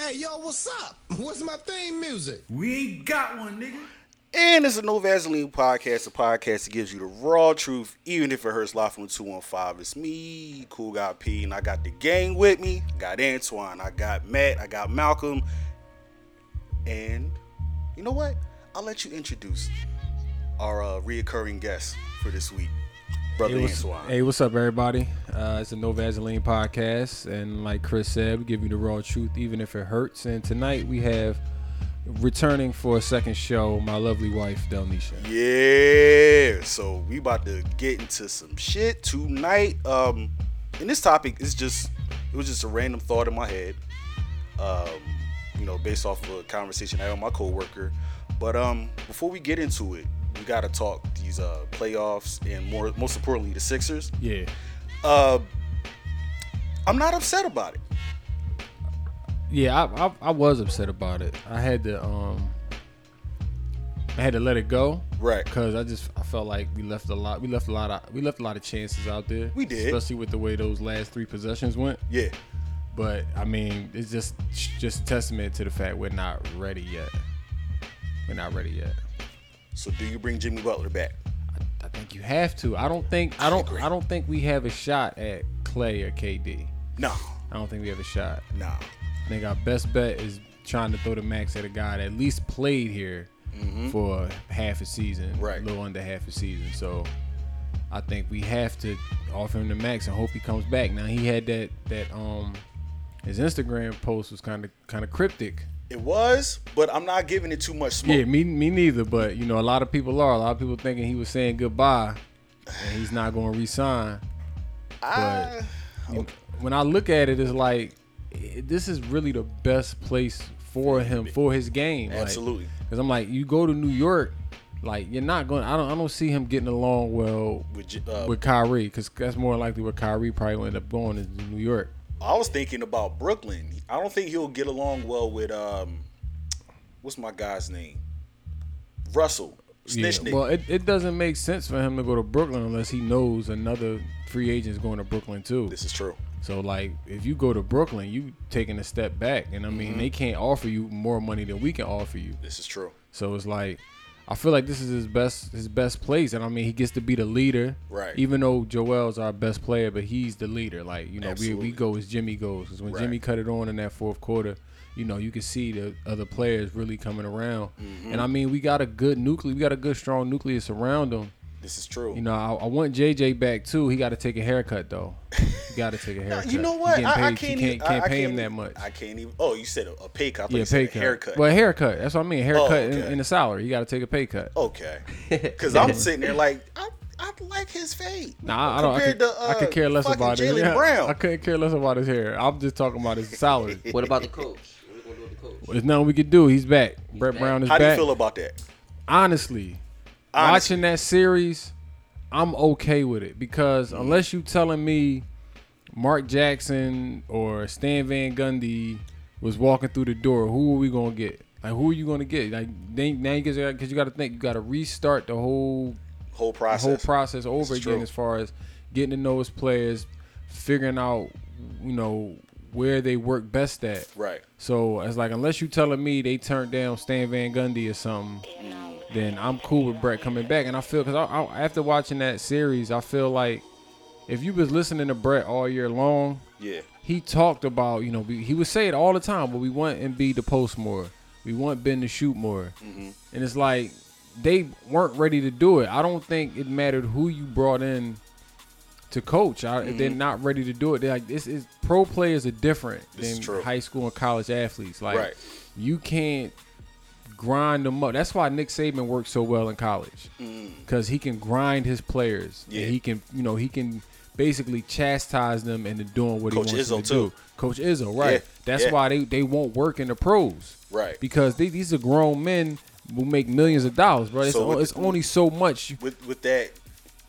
Hey, yo, what's up? What's my theme music? We ain't got one, nigga. And it's a No Vaseline podcast, a podcast that gives you the raw truth, even if it hurts live from 215. It's me, Cool Guy P, and I got the gang with me. I got Antoine, I got Matt, I got Malcolm. And you know what? I'll let you introduce our uh, reoccurring guest for this week, Brother Hey what's, hey, what's up, everybody? Uh, it's the No Vaseline podcast, and like Chris said, we give you the raw truth, even if it hurts. And tonight we have returning for a second show, my lovely wife, Delnisha. Yeah, so we about to get into some shit tonight. Um, and this topic is just it was just a random thought in my head. Um, you know, based off of a conversation I had with my coworker. But um, before we get into it, we gotta talk these uh playoffs and more most importantly the Sixers. Yeah, Uh, I'm not upset about it. yeah, I, I, I was upset about it. I had to um, I had to let it go. Right. Cause I just I felt like we left a lot. We left a lot of we left a lot of chances out there. We did. especially with the way those last three possessions went. Yeah. But I mean, it's just just testament to the fact we're not ready yet. We're not ready yet. So do you bring Jimmy Butler back? I think you have to. I don't think I don't agree. I don't think we have a shot at Clay or KD. No. I don't think we have a shot. Nah. I think our best bet is trying to throw the max at a guy that at least played here for half a season, Mm-hmm. Right. a little under half a season. So I think we have to offer him the max and hope he comes back. Now he had that that um his Instagram post was kind of kind of cryptic. It was, but I'm not giving it too much smoke. Yeah, me me neither. But you know, a lot of people are. A lot of people thinking he was saying goodbye, and he's not going to resign. I, You- When I look at it, it's like this is really the best place for him for his game. Absolutely. Because I'm like, you go to New York, like you're not going. I don't. I don't see him getting along well with, uh, with Kyrie. Because that's more likely where Kyrie probably will end up going is New York. I was thinking about Brooklyn. I don't think he'll get along well with um, what's my guy's name? Russell. Nigga. Well, it, it doesn't make sense for him to go to Brooklyn unless he knows another free agent is going to Brooklyn too. this is true. So like, if you go to Brooklyn, you taking a step back, and I mean, Mm-hmm. they can't offer you more money than we can offer you. This is true. So it's like, I feel like this is his best his best place, and I mean, he gets to be the leader. Right. Even though Joel's our best player, but he's the leader. Like you know, we, Absolutely. we go as Jimmy goes. Because when Right. Jimmy cut it on in that fourth quarter, you know, you can see the other players really coming around. Mm-hmm. And I mean, we got a good nucleus. We got a good strong nucleus around him. This is true. You know, I, I want JJ back too. He got to take a haircut though. He got to take a haircut. you know what? getting I, I paid- can't. he even, can't, can't I, I pay him can't that much. I can't even. Oh, you said a, a pay cut. I yeah, you pay said a cut. haircut. Well, a haircut. That's what I mean. Haircut in, okay. in the salary. You got to take a pay cut. okay. Because I'm sitting there like I, I like his fade. Nah, I don't. I could, to, I could uh, care less fucking about his Jaylen hair. Brown. I couldn't care less about his hair. I'm just talking about his salary. What about the coach? What we gonna do with the coach? There's nothing we could do. He's back. Brett back. Brown is back. How do you feel about that? Honestly, Honestly. watching that series, I'm okay with it because Mm. unless you telling me Mark Jackson or Stan Van Gundy was walking through the door, who are we gonna get? Like who are you gonna get? Like then now you because you got to think you got to restart the whole Whole process. whole process over is again true. as far as getting to know his players, figuring out you know where they work best at. Right. So it's like unless you telling me they turned down Stan Van Gundy or something, then I'm cool with Brett coming back. And I feel because after watching that series, I feel like if you was listening to Brett all year long, Yeah. he talked about you know we, he would say it all the time, but we want Embiid to post more, we want Ben to shoot more, mm-hmm. and it's like they weren't ready to do it. I don't think it mattered who you brought in to coach. I, if They're mm-hmm. not ready to do it. They're like this is pro players are different This than high school and college athletes. Like Right. you can't grind them up. That's why Nick Saban works so well in college because he can grind his players. Mm. Yeah. And he can you know he can basically chastise them into doing what Coach he wants them Izzo, to too. do. Coach Izzo, right? Yeah, That's yeah. why they they won't work in the pros, Right. Because they, these are grown men who make millions of dollars, bro. It's, So o- it's only so much. With with that,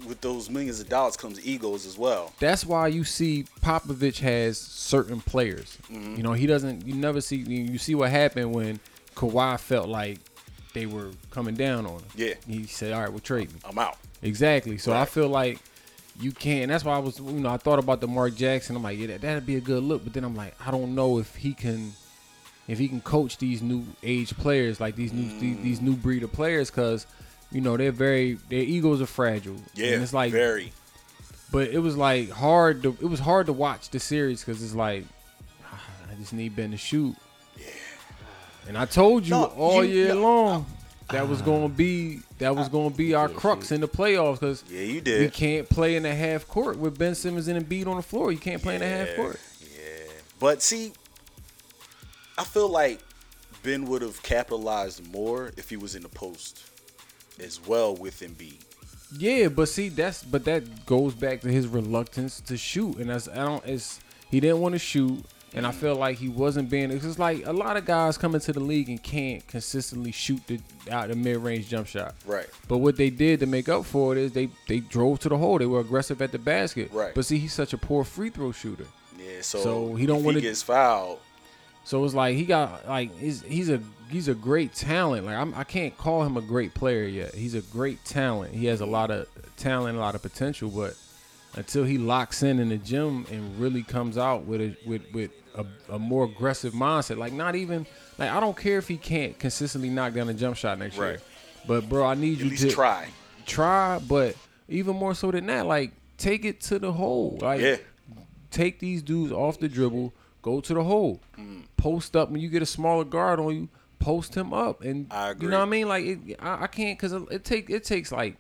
with those millions of dollars comes egos as well. That's why you see Popovich has certain players. Mm-hmm. You know, he doesn't. You never see. You see what happened when Kawhi felt like they were coming down on him. Yeah. He said, "All right, we'll trade me." I'm out. Exactly. So I feel like you can't. That's why I was, you know, I thought about the Mark Jackson. I'm like, yeah, that, that'd be a good look. But then I'm like, I don't know if he can if he can coach these new age players, like these new these, these new breed of players, because you know they're very their egos are fragile. Yeah, and it's like very. but it was like hard to it was hard to watch the series because it's like I just need Ben to shoot. Yeah. And I told you No, all you- year no, long that was gonna be that was gonna be our crux in the playoffs because Yeah, you did. we can't play in the half court with Ben Simmons and Embiid on the floor. You can't play in the half court. Yeah. But see, I feel like Ben would have capitalized more if he was in the post as well with Embiid. Yeah, but see that's but that goes back to his reluctance to shoot, and that's I don't it's he didn't want to shoot, and I feel like he wasn't being. It's just like a lot of guys come into the league and can't consistently shoot the out the mid range jump shot. Right. But what they did to make up for it is they they drove to the hole. They were aggressive at the basket. Right. But see, he's such a poor free throw shooter. Yeah. So, So he don't wanna- he gets fouled. So it's like he got like he's he's a he's a great talent. Like I'm, I can't call him a great player yet. He's a great talent. He has a lot of talent, a lot of potential, but until he locks in in the gym and really comes out with a with with a, a more aggressive mindset, like not even like I don't care if he can't consistently knock down a jump shot next Right. year. But bro, I need At you least to try. try, but even more so than that, like take it to the hole. Like Yeah. take these dudes off the dribble, go to the hole, Mm. post up. When you get a smaller guard on you, post him up, and I you know what I mean. Like it, I, I can't because it, it take it takes like,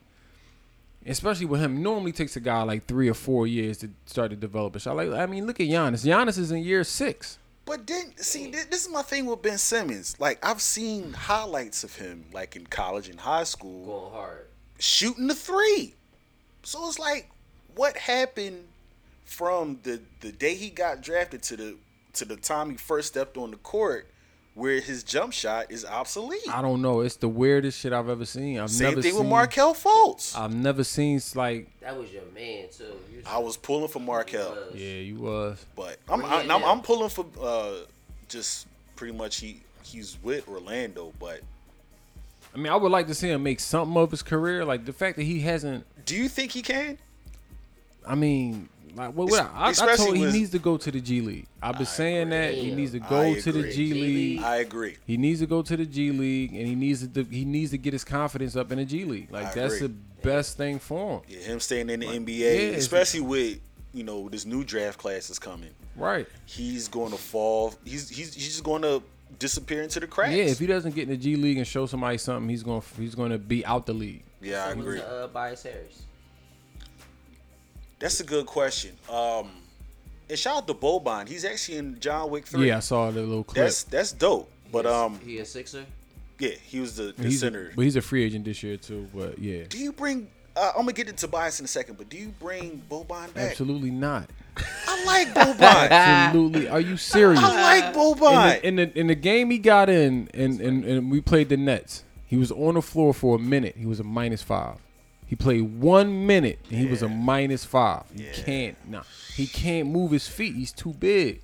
especially with him. Normally takes a guy like three or four years to start to develop a shot. Like I mean, look at Giannis. Giannis is in year six. But then, see, this is my thing with Ben Simmons. Like, I've seen highlights of him, like in college and high school, Going hard. shooting the three. So it's like, what happened from the the day he got drafted to the to the time he first stepped on the court, where his jump shot is obsolete? I don't know. It's the weirdest shit I've ever seen. I've Same never thing seen, with Markelle Fultz. I've never seen like That was your man too. You I was pulling for Markelle, was- yeah, you was. but I'm I'm, I'm. I'm pulling for uh, just pretty much he he's with Orlando, but. I mean, I would like to see him make something of his career. Like the fact that he hasn't. Do you think he can? I mean, like what? what I, I, I told he with- needs to go to the G League. I've been saying that he needs to I go to the agree. G G League. League. I agree. He needs to go to the G League, and he needs to he needs to get his confidence up in the G League. Like I that's agree. the best thing for him. Yeah, him staying in the NBA, yeah, especially with you know this new draft class is coming. Right. He's going to fall. He's he's he's just going to disappear into the cracks. Yeah. If he doesn't get in the G League and show somebody something, he's going to he's going to be out the league. yeah, I Someone agree. To, uh, Bias Harris. That's a good question. Um, and shout out to Boban. He's actually in John Wick three. Yeah, I saw the little clip. that's that's dope. But He a- um, he a Sixer. yeah, he was the, the he's a, center. but he's a free agent this year too. But yeah, do you bring? Uh, I'm gonna get into Tobias in a second, but do you bring Boban back? absolutely not. I like Boban. Absolutely. Are you serious? I like Boban. in the, in the in the game he got in and, and and we played the Nets. He was on the floor for a minute. He was a minus five. He played one minute and he was a minus five. He Yeah. can't nah. He can't move his feet. He's too big.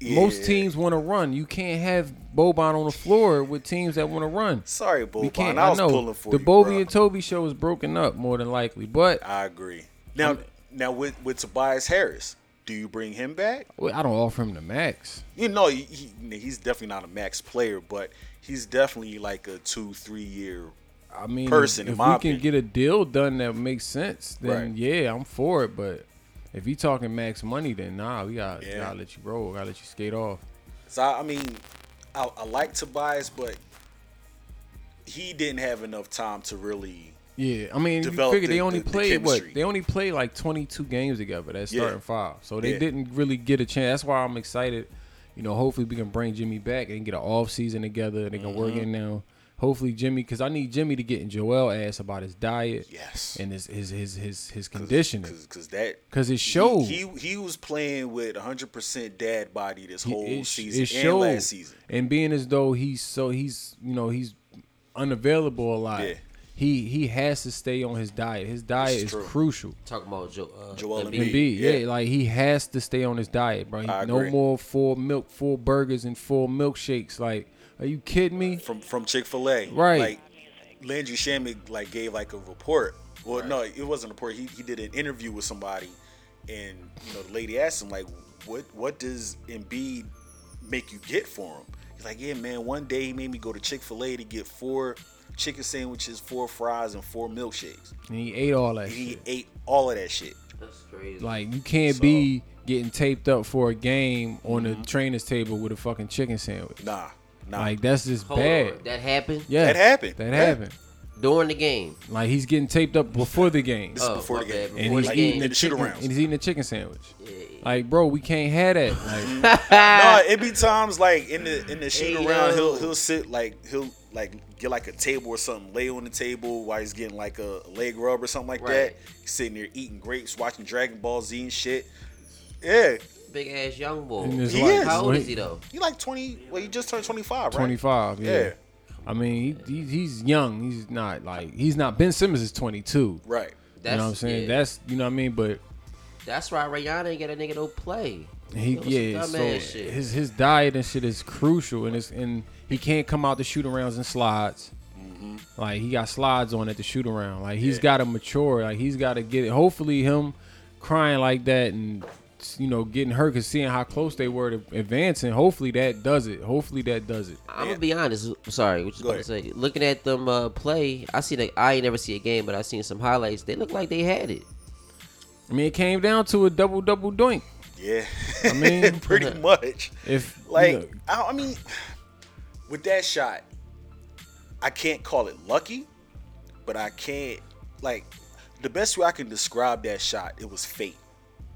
Yeah. Most teams want to run. You can't have Boban on the floor with teams that want to run. Sorry, We Boban. can't. I I, was know pulling for the you, Bobby bro. and Toby show is broken up more than likely. But I agree. Now, now with with Tobias Harris, do you bring him back? well, I don't offer him the max. You know, he, he, he's definitely not a max player, but he's definitely like a two, three year. I mean, person, if, in if my we can get a deal done that makes sense, then Right. yeah, I'm for it. But if you talking max money, then nah, we got Yeah. gotta let you roll. Gotta let you skate off. So I, mean, I, I like Tobias, but he didn't have enough time to really. Yeah, I mean, you figure the- they only the- the played what? They only played like 22 games together. That Yeah. starting five, so they Yeah. didn't really get a chance. That's why I'm excited. You know, hopefully we can bring Jimmy back and get an off season together. and They can work Mm-hmm. in now. Hopefully Jimmy, because I need Jimmy to get in Joel ass about his diet Yes. and his his his his, his conditioning. Because that. Because it He, showed. he he was playing with 100% dad body this whole it, season it and last season. And being as though he's so he's you know he's unavailable a lot. Yeah. He he has to stay on his diet. His diet is is true. crucial. Talking about Joe. Uh, Joel Embiid. Embiid. Embiid, yeah. yeah. like he has to stay on his diet, bro. He- I no more full milk, full burgers, and full milkshakes. Like, are you kidding me? from from Chick Fil A. Right. Like Landry Shamet like gave like a report. Well, no, it wasn't a report. He he did an interview with somebody, and you know the lady asked him like, what what does Embiid make you get for him. He's like, yeah, man. One day he made me go to Chick Fil A to get four chicken sandwiches, four fries, and four milkshakes. And he ate all that And he shit. ate all of that shit. That's crazy. Like you can't So- be getting taped up for a game on Mm-hmm. the trainer's table with a fucking chicken sandwich. Nah, nah. Like that's just Hold bad. on. That happened Yeah, That happened. That Yeah. happened. during the game. Like he's getting taped up before the game, This is Oh, before my the game. bad, and before he's the like, eating game. the in the shoot chicken. arounds. And he's eating a chicken sandwich. Yeah. Like, bro, we can't have that. Like, nah, it be times like in the in the shoot Hey, around, yo. he'll he'll sit like he'll like get like a table or something, lay on the table while he's getting like a leg rub or something like Right. that. He's sitting there eating grapes, watching Dragon Ball Z and shit. Yeah, Big ass young boy. in his He life, is. How old is he though? he like twenty. Well, he just turned twenty five, right? 25. Yeah. Yeah. I mean, he, he, he's young. He's not like he's not. Ben Simmons is 22. Right. That's, you know what I'm saying? yeah. That's you know what I mean. But That's why Rihanna ain't get a nigga no play. he yeah. So shit. his his diet and shit is crucial, and it's and he can't come out the shoot arounds and slides. Mm-hmm. Like he got slides on at the shoot around. Like he's Yeah. got to mature. Like he's got to get it. Hopefully him crying like that and you know getting hurt because seeing how close they were to advancing. Hopefully that does it. Hopefully that does it. I'm gonna be honest. Sorry, what you Go about to say? Looking at them uh, play, I seen. A, I ain't never see a game, but I seen some highlights. They look like they had it. I mean, it came down to a double double doink. Yeah. I mean- pretty much. If you Like, know, I, I mean, with that shot, I can't call it lucky, but I can't like the best way I can describe that shot. It was fate.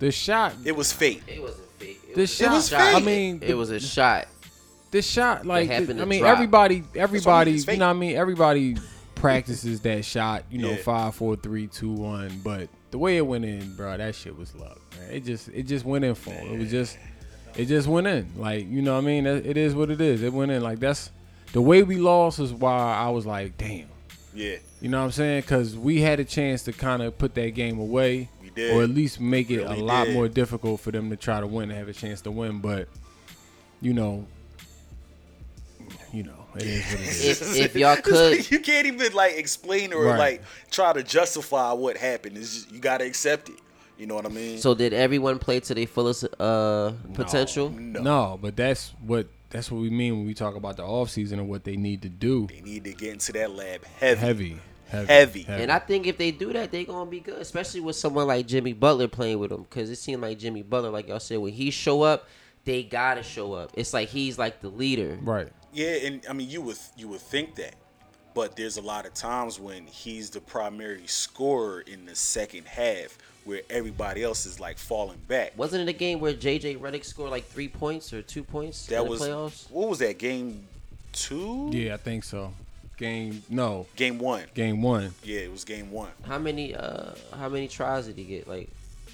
The shot, It was fake. It wasn't fake. It This was a shot- was I fake. mean, it was a shot. this shot, like, happened I to mean, drop. everybody, everybody, you know, what I mean, everybody practices that shot. You know, Yeah. five, four, three, two, one. But the way it went in, bro, that shit was luck, man. It just, it just went in for him. It was just, it just went in. Like, you know, what I mean, it is what it is. It went in. Like that's the way we lost is why I was like, damn. Yeah. You know what I'm saying? Because we had a chance to kind of put that game away, We did. or at least make it Really a lot did. more difficult for them to try to win and have a chance to win. But you know, you know, it is what it is. If, if y'all could, you can't even like explain or Right. like try to justify what happened. It's just you gotta accept it. You know what I mean? so did everyone play to their fullest uh, potential? no, no, but that's what that's what we mean when we talk about the offseason and what they need to do. they need to get into that lab heavy. Heavy, heavy, Heavy. And I think if they do that, they're gonna be good, especially with someone like Jimmy Butler playing with them. Because it seemed like Jimmy Butler, like y'all said, when he show up, they gotta show up. It's like he's like the leader. right. Yeah, and I mean you would you would think that, but there's a lot of times when he's the primary scorer in the second half, where everybody else is like falling back. Wasn't it a game where JJ Redick scored like three points or two points That in the was playoffs? what was that game two? Yeah, I think so. Game no, Game one. game one. Yeah, it was game one. How many uh how many tries did he get? Like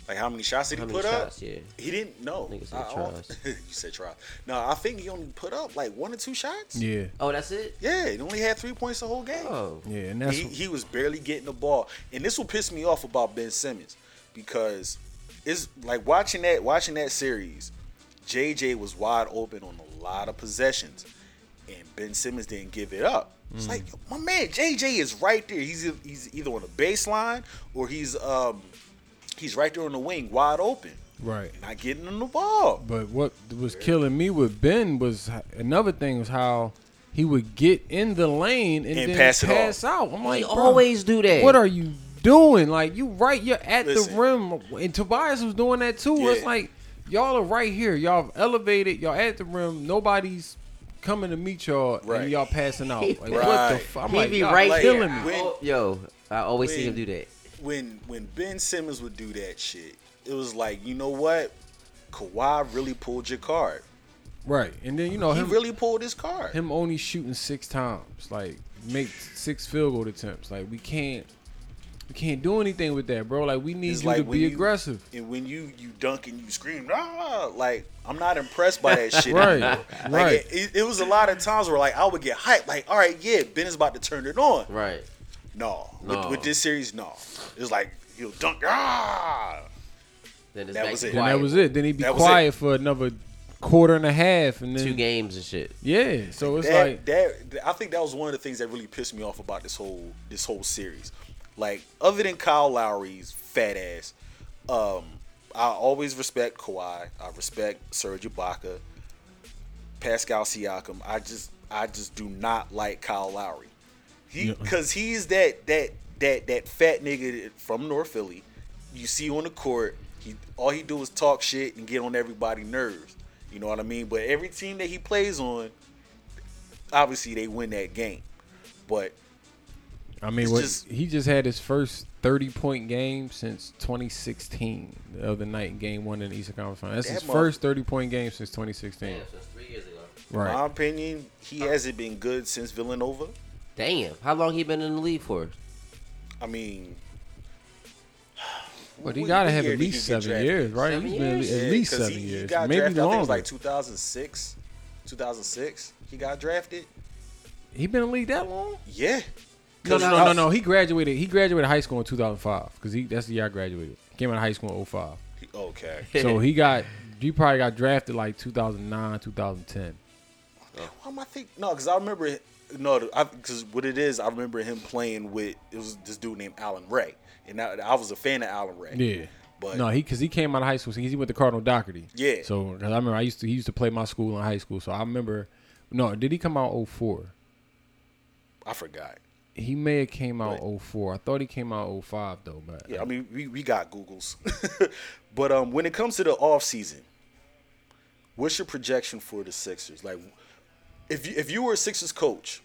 Like how many shots did how he many put up? shots? Yeah. He didn't know. Nigga said I don't- tries. you said try. No, I think he only put up like one or two shots. Yeah, Oh, that's it. Yeah, he only had three points the whole game. Oh, yeah, and that's he, he was barely getting the ball, and this will piss me off about Ben Simmons because it's like watching that watching that series. JJ was wide open on a lot of possessions, and Ben Simmons didn't give it up. It's Mm. like my man JJ is right there. He's he's either on the baseline or he's um he's right there on the wing, wide open, right. not getting him the ball. But what was killing me with Ben was another thing was how he would get in the lane and, And then pass pass, out. I'm like, bro, always do that. what are you doing? Like you right, you're at Listen. the rim, and Tobias was doing that too. It's like y'all are right here. Y'all have elevated. Y'all at the rim. Nobody's coming to meet y'all, Right. and y'all passing out. Like what the? fuck? F- I'm he like, be y'all right like- killing me. When- yo, I always see him do that. when when Ben Simmons would do that shit, it was like, you know what? Kawhi really pulled your card. Right, and then you know He him. really pulled his card. him only shooting six times, like make six field goal attempts. Like we can't, we can't do anything with that, bro. Like we need It's you like to be you- aggressive. And when you you dunk and you scream, ah, like I'm not impressed by that shit. Right, anymore. Like right. it, it, it was a lot of times where like I would get hyped, like, all right, yeah, Ben is about to turn it on. Right. No, No. With, with this series, no. It was like he'll dunk, ah. Then That was to it. Then that was it. Then he'd be That was quiet for another quarter and a half, and then Two games and shit. yeah. So it's that, like that I think that was one of the things that really pissed me off about this whole this whole series. Like other than Kyle Lowry's fat ass, um, I always respect Kawhi. I respect Serge Ibaka. Pascal Siakam. I just I just do not like Kyle Lowry. He Yeah. because he's that that that that fat nigga from North Philly. You see him on the court, he all he do is talk shit and get on everybody's nerves. You know what I mean? But every team that he plays on, obviously they win that game. But I mean, It's what just- he just had his first thirty point game since 2016. The other night, in game one in the Eastern Conference Final. That's That his mother- first thirty point game since 2016. Damn, since three years ago. in Right. my opinion, he hasn't been good since Villanova. Damn, how long he been in the league for? I mean, But he got to have at least seven years, right? Seven He's been years? at Yeah, seven he, years, He got maybe drafted, I think it longer. was like 2006. 2006, he got drafted. he been in the league that long? Yeah. No, no, no, no, no. He graduated. He graduated high school in 2005 because he that's the year I graduated. Came out of high school in 05. Okay. So he got he probably got drafted like 2009, 2010. Why am I think? No, because I remember. No, because what it is, I remember him playing with it was this dude named Allan Ray, and I, I was a fan of Allan Ray. Yeah. But no, he because he came out of high school. So he went to Cardinal Dougherty. Yeah. So 'cause I remember I used to he used to play my school in high school. So I remember. No, did he come out 04? I forgot. He may have came out Right. 04. I thought he came out 05 though. But Yeah, I mean we, we got Googles, but um, when it comes to the off season, what's your projection for the Sixers? Like, if you, if you were a Sixers coach,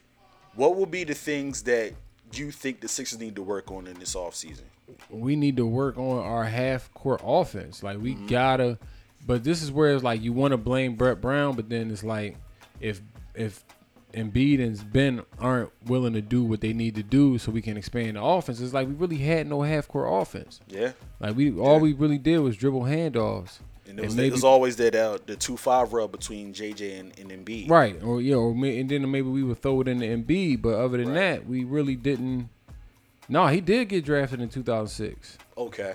what will be the things that you think the Sixers need to work on in this off season? we need to work on our half court offense. Like we Mm-hmm. gotta, but this is where it's like you want to blame Brett Brown, but then it's like if if Embiid and Ben aren't willing to do what they need to do so we can expand the offense, it's like we really had no half court offense. Yeah, Like we all we really did was dribble handoffs. and it was, maybe- it was always that uh, the two five rub between JJ and, and Embiid. Right, or yeah, or may, and then maybe we would throw it in the Embiid, but other than Right. that, we really didn't. No, he did get drafted in 2006. Okay.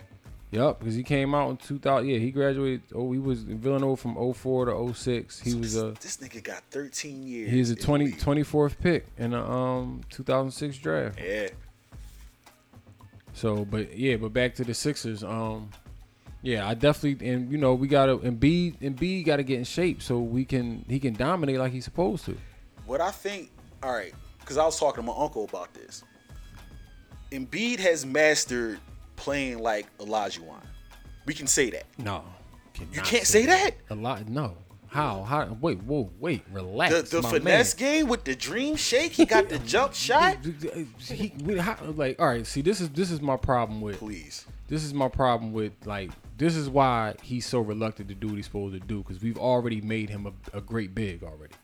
Yep, because he came out in 2000. Yeah, he graduated. Oh, he was in Villanova from 04 to 06. He So was this, a this nigga got 13 years. He's a in 20 24th pick in the um 2006 draft. Yeah. So, but yeah, but back to the Sixers. Um, yeah, I definitely and you know we gotta and B Embiid Embiid got to get in shape so we can he can dominate like he's supposed to. What I think, all right, because I was talking to my uncle about this. Embiid has mastered playing like Olajuwon. We can say that. No, You can't say that. A lot. No. How? How? Wait. Whoa. Wait. Relax. The, the my finesse man. game with the dream shake, he got the jump shot. He, we- how- like, all right. See, this is this is my problem with Please. this is my problem with like this is why he's so reluctant to do what he's supposed to do because we've already made him a, a great big already.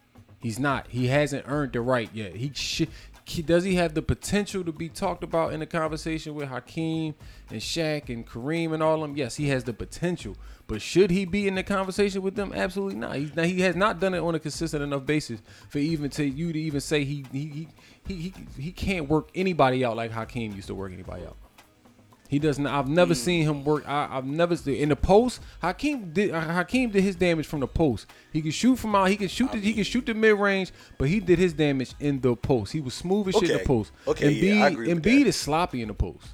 He's not. He hasn't earned the right yet. He should. Does he have the potential to be talked about in the conversation with Hakeem and Shaq and Kareem and all of them? Yes, he has the potential. But should he be in the conversation with them? Absolutely not. Not he has not done it on a consistent enough basis for even to you to even say he he he he, he, he can't work anybody out like Hakeem used to work anybody out. He doesn't. I've never hmm. seen him work. I, I've never seen in the post. Hakeem did. Hakeem did his damage from the post. He could shoot from out. He could shoot. The, he could shoot the mid range, but he did his damage in the post. He was smooth as shit in the post. Okay, Embiid, yeah, I agree with Embiid that. is sloppy in the post.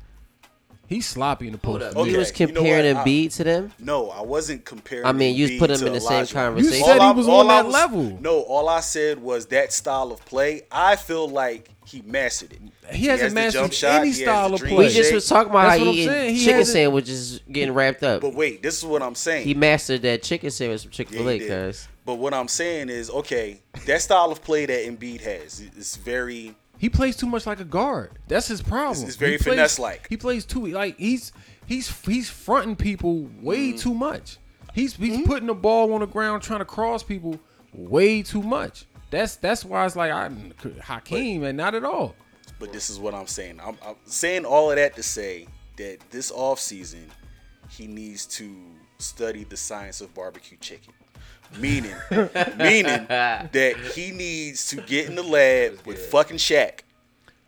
He's sloppy in the post. up. Okay, You was you know comparing what? I- Embiid to them? No, I wasn't comparing. I mean, you Embiid put him in the same conversation. You said All he was all on I that level. No, all I said was that style of play. I feel like he mastered it. He hasn't has mastered jump shot, any he style of play. We just was talking about That's how what he saying. eating He chicken hasn't- sandwiches getting wrapped up. But wait, this is what I'm saying. He mastered that chicken sandwich from Chick Fil A, did. guys. But what I'm saying is, okay, that style of play that Embiid has is very. He plays too much like a guard. That's his problem. It's- it's very He plays- finesse-like. He plays too like he's he's he's fronting people way Mm-hmm. too much. He's he's putting the ball on the ground trying to cross people way too much. That's that's why it's like I'm Hakeem and not at all. But this is what I'm saying. I'm, I'm saying all of that to say that this off season, he needs to study the science of barbecue chicken. Meaning, meaning that he needs to get in the lab with fucking Shaq.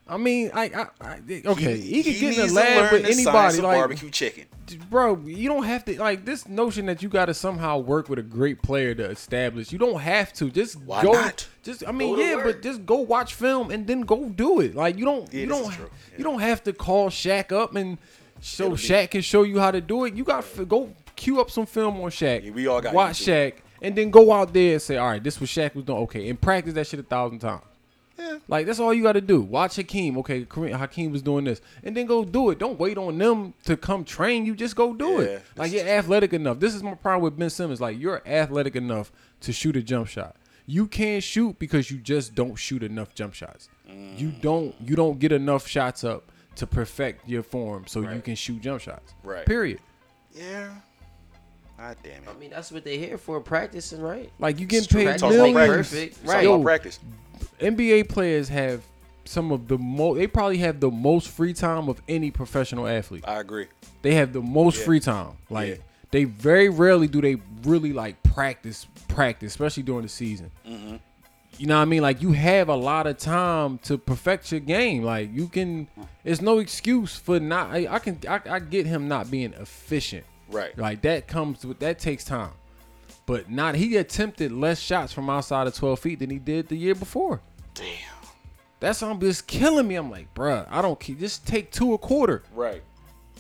I mean, I, I, I okay, he, can get in the lab with the anybody. of Like, barbecue chicken. bro, you don't have to like this notion that you got to somehow work with a great player to establish. You don't have to. Just Why go. not? Just I mean, Go yeah, but just go watch film and then go do it. Like you don't. Yeah, you don't. true. You don't have to call Shaq up and so It'll be- Shaq can show you how to do it. You got to go queue up some film on Shaq. Yeah, we all got watch. Shaq and then go out there and say, all right, this was Shaq was doing. Okay, and practice that shit a thousand times. Yeah. Like that's all you got to do. Watch Hakeem. Okay, Kareem, Hakeem was doing this, and then go do it. Don't wait on them to come train you. Just go do Yeah, it. Like you're athletic enough. This is my problem with Ben Simmons. Like you're athletic enough to shoot a jump shot. You can't shoot because you just don't shoot enough jump shots. You Mm. don't. You don't get enough shots up to perfect your form so you can shoot jump shots. Right. Period. Yeah. God damn it. I mean, that's what they're here for, practicing, right? Like you getting paid Practice Talk about millions. practice. perfect, Talk right? about Yo, practice. NBA players have some of the most. They probably have the most free time of any professional athlete. I agree. They have the most Yeah. free time. Like Yeah. they very rarely do they really like practice, practice, especially during the season. Mm-hmm. You know what I mean? Like you have a lot of time to perfect your game. Like you can. There's no excuse for not. I, I can. I, I get him not being efficient. Right. Like that comes with that takes time. But not he attempted less shots from outside of 12 feet than he did the year before. Damn. That's I'm just killing me. I'm like, bruh, I don't keep just take two a quarter. Right.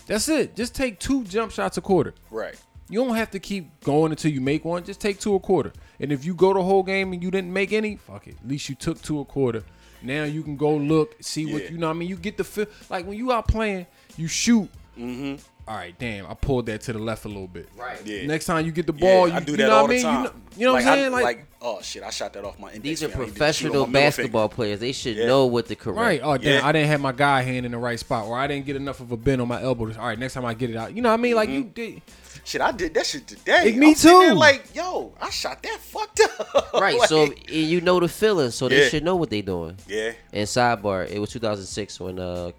That's it. Just take two jump shots a quarter. Right. You don't have to keep going until you make one. Just take two a quarter. And if you go the whole game and you didn't make any, fuck it. At least you took two a quarter. Now you can go look, see Yeah. what you know. what I mean, you get the feel. Like when you out playing, you shoot. Mm-hmm. All right, damn, I pulled that to the left a little bit. Right. Yeah. Next time you get the Yeah, ball, you, I do you know all what I the mean? time. You know, you know what I'm I- saying? Like, oh shit, I shot that off my index These are finger. I need to shoot on professional my middle finger. basketball players. They should Yeah. know what to correct. right? Oh damn, Yeah. I didn't have my guy hand in the right spot, or I didn't get enough of a bend on my elbow. All right, next time I get it out. You know what I mean? Like you did. Shit, I did that shit today. Like, me I'm too. like, yo, I shot that fucked up. Right. Like, so and you know the feeling, so they Yeah. should know what they doing. yeah, And sidebar, it was 2006 when uh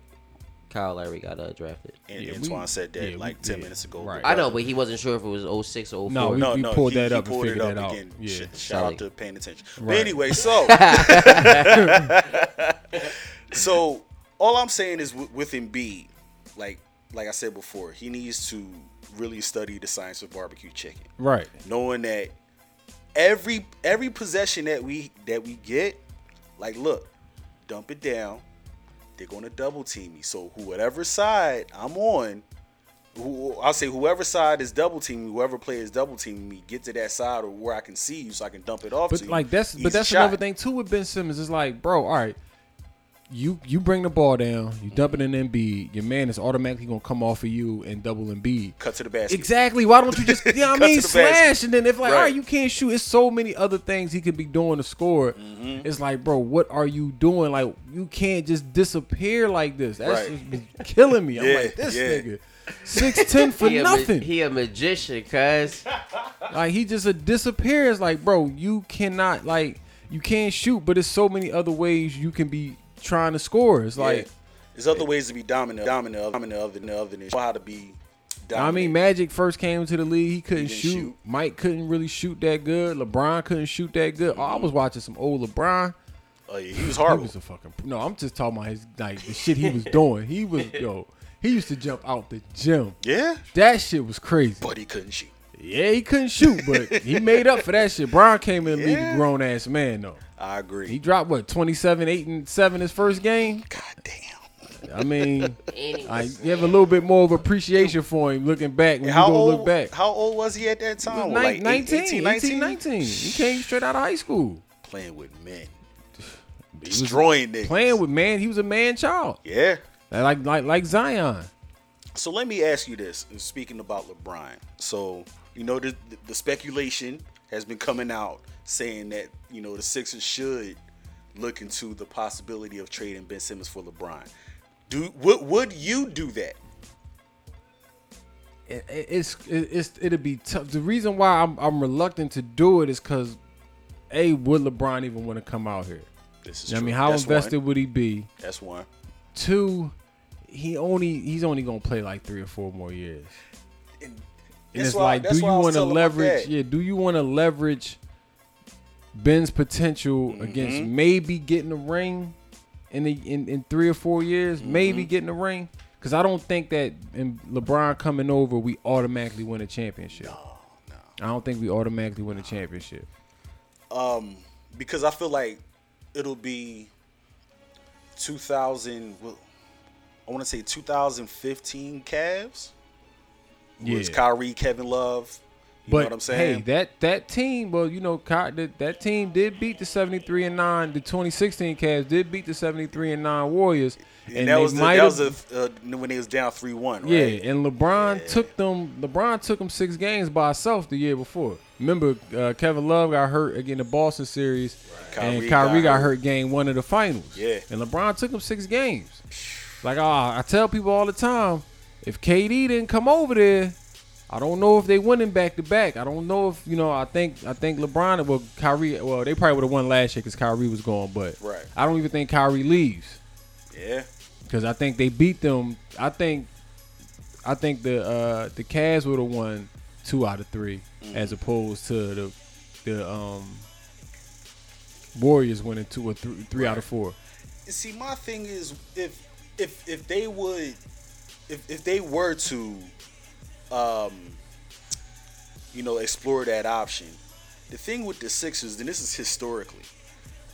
Kyle Lowry got uh, drafted. and Yeah, Antoine we- said that yeah, like we- ten yeah, minutes ago. right. I know, but he wasn't sure if it was 06 or 04. No, we- no, no, pulled he, that he up and pulled it figured up that out. again. Yeah. Shit, shout out to paying attention. But anyway, so so all I'm saying is with, with Embiid, like like I said before, he needs to really study the science of barbecue chicken, Right. knowing that every every possession that we that we get, like look, dump it down. They're gonna double team me. So whoever side I'm on, who I'll say whoever side is double teaming, whoever player is double teaming me, get to that side or where I can see you so I can dump it off But to you. like that's Easy but that's shot. another thing too with Ben Simmons. It's like, bro, all right, you you bring the ball down, you dump it in Embiid, your man is automatically gonna come off of you and double Embiid. Cut to the basket. Exactly. Why don't you just, you know what I mean, to the basket. slash? And then if like, all Right. right, you can't shoot. It's so many other things he could be doing to score. Mm-hmm. It's like, bro, what are you doing? Like, you can't just disappear like this. That's Right. just been killing me. I'm Yeah, like, this yeah. nigga, six ten for he a ma- nothing. he a magician, cuz. Like he just a disappears. Like, bro, you cannot like you can't shoot, but there's so many other ways you can be trying to score. It's like yeah. there's other ways to be dominant, dominant, dominant other than other than how to be. Dominant. I mean, Magic first came into the league, he couldn't didn't shoot. shoot. Mike couldn't really shoot that good. LeBron couldn't shoot that good. Oh, I was mm-hmm. watching some old LeBron. oh yeah, he was He was a fucking no. I'm just talking about his like the shit he was doing. He was yo. He used to jump out the gym. yeah, That shit was crazy. but he couldn't shoot. Yeah, he couldn't shoot, but he made up for that shit. Brian came in the league Yeah. a grown ass man though. I agree. He dropped what 27, 8, and 7 his first game. God damn. I mean, I, you have a little bit more of appreciation for him looking back when How you go old? look back. How old was he at that time? was like nine- eight- 19, 18, 18, 19. He came straight out of high school. Playing with men, destroying niggas. Playing with man, he was a man child. Yeah. Like like like Zion. So let me ask you this. Speaking about LeBron, so you know the the speculation has been coming out saying that you know the Sixers should look into the possibility of trading Ben Simmons for LeBron. Do would would you do that? It, it- it's it, it's it'll be tough. The reason why I'm I'm reluctant to do it is because, a would LeBron even want to come out here? This is You know I mean, how That's invested One. would he be? That's one. Two, he only he's only gonna play like three or four more years. And And it's why- like, do you why I was want to leverage? Yeah, do you want to leverage Ben's potential Mm-hmm. against maybe getting a ring in the in, in three or four years? Mm-hmm. Maybe getting a ring? Because I don't think that in LeBron coming over, we automatically win a championship. No, no. I don't think we automatically win a championship. Um, because I feel like it'll be 2000. Well, I want to say 2015 Cavs. Yeah. It's Kyrie, Kevin Love, You but know what I'm saying? hey, that that team, well, you know, that, that team did beat the 73 and nine. The 2016 Cavs did beat the 73 and nine Warriors, and, that was the, that was the, uh, when they was down three one. Yeah, and LeBron Yeah. took them. LeBron took them six games by himself the year before. Remember, uh, Kevin Love got hurt again in the Boston series, and Kyrie Kyrie got got, hurt. hurt game one of the finals. Yeah. and LeBron took them six games. Like ah, I tell people all the time, if KD didn't come over there, I don't know if they winning back to back. I don't know if you know. I think I think LeBron well Kyrie well they probably would have won last year because Kyrie was gone, but Right. I don't even think Kyrie leaves yeah. because I think they beat them. I think, I think the uh, the Cavs would have won two out of 3 Mm. as opposed to the the um, Warriors winning two or three, three out of four. See, my thing is, if if if they would, if if they were to, um, you know, explore that option, the thing with the Sixers, and this is historically,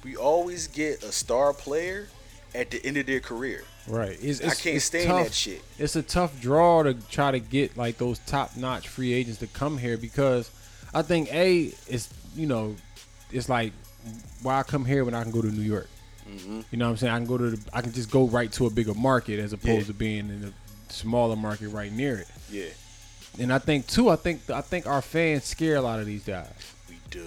we always get a star player at the end of their career. Right. It's, I can't it's stand tough. that shit. It's a tough draw to try to get like those top notch free agents to come here because I think a it's you know it's like why I come here when I can go to New York. Mm-hmm. You know what I'm saying? I can go to the, I can just go right to a bigger market as opposed Yeah. to being in a smaller market right near it. Yeah, And I think too, I think I think our fans scare a lot of these guys. we do.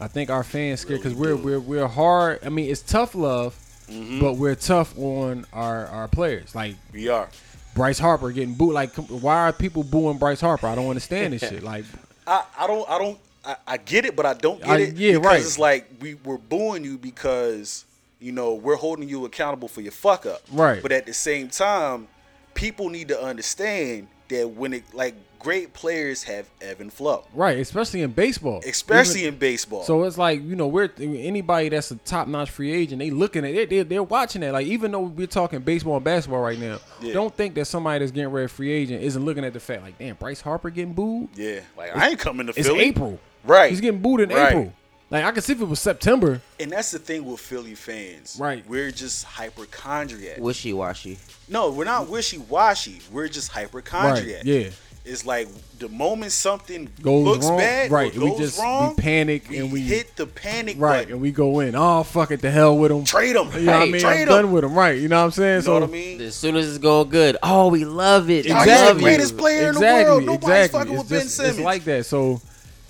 I think our fans scare because Really we're we're we're hard. I mean, it's tough love, Mhm. but we're tough on our our players. Like We are. Bryce Harper getting booed. Like, why are people booing Bryce Harper? I don't understand this shit. Like, I, I don't I don't I, I get it, but I don't get I- it. yeah, because right. It's like we we're booing you because you know we're holding you accountable for your fuck up. Right. But at the same time, people need to understand that when it like great players have ebb and flow, right? Especially in baseball, especially Even- in baseball. So it's like you know, we're anybody that's a top notch free agent. They looking at it. They're, they're watching that. Like even though we're talking baseball and basketball right now, Yeah. don't think that somebody that's getting ready free agent isn't looking at the fact like, damn, Bryce Harper getting booed. yeah, like I ain't coming to It's Philly. It's April, Right. He's getting booed in Right. April. Like I could see if it was September. And that's the thing with Philly fans. Right. We're just hypochondriac. Wishy washy. No, we're not wishy washy. We're just hypochondriac. Right. Yeah. It's like the moment something Goes looks wrong. bad, Right. or goes we just wrong, we panic we and we hit the panic right button. and we go in. Oh fuck it, the hell with them. Trade them. You know what I mean? Trade I'm 'em. done with them, Right. You know what I'm saying? You so know what I mean? As soon as it's going good, oh, we love it. Y'all, he's the greatest you. player in the exactly, world. Nobody's exactly. fucking It's with Ben Simmons. It's like that. So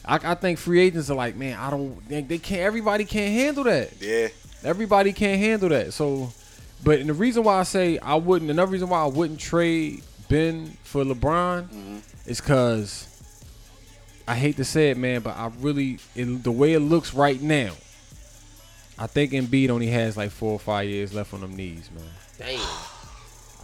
I, I think free agents are like, man, I don't. They, they can't. Everybody can't handle that. yeah, Everybody can't handle that. So, but and the reason why I say I wouldn't, another reason why I wouldn't trade Ben for LeBron Mm-hmm. is because I hate to say it, man, but I really, in the way it looks right now, I think Embiid only has like four or five years left on them knees, man. Damn.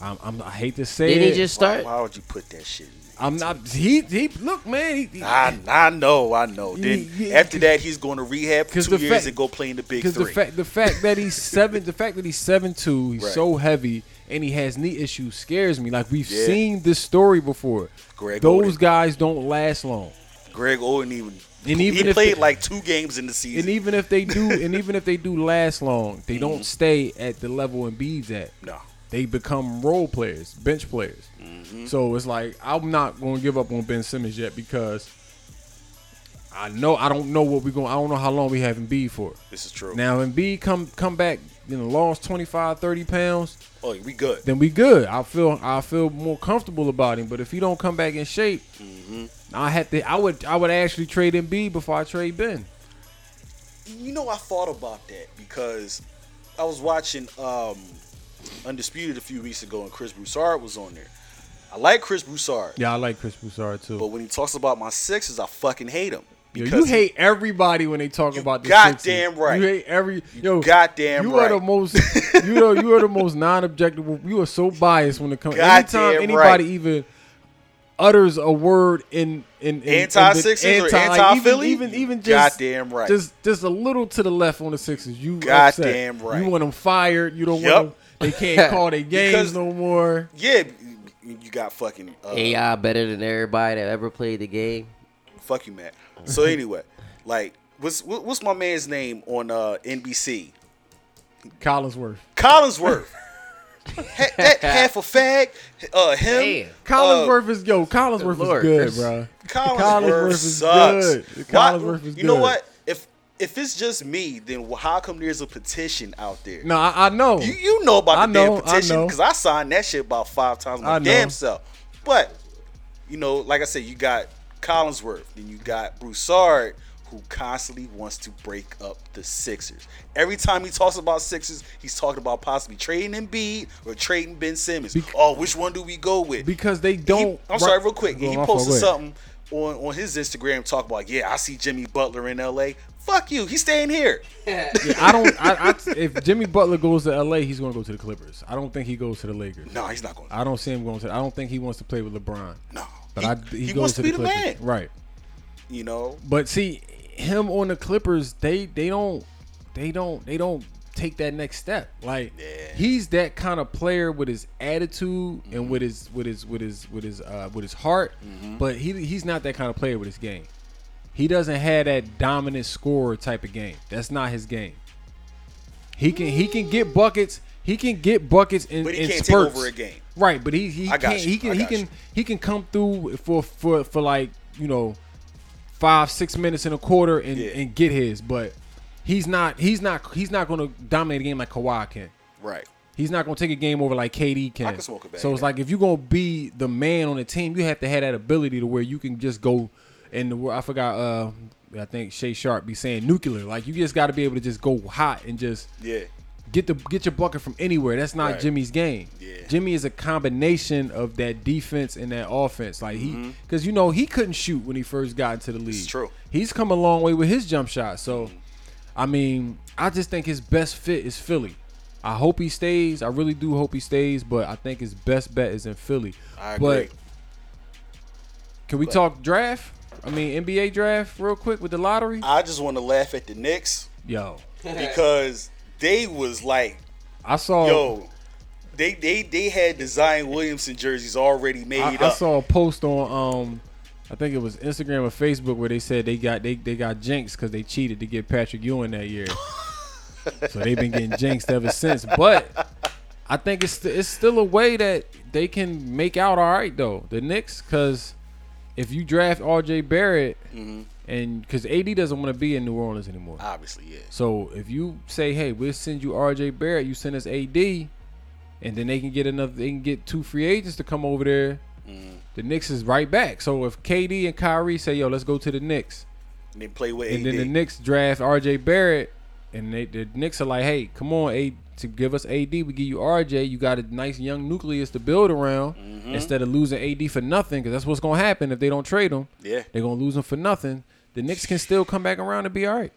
I'm, I'm I hate to say Did it. he just start? why would you put that shit? I'm not. He he. Look, man. He, he, I, I know, I know. Then Yeah, after that, he's going to rehab for 'Cause two years fact- and go play in the big Because the three. fact the fact that he's seven the fact that he's seven two, he's Right. so heavy and he has knee issues scares me. Like we've Yeah. seen this story before. Greg Those Oden. guys don't last long. Greg Oden even, And he even if played they- like two games in the season. And even if they do and even if they do last long, they Mm-hmm. don't stay at the level Embiid's at. no, They become role players, bench players. Mm-hmm. So it's like I'm not going to give up on Ben Simmons yet because I know I don't know what we're going. I don't know how long we have Embiid for. this is true. Now Embiid come come back, you know, lost 25, 30 pounds. oh, we good. then we good. I feel I feel more comfortable about him. But if he don't come back in shape, Mm-hmm. I had to. I would I would actually trade Embiid before I trade Ben. You know, I thought about that because I was watching um, Undisputed a few weeks ago, and Chris Broussard was on there. I like Chris Broussard, Yeah, I like Chris Broussard too. but when he talks about my Sixers, I fucking hate him. Yo, you hate everybody when they talk You about the goddamn Sixers. right. You hate every yo. goddamn you are the most. You know you are the most non-objective. You are so biased when it comes. Goddamn Anytime anybody right. even utters a word in in, in Anti-Sixers in the, or anti- like, anti-Philly? even, even even just Goddamn right. just just a little to the left on the Sixers. You Goddamn upset. right. You want them fired. You don't Yup. want them. They can't call their games Because- no more. yeah, you got fucking uh, AI better than everybody that ever played the game. Fuck you, Matt. So anyway, like, what's what's my man's name on uh, NBC? Collinsworth. Collinsworth. Ha- that half a fag. Uh, him. Damn. Collinsworth is yo. Collinsworth Lord, is good, bro. Collinsworth, Collinsworth is sucks. good. Why- Collinsworth is you know what? If if it's just me, then how come there's a petition out there? No, I, I know. You you know about the know, damn petition because I, signed that shit about five times my damn self. But you know, like I said, you got Collinsworth, then you got Broussard, who constantly wants to break up the Sixers. Every time he talks about Sixers, he's talking about possibly trading Embiid or trading Ben Simmons. Bec- oh, which one do we go with? because they don't. I'm sorry, real quick. He on, my fault, posted something on, on his Instagram talking about, yeah, I see Jimmy Butler in LA. Fuck you. He's staying here. Yeah, I don't. I, I, if Jimmy Butler goes to LA, he's going to go to the Clippers. I don't think he goes to the Lakers. No, he's not going. I don't see him going to. I don't think he wants to play with LeBron. No. But he, I, he, he goes wants to, to be the man. right? You know, But see, him on the Clippers, they they don't they don't they don't take that next step. Like Yeah. he's that kind of player with his attitude and with his with his with his with his uh with his heart, Mm-hmm. but he he's not that kind of player with his game. He doesn't have that dominant scorer type of game. That's not his game. He can he can get buckets. He can get buckets in, but he in can't spurts. take over a game. Right, but he he I got can't you. he can I he got can you. he can come through for for for like you know five six minutes in a quarter and, Yeah. and get his, but he's not he's not he's not going to dominate a game like Kawhi can. Right. He's not going to take a game over like KD can. can smoke a bag so it's like if you're going to be the man on the team, you have to have that ability to where you can just go. And the I forgot. Uh, I think Shay Sharp be saying nuclear. Like you just got to be able to just go hot and just Yeah. Get the get your bucket from anywhere. That's not Right. Jimmy's game. Yeah. Jimmy is a combination of that defense and that offense. Like he, because you know he couldn't shoot when he first got into the league. is Mm-hmm. true. He's come a long way with his jump shot. So, I mean, I just think his best fit is Philly. I hope he stays. I really do hope he stays. But I think his best bet is in Philly. I But agree. can we talk draft? I mean NBA draft real quick with the lottery. I just want to laugh at the Knicks Yo, because they was like, I saw. yo, they they they had Zion Williamson jerseys already made I, up. I saw a post on um I think it was Instagram or Facebook where they said they got they, they got jinxed because they cheated to get Patrick Ewing that year. so they've been getting jinxed ever since. But I think it's it's still a way that they can make out all right though. The Knicks, because if you draft R.J. Barrett Mm-hmm. And because AD doesn't want to be in New Orleans anymore. Obviously, yeah. So if you say, "Hey, we'll send you R.J. Barrett," you send us AD, and then they can get another. They can get two free agents to come over there. Mm-hmm. The Knicks is right back. So if KD and Kyrie say, "Yo, let's go to the Knicks," And they play with AD. and AD. then the Knicks draft R.J. Barrett, and they, the Knicks are like, "Hey, come on, AD." to give us AD, we give you R.J. You got a nice young nucleus to build around Mm-hmm. instead of losing AD for nothing, because that's what's gonna happen if they don't trade him. yeah. They're gonna lose him for nothing. The Knicks can still come back around and be all right.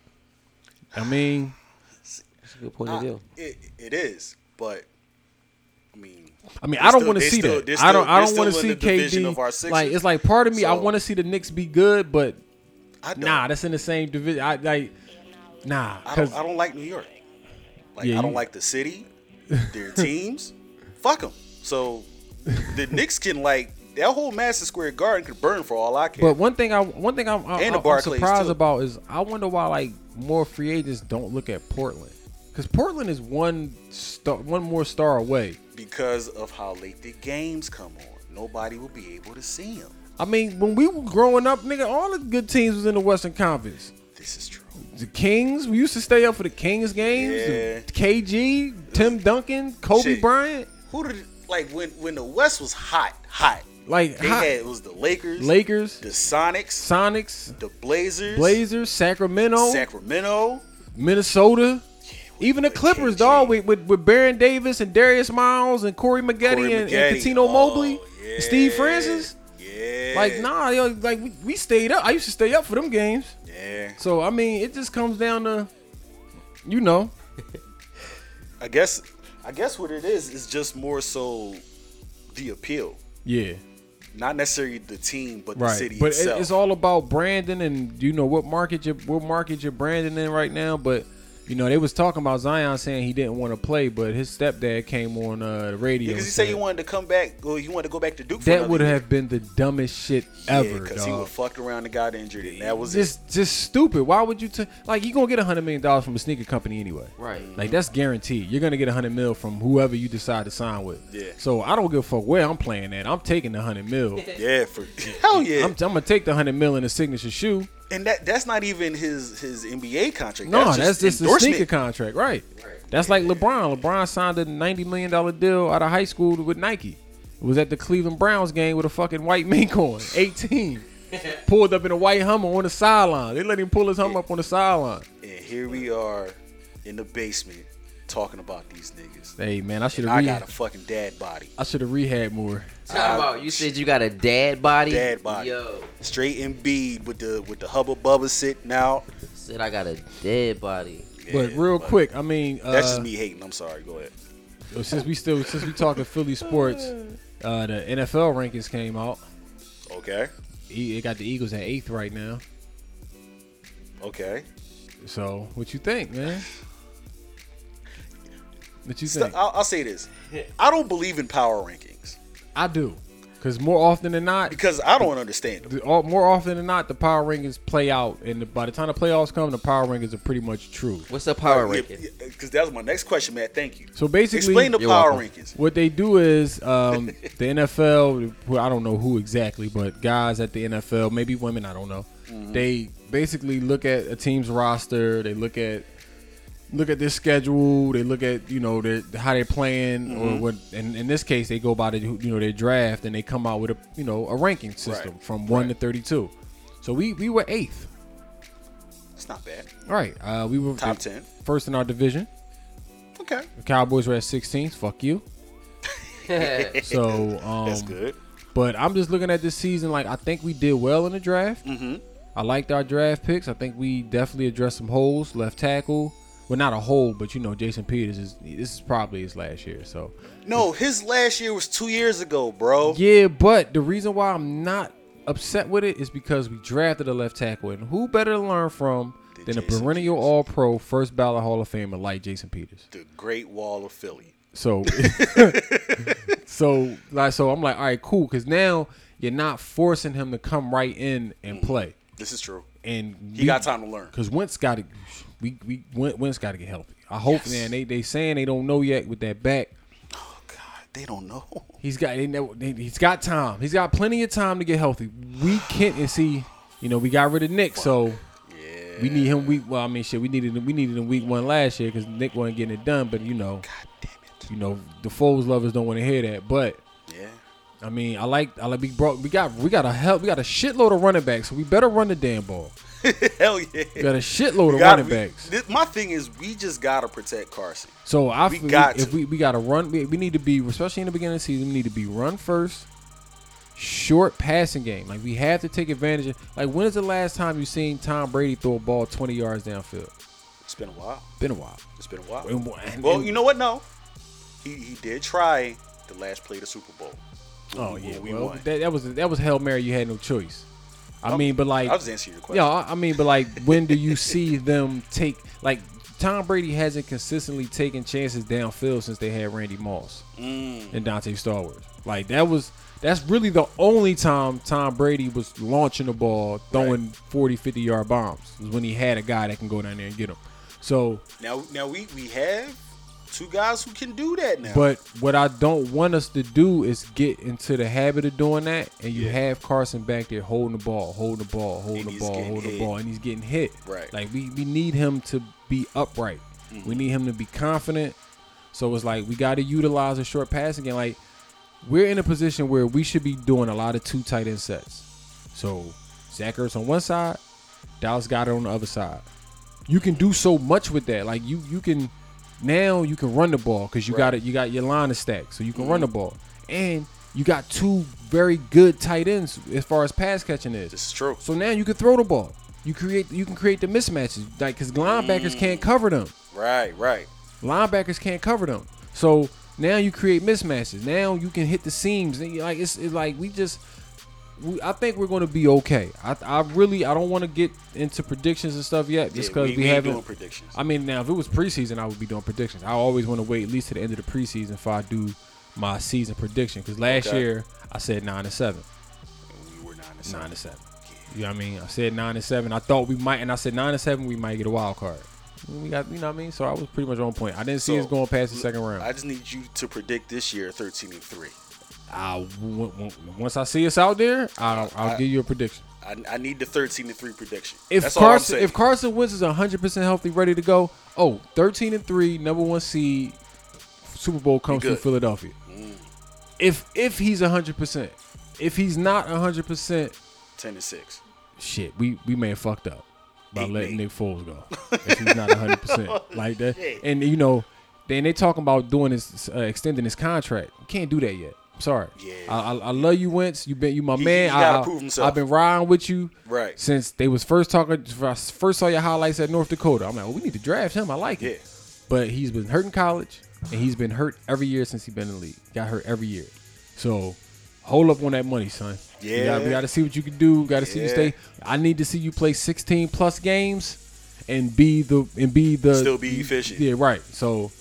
I mean." That's a good point of view. It, it is, but I mean, I mean, I don't want to see still- that. they're I don't. I don't want to see in KD. of our Sixers. like it's like part of me. I want to see the Knicks be good, but I don't, nah, that's in the same division. I like nah, I because don't, I don't like New York. Like Yeah, I don't you- like the city, their teams. Fuck them. So the Knicks can like that whole Madison Square Garden could burn for all I care. But one thing I one thing I'm, I, And the I'm surprised too. about is I wonder why like more free agents don't look at Portland because Portland is one star, one more star away. because of how late the games come on, nobody will be able to see them. I mean, when we were growing up, nigga, all the good teams was in the Western Conference. This is true. The Kings, we used to stay up for the Kings games. Yeah. KG, Tim Duncan, Kobe Shit. Bryant. Who did like when when the West was hot, hot? Like They hot- had it was the Lakers, Lakers, the Sonics, Sonics, the Blazers, Blazers, Sacramento, Sacramento. Minnesota, even the Clippers, dog, with, with with Baron Davis and Darius Miles and Corey Maggette Corey and, and oh, Mobley, Oh, and Steve. Francis. Yeah. Like nah, yo, like we, we stayed up. I used to stay up for them games. Yeah. So I mean, it just comes down to, you know, I guess I guess what it is is just more so the appeal. yeah, Not necessarily the team, but the right. city But it, itself. it's all about branding and you know what market you what market you're branding in right now. But you know, they was talking about Zion saying he didn't want to play, but his stepdad came on uh, the radio. Because he said he wanted to come back. Or he wanted to go back to Duke. For that would year. have been the dumbest shit ever. because he dog. was fucked around and got injured, and that was it. just just stupid. Why would you t- like you gonna get a hundred million dollars from a sneaker company anyway? Right. Like that's guaranteed. You're gonna get a hundred mil from whoever you decide to sign with. Yeah. So I don't give a fuck where I'm playing at. I'm taking the hundred mil. Yeah, for hell yeah. I'm, I'm gonna take the hundred mil in a signature shoe. And that that's not even his his NBA contract. No, that's that's just a endorsement. sneaker contract, right? That's like LeBron. LeBron signed a ninety million dollar deal out of high school with Nike. It was at the Cleveland Browns game with a fucking white mink on, eighteen. Pulled up in a white Hummer on the sideline. They let him pull his Hummer up on the sideline. And here we are in the basement talking about these niggas. Hey man, I should have I re- got a fucking dad body. I should have rehab more. Talk about you said you got a dad body. Dad body. Yo, Straight in bead with the with the hubba bubba sitting out. said I got a dead body. But Yeah, real quick, I mean, uh, That's just me hating. I'm sorry. Go ahead. since we still since we talking Philly sports, uh, the NFL rankings came out. Okay. E- It got the Eagles at eighth right now. Okay. So what you think, man? What you So, think? I'll, I'll say this. I don't believe in power rankings I do, because more often than not, because I don't understand them. the- all- more often than not, the power rankings play out, and the, by the time the playoffs come, the power rankings are pretty much true. What's the power ranking? Because that was my next question, Matt. Thank you. So basically, Explain the You're power welcome. rankings. What they do is um, the NFL. Well, I don't know who exactly, but guys at the NFL, maybe women, I don't know. They basically look at a team's roster. They look at look at their schedule. They look at you know their, how they're playing, or what. And in this case, they go by the you know their draft, and they come out with a you know a ranking system Right. from one to thirty-two. So we we were eighth. It's not bad. All right, uh, we were Top 10. first in our division. Okay. The Cowboys were at 16th. Fuck you. So um, That's good. But I'm just looking at this season like I think we did well in the draft. Mm-hmm. I liked our draft picks. I think we definitely addressed some holes. Left tackle, well, not a whole, but you know, Jason Peters is this is probably his last year. So No, his last year was two years ago, bro. yeah, but the reason why I'm not upset with it is because we drafted a left tackle, and who better to learn from Than than a perennial Peters. All Pro, first ballot Hall of Famer like Jason Peters. The Great Wall of Philly. So, so like, so I'm like, all right, cool, because now you're not forcing him to come right in and play. This is true. and Mm. He got time to learn. because Wentz got to we we Wentz got to get healthy. I hope, Yes. man. They they saying they don't know yet with that back. Oh God, they don't know. He's got they never, they, he's got time. He's got plenty of time to get healthy. We can't and see. You know, we got rid of Nick, so Yeah. we need him week. Well, I mean, shit, we needed him- we needed him week one last year because Nick wasn't getting it done. But you know, God damn it. you know, the Foles lovers don't want to hear that. But. I mean, I like I like we brought we got we got a hell we got a shitload of running backs, so we better run the damn ball. Hell yeah. We got a shitload We of gotta- running we- backs. this- my thing is, we just gotta protect Carson. So I We got if to. we we got to run, we, we need to be especially in the beginning of the season. We need to be run first, short passing game. Like we have to take advantage of. Like when is the last time you seen Tom Brady throw a ball twenty yards downfield? It's been a while. Been a while. It's been a while. And- and- well, you know what? No, he he did try the last play of the Super Bowl. Oh yeah, we well, won. that, that was that was hail mary. You had no choice. I I'm- mean, but like, I was answering your question. yeah, I I mean, but like, when do you see them take like? Tom Brady hasn't consistently taken chances downfield since they had Randy Moss. Mm, and Donté Stallworth. Like that was that's really the only time Tom Brady was launching the ball, throwing 40, 50 yard bombs. Was when he had a guy that can go down there and get him. So, now now we we have two guys who can do that now. but what I don't want us to do is get into the habit of doing that, and you Yeah. have Carson back there holding the ball, holding the ball, holding And the ball, holding the ball, and he's getting hit. Right. Like we we need him to be upright. Mm-hmm. We need him to be confident. So it's like we got to utilize a short passing game. Like we're in a position where we should be doing a lot of two tight end sets. So Zach Ertz on one side, Dallas Goedert on the other side. You can do so much with that. Like you you can now you can run the ball because you Right. got it. You got your line of stack, so you can run the mm-hmm. ball, and you got two very good tight ends as far as pass catching is. this is true. So now you can throw the ball. You create you can create the mismatches like because linebackers can't mm. cover them. Right, right. Linebackers can't cover them. So now you create mismatches. Now you can hit the seams. And, Like it's, it's like we just we, I think we're going to be okay. I, I really, I don't want to get into predictions and stuff yet, just Yeah, because we- we, we haven't. predictions. I mean, now if it was preseason, I would be doing predictions. I always want to wait at least to the end of the preseason before I do my season prediction. Because last Okay. year I said nine and seven, And we were nine and seven. nine and seven. You know what I mean? I said nine and seven. I thought we might, and I said nine and seven, we might get a wild card. We got, you know what I mean? So I was pretty much on point. I didn't see us going past the second round. I just need you to predict this year 13 and three. I'll, w- w- once I see us out there, I'll, I'll I- give you a prediction. I, I need the 13 and three prediction. If That's Carson, if Carson Wentz is 100 percent healthy, ready to go, oh, 13 and three, number one seed, Super Bowl comes from Philadelphia. If if he's 100 percent, if he's not 100 percent, 10 and six. shit, we we may have fucked up by Eight letting eight. Nick Foles go if he's not 100 percent like that. Shit. And you know, then they talking about doing this, uh, extending his contract. Can't do that yet. I'm sorry. Yeah. I, I, I love you, Wentz. You been you my He- man. he gotta I, prove himself. I've been riding with you Right. since they was first talking. I first saw your highlights at North Dakota. I'm like, well, we need to draft him. I like Yeah. it. But he's been hurt in college, and he's been hurt every year since he's been in the league. Got hurt every year. So hold up on that money, son. We Yeah. got, we got to see what you can do. Got to see you stay. I need to see you play 16 plus games and be the and be the Still be efficient. Yeah, right. So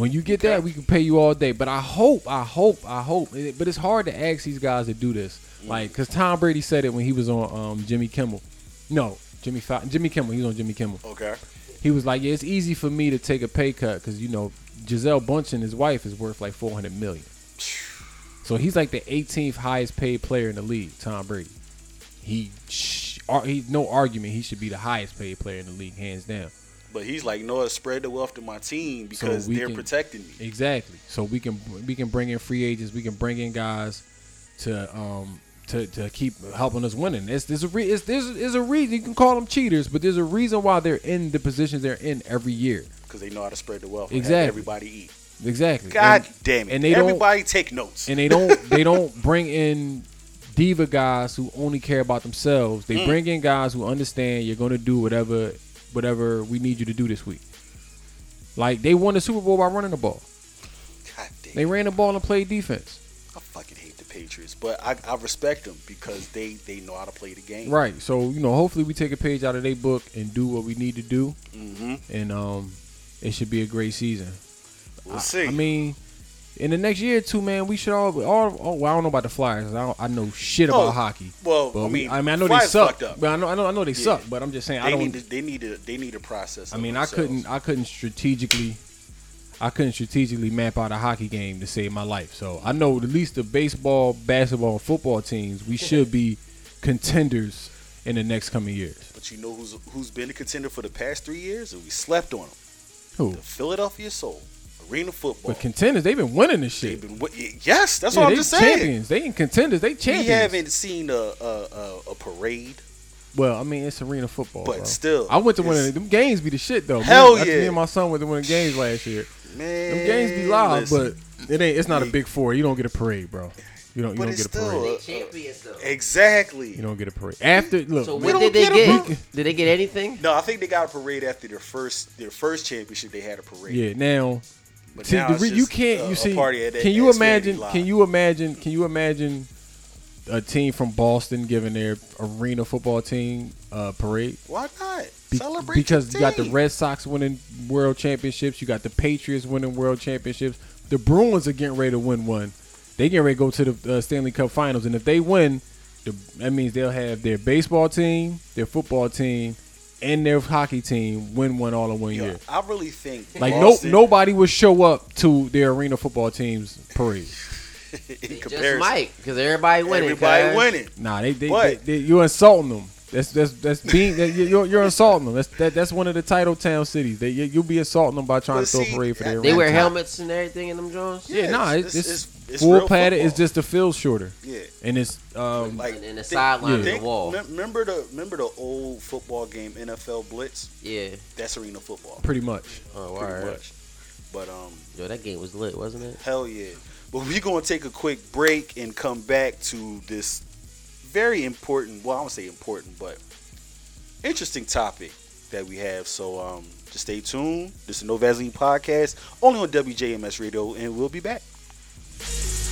when you get that, we can pay you all day. But I hope, I hope, I hope. But it's hard to ask these guys to do this, like, cause Tom Brady said it when he was on um, Jimmy Kimmel. No, Jimmy Fallon. Jimmy Kimmel. He was on Jimmy Kimmel. Okay. He was like, "Yeah, it's easy for me to take a pay cut because you know Gisele Bündchen, his wife, is worth like 400 million. So he's like the 18th highest paid player in the league. Tom Brady. He, he, no argument. He should be the highest paid player in the league, hands down. But he's like, no, spread the wealth to my team because we they're can- protecting me. Exactly. So we can we can bring in free agents. We can bring in guys to um to, to keep helping us winning. It's, there's a re, it's, there's, there's a reason you can call them cheaters, but there's a reason why they're in the positions they're in every year. Because they know how to spread the wealth. and have Exactly. everybody eat. Exactly. God And- damn it. And they don't everybody take notes. and they don't they don't bring in diva guys who only care about themselves. Mm. They bring in guys who understand you're going to do whatever whatever we need you to do this week. Like they won the Super Bowl by running the ball. God damn. They ran the ball and played defense. I fucking hate the Patriots, but I, I respect them because they they know how to play the game. Right. So you know, hopefully we take a page out of their book and do what we need to do, Mm-hmm. and um, it should be a great season. We'll I- see. I, mean, in the next year or two, man, we should all all. Oh, well, I don't know about the Flyers. I, don't, I know shit about Oh, hockey. well, But I we- mean, I mean, I know they suck. up. But I know, I know, I know they Yeah. suck. But I'm just saying, I they don't. need to they need to they need a process. I mean, I couldn't, I couldn't strategically, I couldn't strategically map out a hockey game to save my life. So I know at least the baseball, basketball, and football teams, we should be contenders in the next coming years. But you know who's who's been a contender for the past three years, and we slept on them. Who? The Philadelphia Soul, Arena Football. But contenders, they've been winning this shit. been yes, that's Yeah, what I'm just saying. champions. They ain't contenders. They We champions. We haven't seen a a, a, a parade. Well, I mean, it's arena football. But bro. still, I went to one of it's- them games. Be the shit though. Hell me, yeah. Me and my son went to one of the games last year. Man, Them games be live, listen. but it ain't. It's not a big four. You don't get a parade, bro. You don't. You don't get a parade. still- champions though. exactly. You don't get a parade. After look, So We when don't did they get get? them. Did they get anything? No, I think they got a parade after their first their first championship. They had a parade. yeah. Now, but see, now re- you can't. a- you see, can you imagine? Can you imagine? Can you imagine a team from Boston giving their arena football team a parade? Why not Be- celebrate? because you got the. Red Sox winning world championships, you got the Patriots winning world championships. The Bruins are getting ready to win one. They getting ready to go to the uh, Stanley Cup Finals, and if they win, the, that means they'll have their baseball team, their football team, and their hockey team win one all in one Yo, year. I really think Like no nobody would show up to their arena football team's parade. in They just comparison, might because everybody winning. everybody cuz. winning. Nah, they they, But- they, they you're insulting them. That's that's that's being that you're you're insulting them. That's that, that's one of the title town cities. They you, you'll be insulting them by trying But to throw see, a parade for their They arena. wear helmets and everything in them Jones. Yeah, Yeah, nah, it's- it's, it's- it's, it's full real padded. It's football. just the field shorter, Yeah, and it's um like And then the sideline of the think- wall. Remember the remember the old football game NFL Blitz? Yeah. That's arena football, pretty much. Oh, pretty word. much. But um, Yo, that game was lit, wasn't it? hell yeah. But we're gonna take a quick break and come back to this very important. Well, I don't say important, but interesting topic that we have. So um, just stay tuned. This is No Vaseline podcast, only on WJMS Radio, and we'll be back. Bye.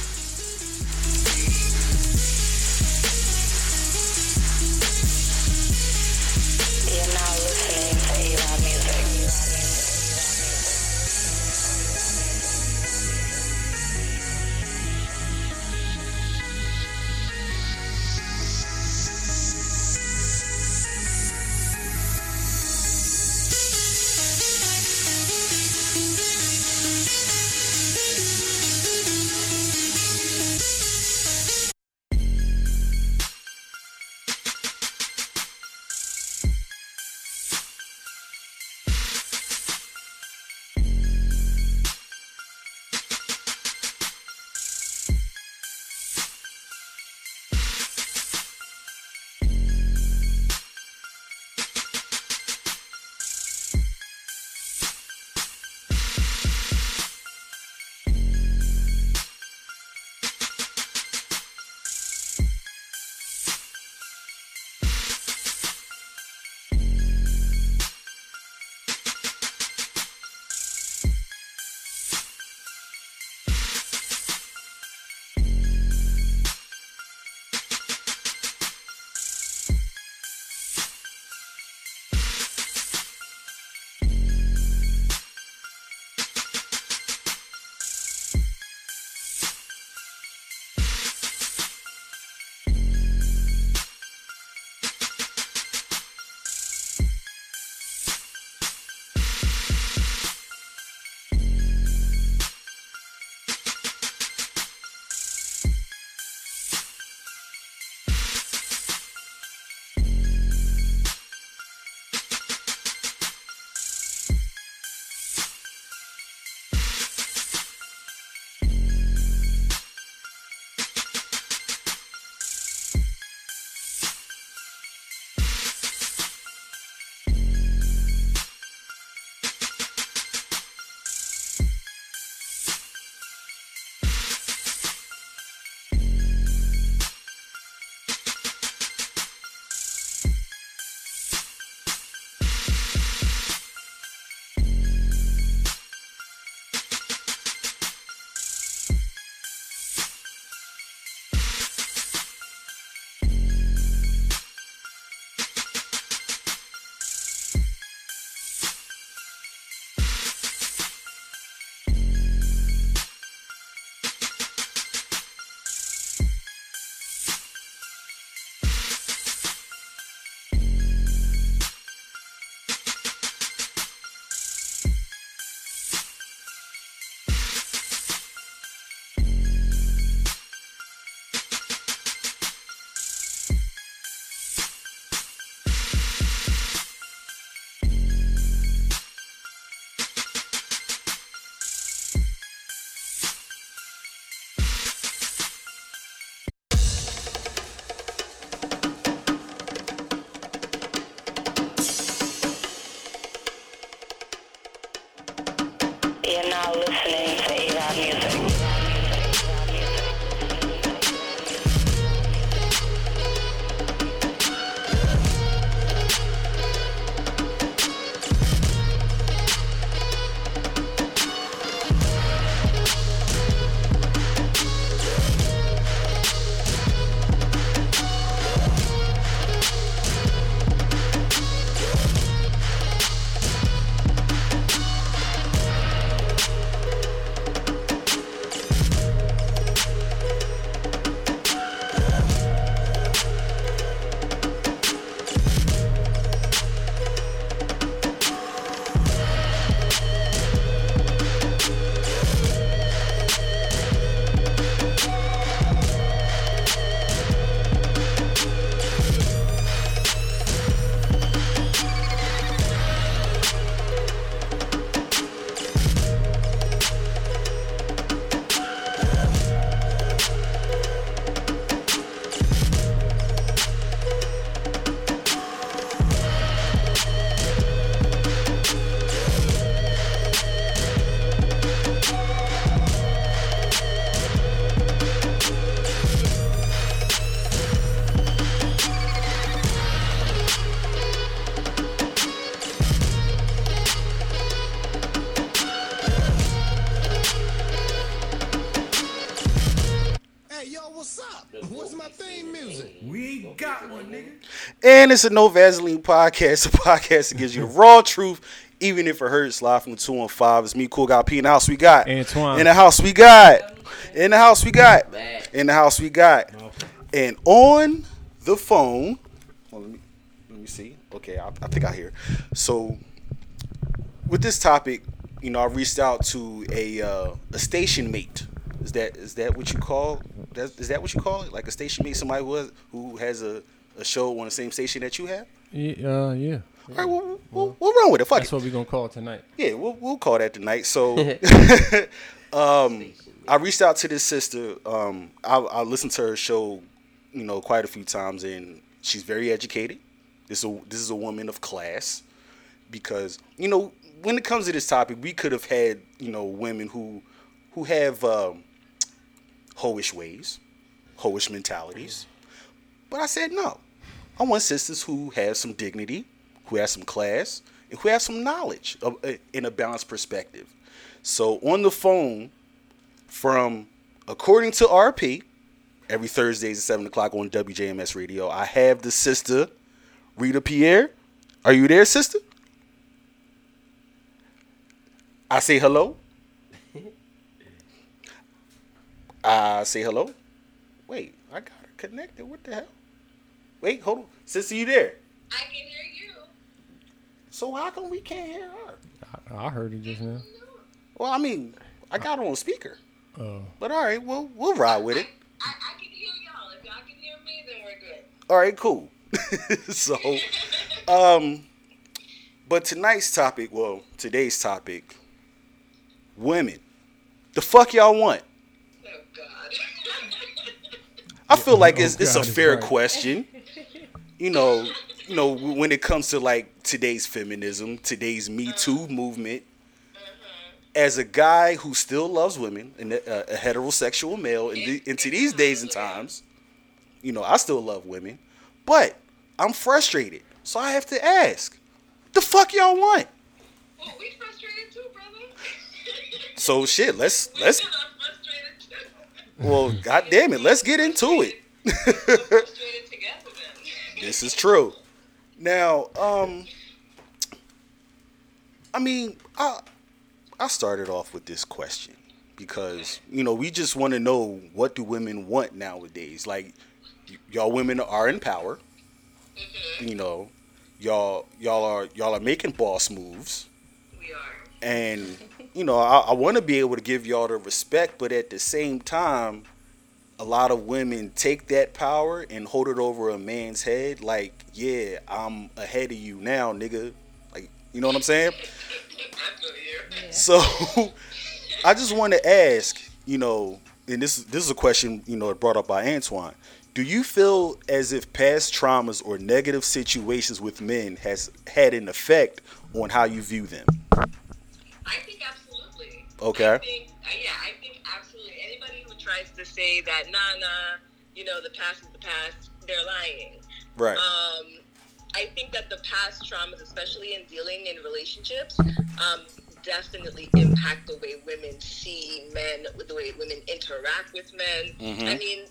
And it's a No Vaseline podcast, a podcast that gives you the raw truth, even if it hurts. Live from the 215. It's me, Cool Guy P. In the house, we got. Antoine. In the house, we got. In the house, we got. In the house, we got. And on the phone, well, let, me, let me see. Okay, I, I think I hear. So, with this topic, you know, I reached out to a uh, a station mate. Is that is that what you call? That, is that what you call it? Like a station mate, somebody who has, who has a, a show on the same station that you have? Yeah, uh, yeah. All right, we'll, we'll, we'll run with it. Fuck That's it. what we're gonna call it tonight. Yeah, we'll, we'll call that tonight. So, um, I reached out to this sister. Um, I, I listened to her show, you know, quite a few times, and she's very educated. This is a, this is a woman of class, because you know when it comes to this topic, we could have had you know women who who have um, hoish ways, hoish mentalities, but I said no. I want sisters who have some dignity, who have some class, and who have some knowledge of, uh, in a balanced perspective. So on the phone, from according to RP, every Thursdays at seven o'clock on WJMS Radio, I have the sister Rita Pierre. Are you there, sister? I say hello. I say hello. Wait, I got her connected. What the hell? Wait, hold on. Sister, you there? I can hear you. So how come we can't hear her? I, I heard it just now. Well, I mean, I got her on speaker. Oh, But all right, we'll we'll ride with it. I, I can hear y'all. If y'all can hear me, then we're good. All right, cool. so, um, but tonight's topic, well, today's topic, women. The fuck y'all want? Oh God. I feel like oh it's it's a fair right. question. You know, you know when it comes to like today's feminism, today's Me uh-huh. Too movement. As a guy who still loves women and a, a heterosexual male in the, into these days and times, you know, I still love women, but I'm frustrated. So I have to ask, the fuck y'all want? well, we frustrated too, brother. So shit, let's let's I'm frustrated too. well, god damn it, let's get into it. Frustrated together then. This is true. Now, um, I mean, I I started off with this question because you know we just want to know what do women want nowadays. Like, y- y'all women are in power. You know, y'all y'all are y'all are making boss moves, We are. and you know I, I want to be able to give y'all the respect, but at the same time, a lot of women take that power and hold it over a man's head. Like, yeah, I'm ahead of you now, nigga. Like, you know what I'm saying? So, I just want to ask, you know, and this this is a question you know brought up by Antoine. Do you feel as if past traumas or negative situations with men has had an effect on how you view them? I think absolutely. Okay. I think, uh, yeah, I think absolutely. Anybody who tries to say that, nah, nah, you know, the past is the past, they're lying. Right. Um, I think that the past traumas, especially in dealing in relationships, um, definitely impact the way women see men, with the way women interact with men. Mhm. I mean,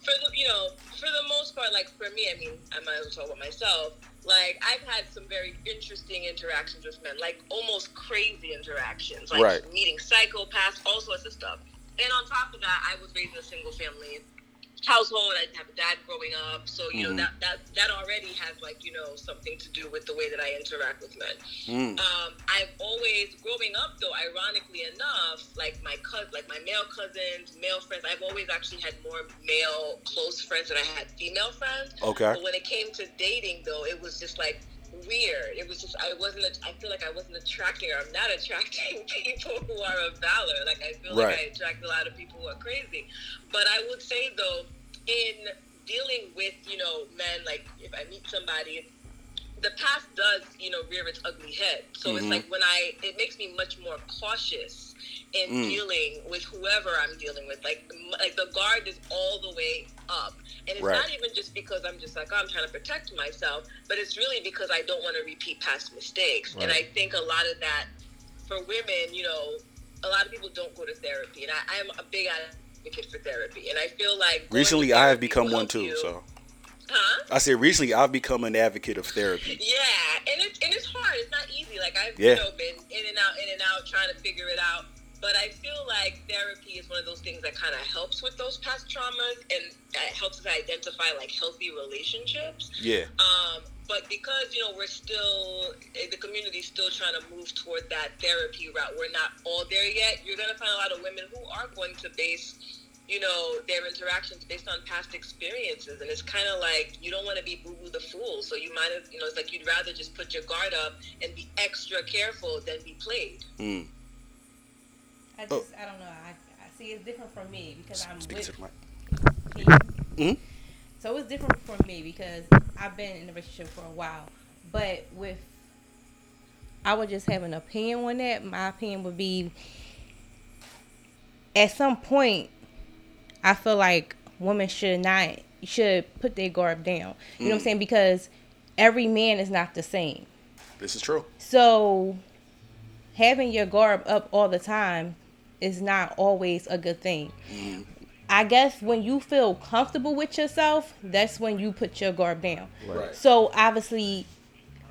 for the you know, for the most part, like for me, I mean, I might as well talk about myself. Like I've had some very interesting interactions with men, like almost crazy interactions, like Right. meeting psychopaths, all sorts of stuff. And on top of that, I was raised in a single family household. I didn't have a dad growing up, so you Mhm. know that that that already has like you know something to do with the way that I interact with men. Mm. Um, I've always growing up though, ironically enough, like my cousin, like my male cousins, male friends. I've always actually had more male close friends than I had female friends. Okay. But when it came to dating, though, it was just like weird. It was just I wasn't. I feel like I wasn't attracting, or I'm not attracting people who are of valor. Like I feel like I attract a lot of people who are crazy. But I would say though, in dealing with you know men, like if I meet somebody. The past does, you know, rear its ugly head. So it's Mhm. like when I, it makes me much more cautious in Mm. dealing with whoever I'm dealing with. Like, like the guard is all the way up, and it's Right. not even just because I'm just like oh, I'm trying to protect myself, but it's really because I don't want to repeat past mistakes. And I think a lot of that for women, you know, a lot of people don't go to therapy, and I, I'm a big advocate for therapy, and I feel like Recently, I have become one too. you- So huh? I said recently, I've become an advocate of therapy. Yeah, and it's and it's hard. It's not easy. Like I've Yeah. you know been in and out, in and out, trying to figure it out. But I feel like therapy is one of those things that kind of helps with those past traumas and it helps us identify like healthy relationships. Yeah. Um, but because you know we're still eh, the community's still trying to move toward that therapy route, we're not all there yet. You're gonna find a lot of women who are going to base, you know, their interactions based on past experiences, and it's kind of like you don't want to be boo boo the fool. So you might have, you know, it's like you'd rather just put your guard up and be extra careful than be played. Mm. I Oh. just, I don't know. I, I see it's different for me because I'm Speak with. to the mic. Can Mhm. So it's different for me because I've been in a relationship for a while, but with I would just have an opinion on that. My opinion would be at some point I feel like women should not should put their guard down. You know what I'm saying? Because every man is not the same. This is true. So having your guard up all the time is not always a good thing. Mm-hmm. I guess when you feel comfortable with yourself, that's when you put your guard down. Right. So obviously,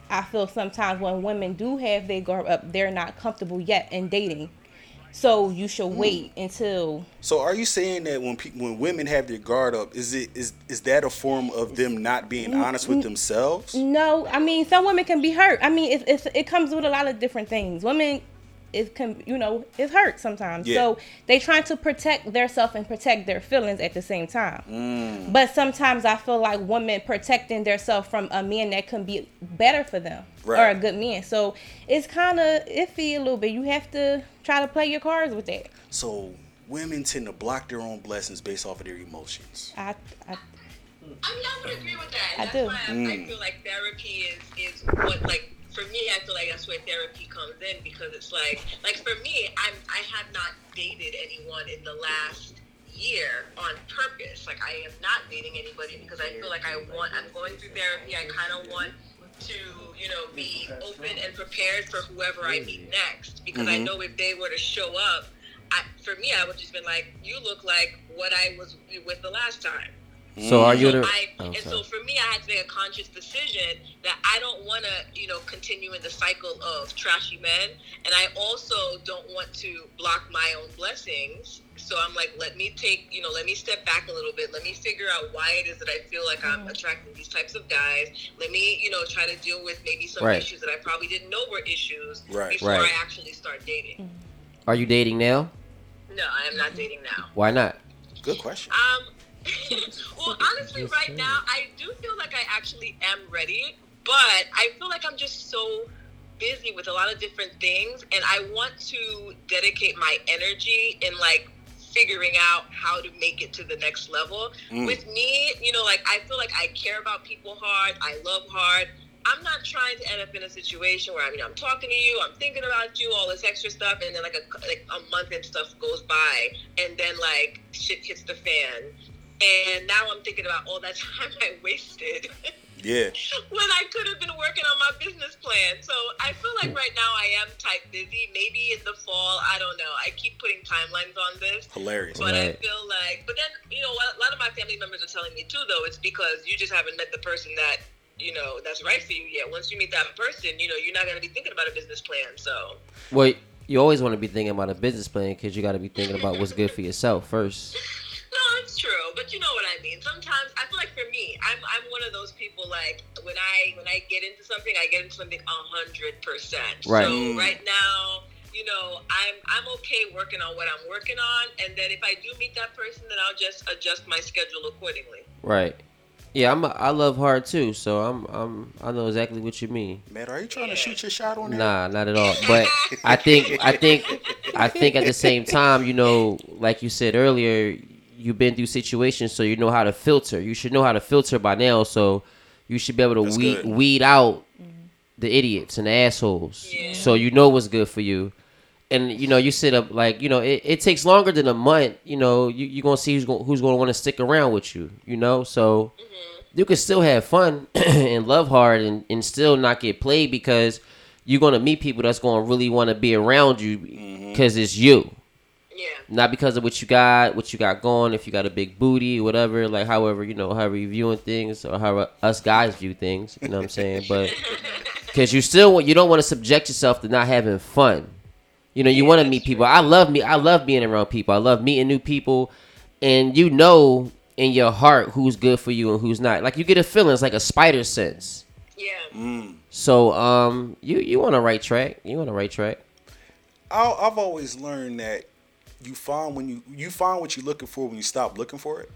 I feel sometimes when women do have their guard up, they're not comfortable yet in dating. So you should mm. wait until So are you saying that when pe- when women have their guard up, is it is is that a form of them not being honest with themselves? No, I mean some women can be hurt. I mean it it's, it comes with a lot of different things. Women it can you know it hurts sometimes. Yeah. So they trying to protect themselves and protect their feelings at the same time. Mm. But sometimes I feel like women protecting themselves from a man that can be better for them or a good man. So it's kind of iffy a little bit. You have to try to play your cards with that. So women tend to block their own blessings based off of their emotions. I, I I mean, I would agree with that. I And do. why I, I feel like therapy is is what like for me. I feel like that's where therapy comes in because it's like like for me, I'm I have not dated anyone in the last year on purpose. Like I am not dating anybody because I feel like I want. I'm going through therapy. I kind of want to you know be open and prepared for whoever I meet next because I Mhm. know if they were to show up. I, for me, I would just been like, "You look like what I was with the last time." So are you So in a, I, oh, and so for me, I had to make a conscious decision that I don't want to, you know, continue in the cycle of trashy men, and I also don't want to block my own blessings. So I'm like, let me take, you know, let me step back a little bit. Let me figure out why it is that I feel like I'm mm-hmm. attracting these types of guys. Let me, you know, try to deal with maybe some Right. issues that I probably didn't know were issues Right. before Right. I actually start dating. Mm. are you dating now? No, I am not dating now. Why not? Good question. Um, well, honestly, right now, I do feel like I actually am ready, but I feel like I'm just so busy with a lot of different things, and I want to dedicate my energy in like figuring out how to make it to the next level. Mm. With me, you know, like I feel like I care about people hard, I love hard, I'm not trying to end up in a situation where I mean I'm talking to you, I'm thinking about you, all this extra stuff, and then like a like a month and stuff goes by, and then like shit hits the fan, and now I'm thinking about all that time I wasted. Yeah. when I could have been working on my business plan. So I feel like hmm. right now I am type busy. Maybe in the fall, I don't know. I keep putting timelines on this. Hilarious. But I feel like, but then, you know, a lot of my family members are telling me too, though, it's because you just haven't met the person that, you know, that's right for you yet. Once you meet that person, you know, you're not going to be thinking about a business plan. So, Wait. you always want to be thinking about a business plan because you got to be thinking about what's good for yourself first. No, it's true. But you know what I mean. Sometimes I feel like for me, I'm, I'm one of those people like when I when I get into something, I get into something a hundred percent. Right. So Mm. right now, you know, I'm I'm okay working on what I'm working on, and then if I do meet that person, then I'll just adjust my schedule accordingly. Right. Yeah, I'm. A, I love hard too, so I'm. I'm. I know exactly what you mean. Man, are you trying to shoot your shot on there? Nah, not at all. But I think. I think. I think at the same time, you know, like you said earlier, you've been through situations, so you know how to filter. You should know how to filter by now, so you should be able to That's weed good. weed out the idiots and the assholes. Yeah. So you know what's good for you. And you know, you sit up like you know, it, it takes longer than a month. You know, you you gonna see who's gonna who's gonna want to stick around with you. You know, so mm-hmm. you can still have fun and love hard and, and still not get played because you're gonna meet people that's gonna really want to be around you mm-hmm. because it's you, Yeah. not because of what you got, what you got going. If you got a big booty, whatever, like however you know, however you viewing things or how us guys view things. You know what I'm saying? But because you still want, you don't want to subject yourself to not having fun. You know, you want to meet people. I love me. I love being around people. I love meeting new people, and you know in your heart who's good for you and who's not. Like you get a feeling, it's like a spider sense. Yeah. Mm. So, um, you you on the right track. You on the right track. I, I've always learned that you find when you you find what you're looking for when you stop looking for it.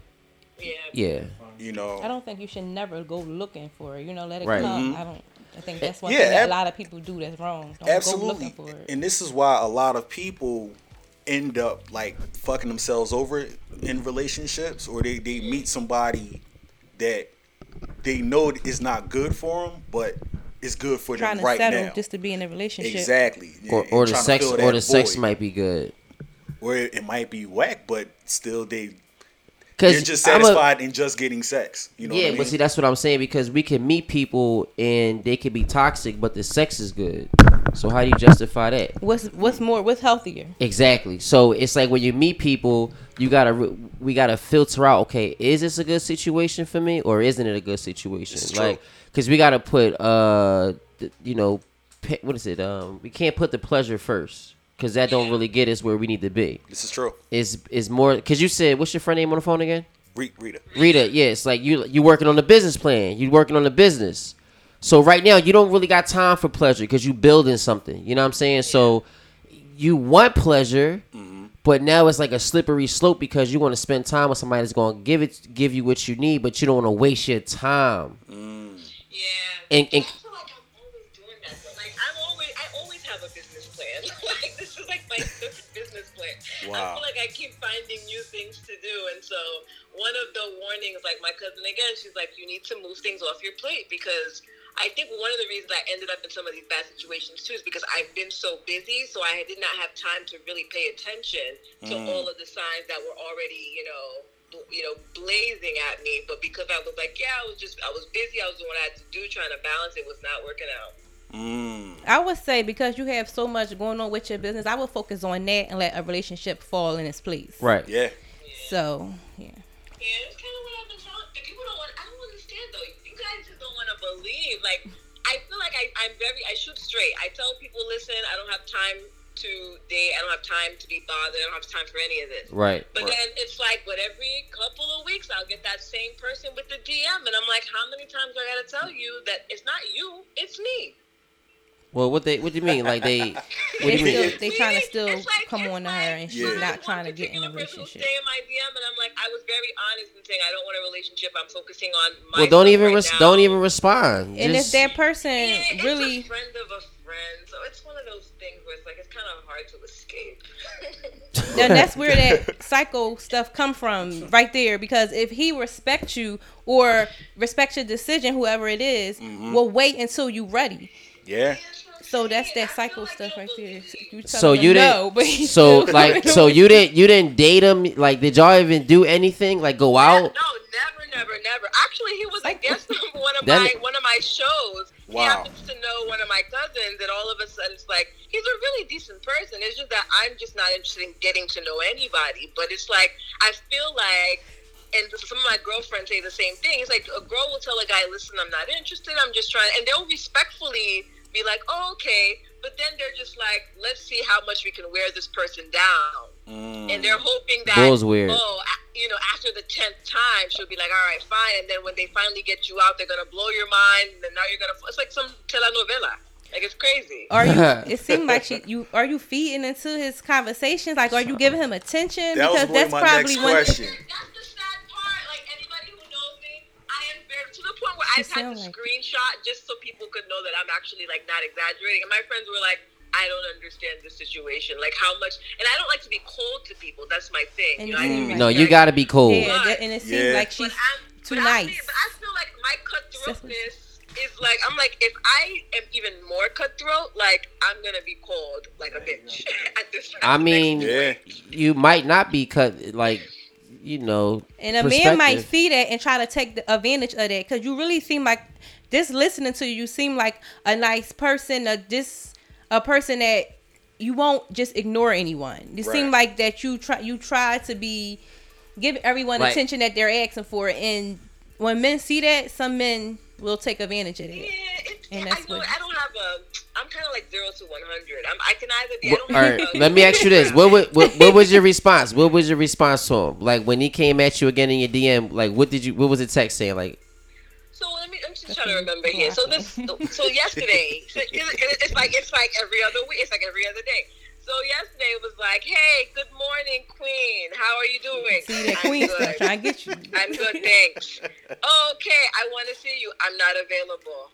Yeah. Yeah. You know. I don't think you should never go looking for it. You know, let it Right. come. Mm-hmm. I don't. I think that's one Yeah, thing that ab- a lot of people do that's wrong. Don't Absolutely. go looking for it. And this is why a lot of people end up like fucking themselves over in relationships or they, they meet somebody that they know is not good for them, but it's good for Trying them to right settle now. just to be in a relationship. exactly. Or or the sex or that the sex might be good. Or it, it might be whack, but still they they're Cause just I'm a- satisfied in just getting sex. You know yeah, what I mean? but see, that's what I'm saying because we can meet people and they can be toxic, but the sex is good. So how do you justify that? What's what's more? What's healthier? Exactly. So it's like when you meet people, you gotta we gotta filter out. Okay, is this a good situation for me, or isn't it a good situation? It's true. Like, because we gotta put uh, you know, what is it? Um, we can't put the pleasure first because that don't really get us where we need to be. this is true. Is is more because you said what's your friend name on the phone again? Re- Rita. Rita, yeah, it's like you you working on the business plan. You working on the business. So right now you don't really got time for pleasure because you building something. You know what I'm saying? So you want pleasure, mm-hmm. but now it's like a slippery slope because you want to spend time with somebody that's going to give it give you what you need, but you don't want to waste your time. Mm. Yeah. And- and- plan. I feel like I keep finding new things to do, and so one of the warnings, like my cousin again, she's like, you need to move things off your plate because. I think one of the reasons I ended up in some of these bad situations too is because I've been so busy, so I did not have time to really pay attention to all of the signs that were already, you know, bl- you know, blazing at me. But because I was like, yeah, I was just, I was busy. I was doing what I had to do, trying to balance. It was not working out. Mm. I would say because you have so much going on with your business, I would focus on that and let a relationship fall in its place. Right. Yeah. So yeah. Yeah, it's kind of what I've been telling. The people don't want. I don't understand though. You guys just don't want to believe. Like, I feel like I, I'm very. I shoot straight. I tell people, listen, I don't have time to date. I don't have time to be bothered. I don't have time for any of this. Right. But then it's like, but every couple of weeks, I'll get that same person with the DM, and I'm like, how many times do I gotta tell you that it's not you, it's me? Well, what they what do you mean? Like they what do They you mean? still they trying to still It's like- come on to her and she's Yeah. not trying to get in a particular person will relationship. Stay in my DM, and I'm like, I was very honest in saying I don't want a relationship. I'm focusing on my. Well, don't even right res- don't even respond. And if that person Yeah, it's really a friend of a friend, so it's one of those things. things where it's like it's kind of hard to escape. Now that's where that psycho stuff come from, right there. Because if he respects you or respects your decision, whoever it is, Mm-hmm. will wait until you're ready. Yeah. So that's that I feel psycho like stuff right there. You So you him didn't. no, but so like, so you didn't you didn't date him? Like, did y'all even do anything? Like, go out? No, never, never, never. Actually, he was a guest on one of That- my one of my shows. He Wow. happens to know one of my cousins, and all of a sudden, it's like he's a really decent person. It's just that I'm just not interested in getting to know anybody. But it's like I feel like. And some of my girlfriends say the same thing. It's like a girl will tell a guy, "Listen, I'm not interested. I'm just trying," and they'll respectfully be like, "Oh, okay," but then they're just like, "Let's see how much we can wear this person down." Mm. and they're hoping that Bull's weird. oh you know after the 10th time she'll be like all right fine and then when they finally get you out they're gonna blow your mind and then now you're gonna it's like some telenovela like it's crazy Are you? It seemed like she, you are you feeding into his conversations. Like, are you giving him attention? That because one that's my probably next one. question. that's the sad part like anybody who knows me i am very to the point where i've had to like- screenshot just so people could know that i'm actually like not exaggerating and my friends were like I don't understand the situation. Like how much, and I don't like to be cold to people. That's my thing. And You know, I you do seem like No, you gotta be cold. Yeah, that- and it seems Yeah. like she's but I'm, too but I nice. feel, but I feel like my cutthroatness is like I'm like if I am even more cutthroat, like I'm gonna be cold like a bitch at this. I mean, Yeah. you might not be cut like, you know. And a man might see that and try to take the advantage of that because you really seem like just listening to you, you seem like a nice person, a just a person that you won't just ignore anyone. You seem like that you try you try to be give everyone Like- attention that they're asking for, and when men see that, some men will take advantage of Yeah, it. it's, And I that's know what- I don't have a. I'm kind of like zero to one hundred. I'm. Can either be. I Wha- don't all have let me ask you this: what, wa- what what was your response? What was your response to him? Like when he came at you again in your DM, like what did you? What was the text saying? Like, So let me. I'm just trying to remember here. So this. So yesterday, so it- it- it's like it's like every other week. It's like every other day. So yesterday it was like, "Hey, good morning, Queen. How are you doing?" See that I'm queen good. stuff trying to get you. I'm good, thanks. Okay, I want to see you. I'm not available.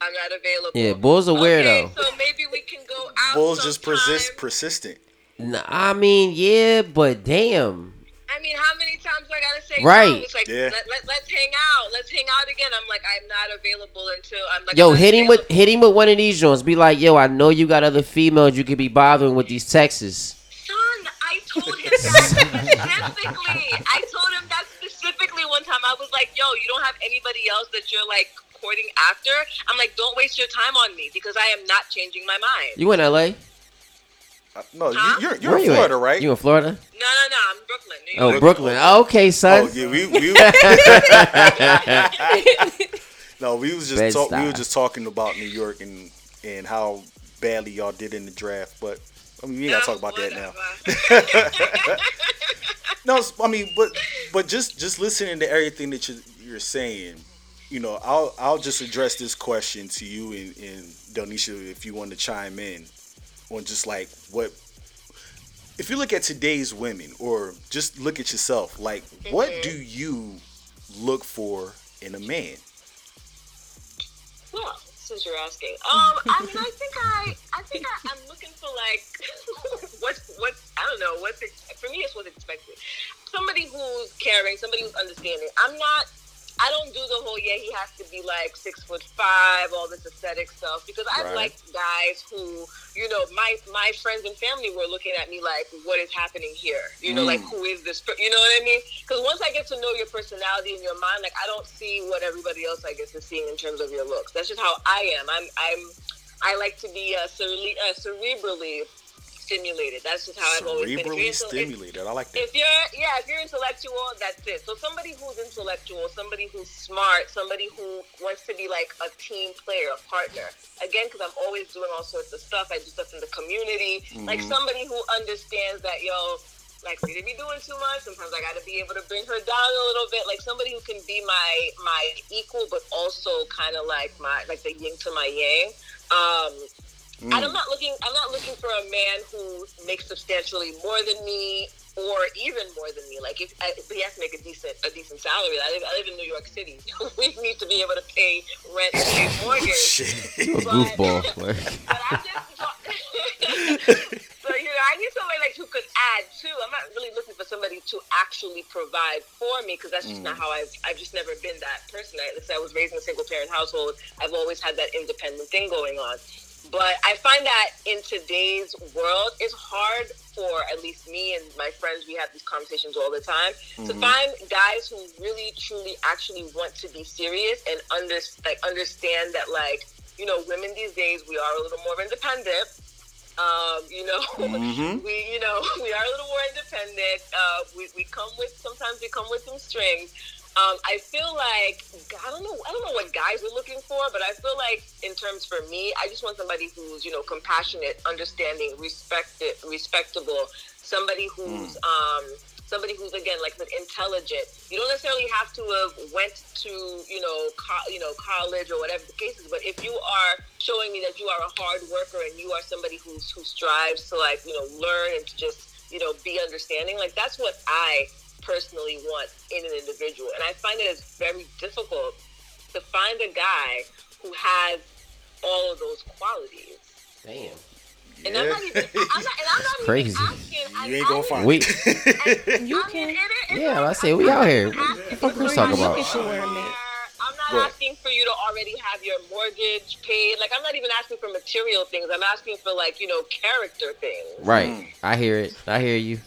I'm not available. yeah, Bull's a weirdo. Okay, so maybe we can go out. Bulls just sometime. persist persistent. Nah, I mean, yeah, but damn. I mean, how many times do I gotta say Right. no? It's like Yeah. let, let, let's hang out. Let's hang out again. I'm like, I'm not available until I'm like. Yo, I'm hit him with available. hit him with one of these joints. Be like, yo, I know you got other females you could be bothering with these texts. Son, I told him that specifically. I told him that specifically one time. I was like, yo, you don't have anybody else that you're like courting after. I'm like, don't waste your time on me because I am not changing my mind. You in L.A.? Uh, no, Huh? you, you're you're Where in you at? Florida, right? You in Florida? No, no, no. I'm Brooklyn, New York. Oh, York. Brooklyn. Okay, son. Oh yeah, we we. no, we was just talk, we Bed-Stuy. were just talking about New York and and how badly y'all did in the draft, but I mean we ain't gotta talk about that now. No, it's- I mean, but but just just listening to everything that you're, you're saying, you know, I'll I'll just address this question to you and, and Donisha if you want to chime in on just like what if you look at today's women or just look at yourself, like what do you look for in a man? Well, since you're asking, um, I mean, I think I, I think I, I'm looking for like, what's, what's, I don't know, what's for me, it's what's expected. Somebody who's caring, somebody who's understanding. I'm not, I don't do the whole, yeah, he has to be like six foot five, all this aesthetic stuff, because I've Right. liked guys who, you know, my, my friends and family were looking at me like, what is happening here? You know, like, who is this, you know what I mean? Because once I get to know your personality and your mind, like, I don't see what everybody else, I guess, is seeing in terms of your looks. That's just how I am. I'm, I'm, I like to be uh, cere- uh, cerebrally stimulated. That's just how I've always been. Cerebrally into- if- stimulated. I like that. if you're yeah if you're intellectual that's it so somebody who's intellectual somebody who's smart somebody who wants to be like a team player a partner again because i'm always doing all sorts of stuff i do stuff in the community like somebody who understands that yo like we to be doing too much sometimes i gotta be able to bring her down a little bit like somebody who can be my my equal but also kind of like my like the yin to my yang um Mm. and I'm not looking. I'm not looking for a man who makes substantially more than me, or even more than me. Like if, if he has to make a decent a decent salary. I live, I live in New York City. we need to be able to pay rent and pay mortgage. Shit. A But- goofball. But I'm just so you know, I need somebody like who could add too. I'm not really looking for somebody to actually provide for me because that's just not mm. how I've I've just never been that person. I, let's say I was raised in a single parent household. I've always had that independent thing going on. But I find that in today's world, it's hard for at least me and my friends. We have these conversations all the time to find guys who really, truly, actually want to be serious and under like understand that like you know, women these days we are a little more independent. Um, you know, we you know we are a little more independent. Uh, we, we come with sometimes we come with some strings. Um, I feel like I don't know I don't know what guys are looking for, but I feel like in terms for me, I just want somebody who's you know compassionate, understanding, respected, respectable. Somebody who's um, somebody who's again like intelligent. You don't necessarily have to have went to you know co- you know college or whatever the case is, but if you are showing me that you are a hard worker and you are somebody who's who strives to like you know learn and to just you know be understanding, like that's what I personally want in an individual, and I find it it's very difficult to find a guy who has all of those qualities. Damn. And I'm not even. I'm not, and I'm not Crazy. even asking. I'm You ain't gonna only- find We, You I mean, can. it is- it's yeah, not- I say we out here. What not the fuck asking we talking you about? to Look at you wearing share. it. I'm not Go ahead. asking for you to already have your mortgage paid. Like I'm not even asking for material things. I'm asking for like you know character things. Right. I hear it. I hear you.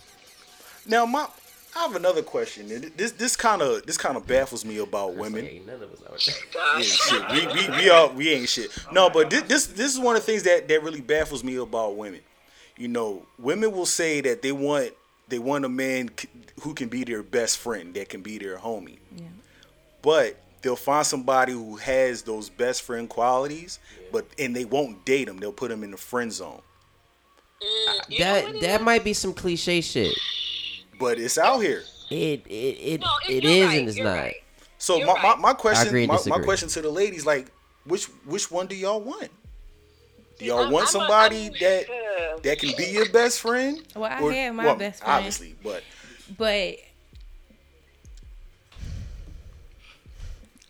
Now, my I have another question. This this kind of this kind of baffles me about women. Ain't none of us out there. We ain't shit. We, we, we all we ain't shit. No, but this, this this is one of the things that that really baffles me about women. You know, women will say that they want they want a man who can be their best friend, that can be their homie. Yeah. But they'll find somebody who has those best friend qualities, but and they won't date them. They'll put them in the friend zone. Mm, you know That what it that is? might be some cliche shit. But it's out here. It it it, No, it right, and it's not. right. So my, right. my, my question my, my question to the ladies like which which one do y'all want? Do y'all I'm- want I'm somebody I'm- that uh, that can be your best friend? Well, I have my best friend. Obviously, but But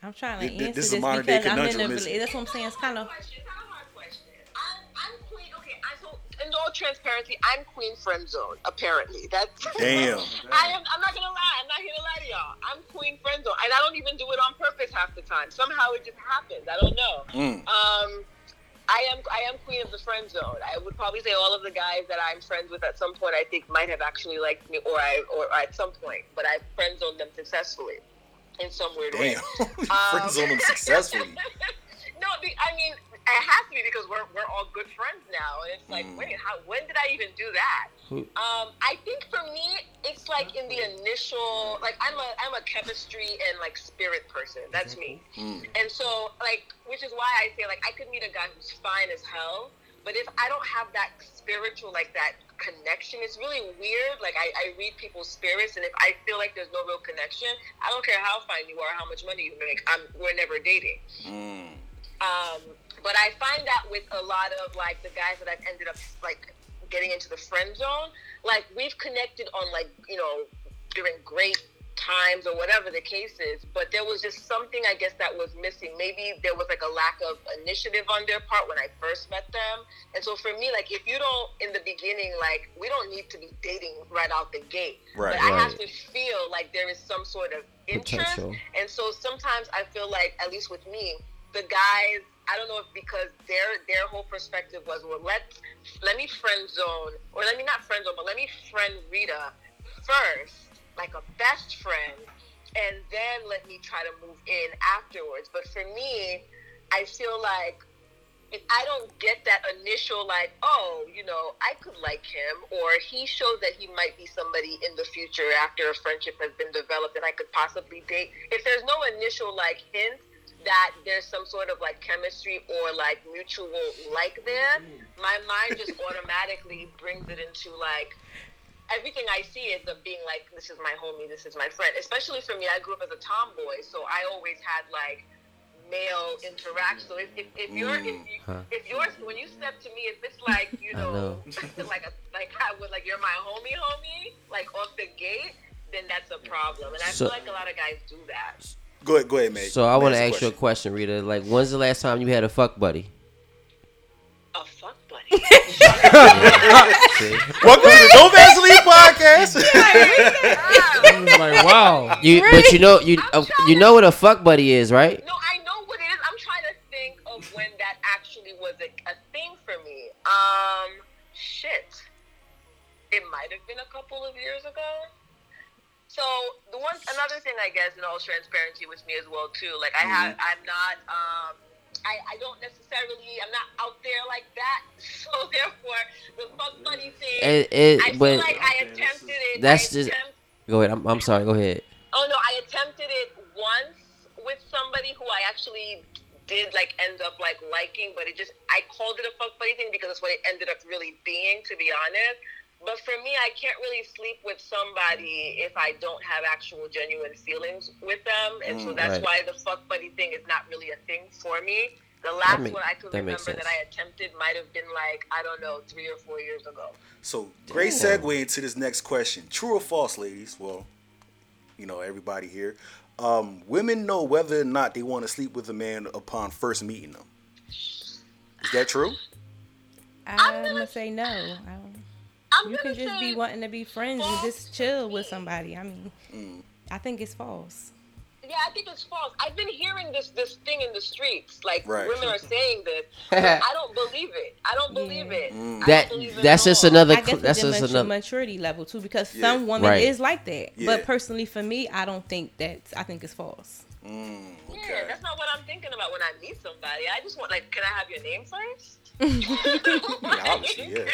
I'm trying to Th- th- answer this is this, a because I'm in a conundrum, relationship. That's what I'm saying. It's kind of question. It's not a hard question. I'm, I'm queen. Okay, I so in all transparency, I'm queen friend zone. Apparently, that's Damn. I am. I'm not gonna lie. I'm not here to lie to y'all. I'm queen friend zone, and I don't even do it on purpose half the time. Somehow it just happens. I don't know. Mm. Um, I am. I am queen of the friend zone. I would probably say all of the guys that I'm friends with at some point, I think might have actually liked me, or I, or at some point, but I friend zoned them successfully in some weird way. damn. Um, Friend zone them successfully. no, I mean, it has to be because we're, we're all good friends now. And it's like, Mm. wait, how, when did I even do that? Um, I think for me, it's like in the initial, like I'm a, I'm a chemistry and like spirit person. That's me. Mm. And so, like, which is why I say, like, I could meet a guy who's fine as hell, but if I don't have that spiritual, like, that connection, it's really weird. Like, I, I read people's spirits, and if I feel like there's no real connection, I don't care how fine you are, how much money you make, I'm, we're never dating. Mm. Um, but I find that with a lot of like the guys that I've ended up like getting into the friend zone, like we've connected on like you know during great times or whatever the case is. But there was just something I guess that was missing. Maybe there was like a lack of initiative on their part when I first met them. And so for me, like if you don't in the beginning, like we don't need to be dating right out the gate. Right, but I have to feel like there is some sort of interest. Potential. And so sometimes I feel like, at least with me, the guys, I don't know if because their their whole perspective was, well, let let me friend zone, or let me not friend zone, but let me friend Rita first, like a best friend, and then let me try to move in afterwards. But for me, I feel like if I don't get that initial like, oh, you know, I could like him, or he shows that he might be somebody in the future after a friendship has been developed that I could possibly date. If there's no initial like hint that there's some sort of like chemistry or like mutual like there, my mind just automatically brings it into like everything I see is of being like, this is my homie, this is my friend. Especially for me, I grew up as a tomboy, so I always had like male interaction. So if, if, if you're if, mm, you, Huh. if yours when you step to me, if it's like you know, know. like a like I would like you're my homie, homie, like off the gate, then that's a problem. And I So- feel like a lot of guys do that. Go ahead, go ahead, man. So I want to Ask ask you a question, Rita. Like, when's the last time you had a fuck buddy? A fuck buddy. Welcome to the No Vaseline podcast. I was like, wow. You, but you know, you uh, you know what a fuck buddy is, right? No, I know what it is. I'm trying to think of when that actually was a, a thing for me. Um, shit. It might have been a couple of years ago. So the one, another thing, I guess, in all transparency with me as well too. Like I have, I'm not, um, I, I don't necessarily, I'm not out there like that. So therefore, the fuck buddy thing, It, it, I feel but like I attempted it. that's I just- attempt- go ahead. I'm, I'm sorry. Go ahead. Oh no, I attempted it once with somebody who I actually did like end up like liking, but it just I called it a fuck buddy thing because that's what it ended up really being, to be honest. But for me, I can't really sleep with somebody if I don't have actual genuine feelings with them, and so Mm, that's right. why the fuck buddy thing is not really a thing for me. The last make- one I can that remember makes sense. that I attempted might have been like I don't know three or four years ago. So great segue into this next question. True or false, ladies? Well, you know everybody here. Um, women know whether or not they want to sleep with a man upon first meeting them. Is that true? I'm gonna say no. I don't, I'm you can just be wanting to be friends and just chill with somebody. I mean, Mm. I think it's false. Yeah, I think it's false. I've been hearing this this thing in the streets. Like Right. women are saying this. I don't believe it. I don't believe it. I That believe it that's just all. another. I guess That's just a another. maturity level too, because Yeah. some women Right. is like that. Yeah. But personally, for me, I don't think that. I think it's false. Mm, Yeah, that's not what I'm thinking about when I meet somebody. I just want like, can I have your name first? Yeah, obviously, yeah.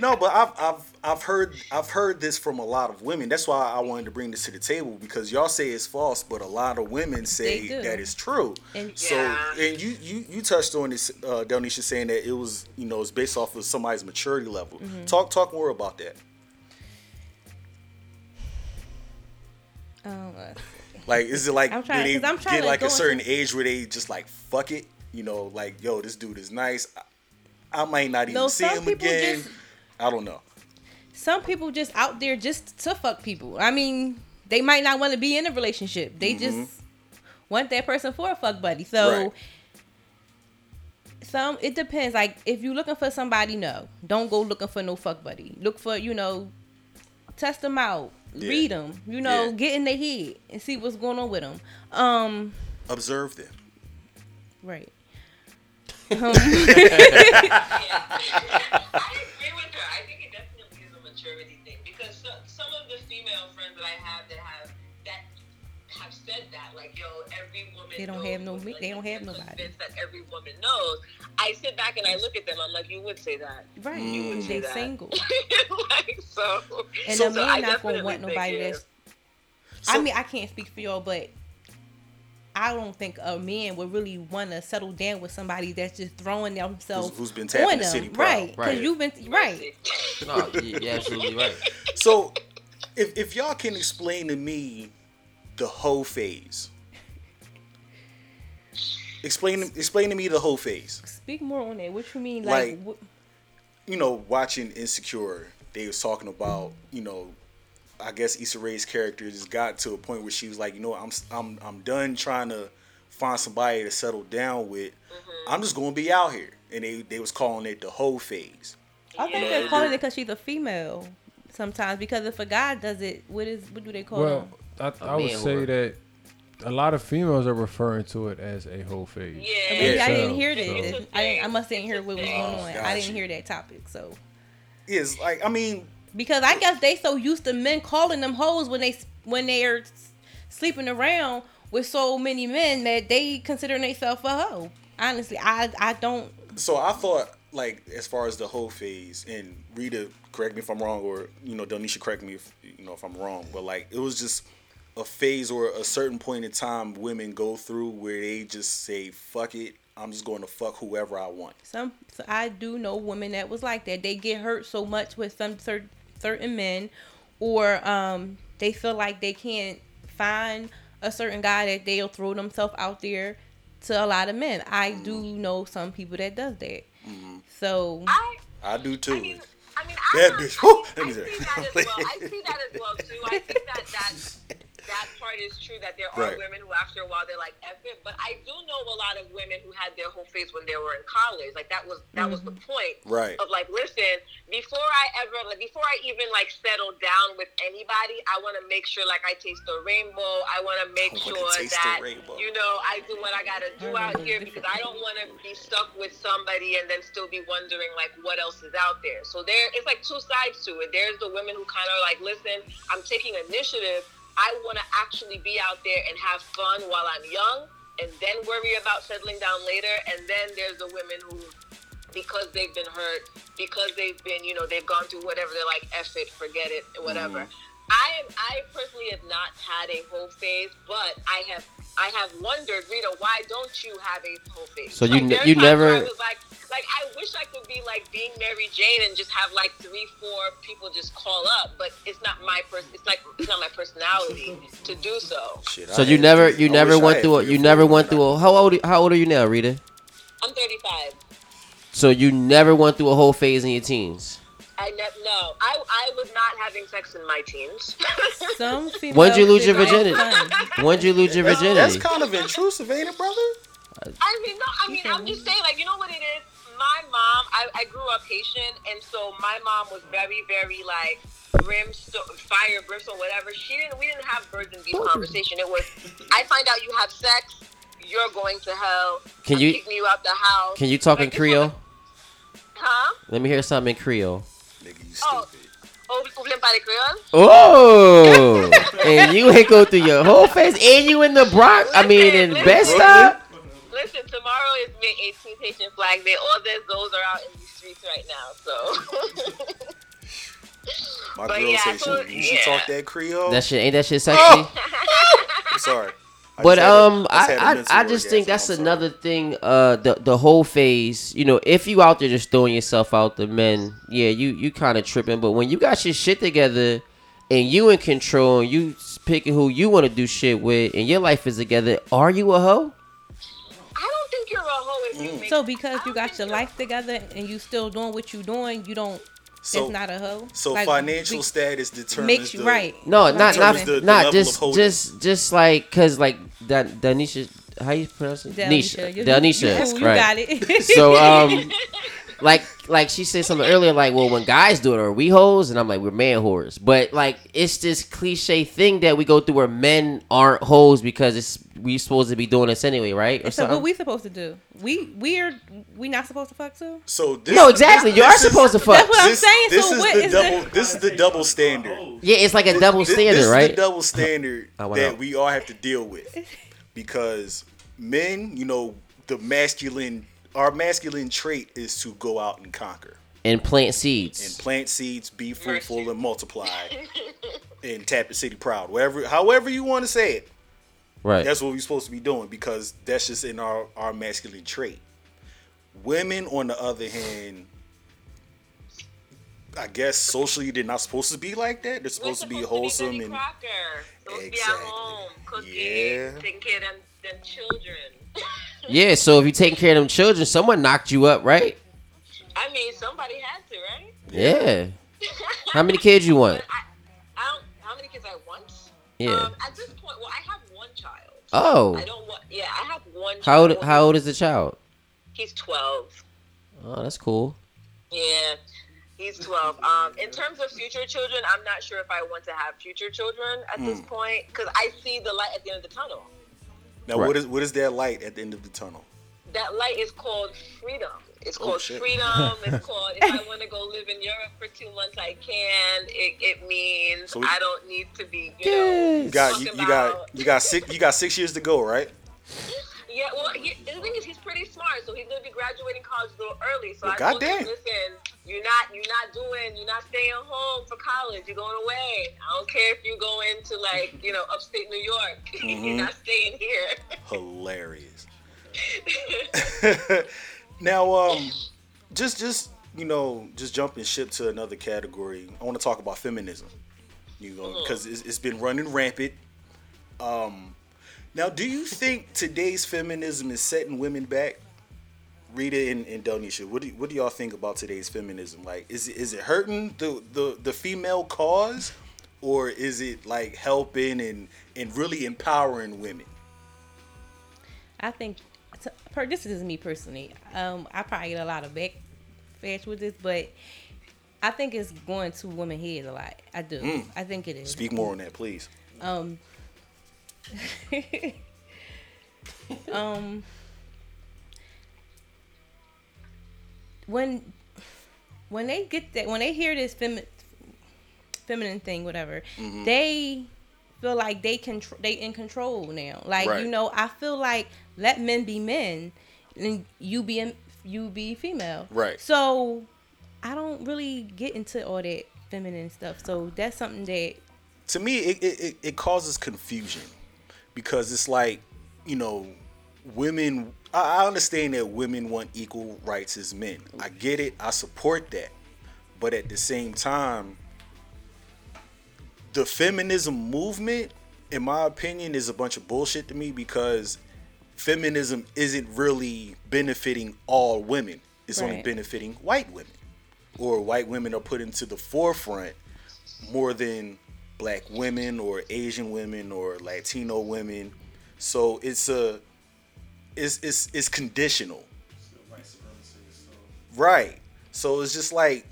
No, but I've I've I've heard I've heard this from a lot of women. That's why I wanted to bring this to the table because y'all say it's false, but a lot of women say that it's true. And- so Yeah. and you you you touched on this, uh, Delnisha, saying that it was you know it's based off of somebody's maturity level. Mm-hmm. Talk talk more about that. Um, Like, is it like I'm trying- do they 'cause I'm trying get to like a certain into- age where they just like fuck it? You know, like yo, this dude is nice. I, I might not even No, see him again. just- I don't know. some people just out there just to fuck people. I mean, they might not want to be in a relationship. They just want that person for a fuck buddy. So Mm-hmm. Right. some it depends. Like if you're looking for somebody, no, don't go looking for no fuck buddy. Look for you know, test them out, Yeah. read them. You know, Yeah. get in their head and see what's going on with them. Um, Observe them. right. I agree with her. I think it definitely is a maturity thing because so, some of the female friends that I have that have that have said that, like, yo, every woman They don't knows, have no like, they don't have nobody. Convinced that every woman knows. I sit back and I look at them. I'm like, you would say that, Right. You mm. would They say that. single. like so. And So- a so I man not gonna definitely want nobody it that's is. I mean, I can't speak for y'all, but I don't think a man would really want to settle down with somebody that's just throwing themselves Who's- who's been tapping on the them. city proud. right? Because Right. you've been right. No, you- you're absolutely right. So, if if y'all can explain to me the whole phase, explain explain to me the whole phase. Speak more on that. What you mean, like? Like- wh- You know, watching Insecure, they was talking about you know, I guess Issa Rae's character just got to a point where she was like, you know, I'm I'm I'm done trying to find somebody to settle down with. I'm just gonna be out here, and they they was calling it the whole phase. I think they're calling it because she's a female. Sometimes because if a guy does it, what is what do they call it? Well, them? I, I would say whore. that a lot of females are referring to it as a whole phase. Yeah. Maybe I didn't hear So- this. so- I didn't, I must didn't hear what was going Oh, on. got I didn't hear that topic. So It's like I mean, because I guess they so used to men calling them hoes when they when they are sleeping around with so many men that they consider themselves a hoe. Honestly, I I don't. So I thought, like, as far as the whole phase, and Rita, correct me if I'm wrong, or you know, Donisha, correct me if you know if I'm wrong, but like, it was just a phase or a certain point in time women go through where they just say, "Fuck it, I'm just going to fuck whoever I want." Some so I do know women that was like that. They get hurt so much with some certain certain men, or um they feel like they can't find a certain guy that they'll throw themselves out there to a lot of men. I do know some people that does that. So I I do too. I mean, I mean, That I, bitch. I, let I, me see that as well. I see that as well too. I think that that that part is true that there are Right. women who after a while they're like F it, but I do know a lot of women who had their whole face when they were in college. Like that was that was the mm-hmm. point. Right. Of like, listen, before I ever like before I even like settle down with anybody, I want to make sure like I taste the rainbow. I want to make I wanna sure that you know I do what I gotta do out here because I don't want to be stuck with somebody and then still be wondering like what else is out there. So there, it's like two sides to it. There's the women who kind of like, listen, I'm taking initiative. I want to actually be out there and have fun while I'm young, and then worry about settling down later. And then there's the women who, because they've been hurt, because they've been, you know, they've gone through whatever. They're like, F it, forget it, whatever. Mm-hmm. I am. I personally have not had a whole phase, but I have. I have wondered, Rita, why don't you have a whole phase? So you ne- there's you never- like, like I wish I could be like being Mary Jane and just have like three, four people just call up, but it's not my person. It's like it's not my personality to do so. Shit, So I you never you I never went through a you never went through a how old how old are you now, Rita? I'm 35. So you never went through a whole phase in your teens. I ne- no, I I was not having sex in my teens. Some When'd you lose your virginity? When'd you lose your virginity? that's kind of intrusive, ain't it, brother? I mean, no, I mean, I'm just saying, like, you know what it is? My mom, I, I grew up Haitian, and so my mom was very, very, like, brimstone, fire, brimstone, whatever. She didn't, we didn't have birds and bees conversation. It was, I find out you have sex, you're going to hell. Can I'm you- kicking you out the house? Can you talk in Like, this Creole? Huh? Let me hear something in Creole. Nigga, you Oh. stupid. Oh, vous voulez me parler créole? Oh, and you ain't go through your whole face, and you in the Bronx. I mean, in Listen, Bed listen. Tomorrow is May 18th Haitian Flag Day. All those, those are out in the streets right now, so. My But girl yeah, say so- she, she yeah. talk that Creole. That shit ain't that shit sexy. I'm sorry. I But just um, just had a I I, mental I just think that's I'm sorry. another thing. Uh, the the whole phase. You know, if you out there just throwing yourself out the men, yeah, you you kind of tripping. But when you got your shit together, and you in control, and you picking who you want to do shit with, and your life is together, are you a hoe? I don't think you're a hoe if you make So because you got your life together and you still doing what you doing, you don't. So, it's not a hoe. so Like, financial we- status determines makes the, you right. No, not not the- said. the not just just just like cause like that Danisha, how you pronounce it? Delisha. Nisha, Danisha, you- you right? got it. So um, like like she said something earlier, like well when guys do it, are we hoes? And I'm like we're man whores. But like it's this cliche thing that we go through where men aren't hoes because it's we supposed to be doing this anyway, right? Or so what something. we supposed to do? We we're we not supposed to fuck too. So this, no, exactly. You are is- supposed to fuck. That's what I'm This, saying. this So is what the is double. the- This is the double standard. Yeah, it's like a double This- standard, this, right? is the double standard I wanna that we all have to deal with because men, you know, the masculine, our masculine trait is to go out and conquer and plant seeds and plant seeds, be fruitful and multiply, and tap the city proud. Whatever, however you want to say it, Right. that's what we're supposed to be doing because that's just in our our masculine trait. Women, on the other hand. I guess socially they're not supposed to be like that. They're We're supposed to be wholesome and Crocker. Supposed to be at Exactly. home, cooking, Yeah. taking care of them, them children. yeah. So if you're taking care of them children, someone knocked you up, right? I mean, somebody had to, right? Yeah. How many kids you want? I, I don't. How many kids I want? Yeah. Um, at this point, well, I have one child. Oh. I don't want. Yeah, I have one. How old? child. How old is the child? He's twelve. Oh, that's cool. Yeah, he's 12. Um, in terms of future children, I'm not sure if I want to have future children at this Hmm. point because I see the light at the end of the tunnel. Now Right. what is what is that light at the end of the tunnel? That light is called freedom. It's Oh, called shit. freedom. It's called if I want to go live in Europe for two months, I can. It, it means So we- I don't need to be, you know. You got you, talking you got you got six you got six years to go, right? Yeah, well, he, the thing is, he's pretty smart, so he's gonna be graduating college a little early. So Well, I told him, listen, you're not, you're not doing, you're not staying home for college. You're going away. I don't care if you go into like, you know, upstate New York. Mm-hmm. you're not staying here. Hilarious. now, um, just just you know, just jumping ship to another category. I want to talk about feminism. You know, because it's, it's been running rampant. Um, now, do you think today's feminism is setting women back? Rita and, and Donisha, what do what do y'all think about today's feminism? Like, is it, is it hurting the, the the female cause, or is it like helping and and really empowering women? I think t- per this is me personally. Um, I probably get a lot of backflash with this, but I think it's going to women heads a lot. I do. I think it is. Speak more on that, please. Um. um. When when they get that when they hear this femi- feminine thing, whatever, Mm-hmm. they feel like they control they in control now. Like Right. you know, I feel like let men be men and you be you be female. Right. So I don't really get into all that feminine stuff. So that's something that to me it, it- it causes confusion because it's like you know women I, I understand that women want equal rights as men. I get it. I support that. But at the same time the feminism movement in my opinion is a bunch of bullshit to me because feminism isn't really benefiting all women. It's only benefiting white women or white women are put into the forefront more than black women or Asian women or Latino women. So it's a it's it's it's conditional. Right. So it's just like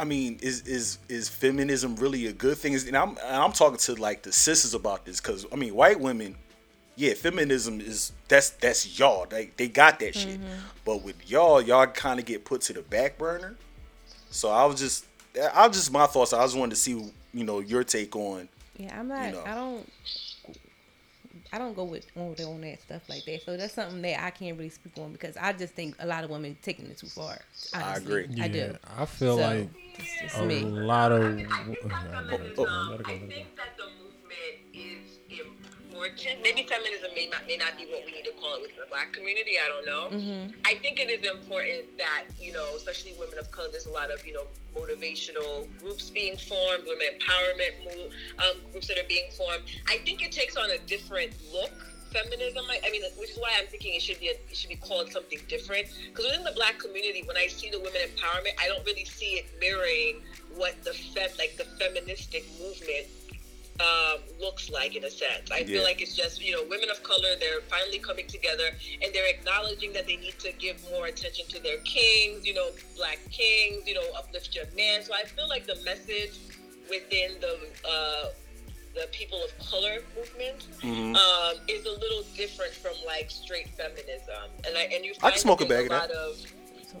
I mean, is is is feminism really a good thing? And I'm and I'm talking to like the sisters about this because I mean, white women, yeah, feminism is that's that's y'all. They they got that shit. Mm-hmm. But with y'all, y'all kind of get put to the back burner. So I was just I was just my thoughts. I just wanted to see you know your take on Yeah, I'm not. know. I don't. I don't go with on, with- on that stuff like that. So that's something that I can't really speak on because I just think a lot of women taking it too far. honestly. agree. I do. I feel So, like it's just a me. lot of. I think oh, I let it go, let it go. think that the movement is Maybe feminism may not may not be what we need to call it within the black community. I don't know. Mm-hmm. I think it is important that you know, especially women of color. There's a lot of you know motivational groups being formed, women empowerment move, um, groups that are being formed. I think it takes on a different look. Feminism, I, I mean, which is why I'm thinking it should be a, it should be called something different. Because within the Black community, when I see the women empowerment, I don't really see it mirroring what the fem, like the feministic movement um, looks like in a sense. I Yeah. feel like it's just you know women of color. They're finally coming together and they're acknowledging that they need to give more attention to their kings. You know, black kings. You know, uplift your man. So I feel like the message within the uh, the people of color movement Mm-hmm. um, is a little different from like straight feminism. And I and you I can smoke a bag of that. of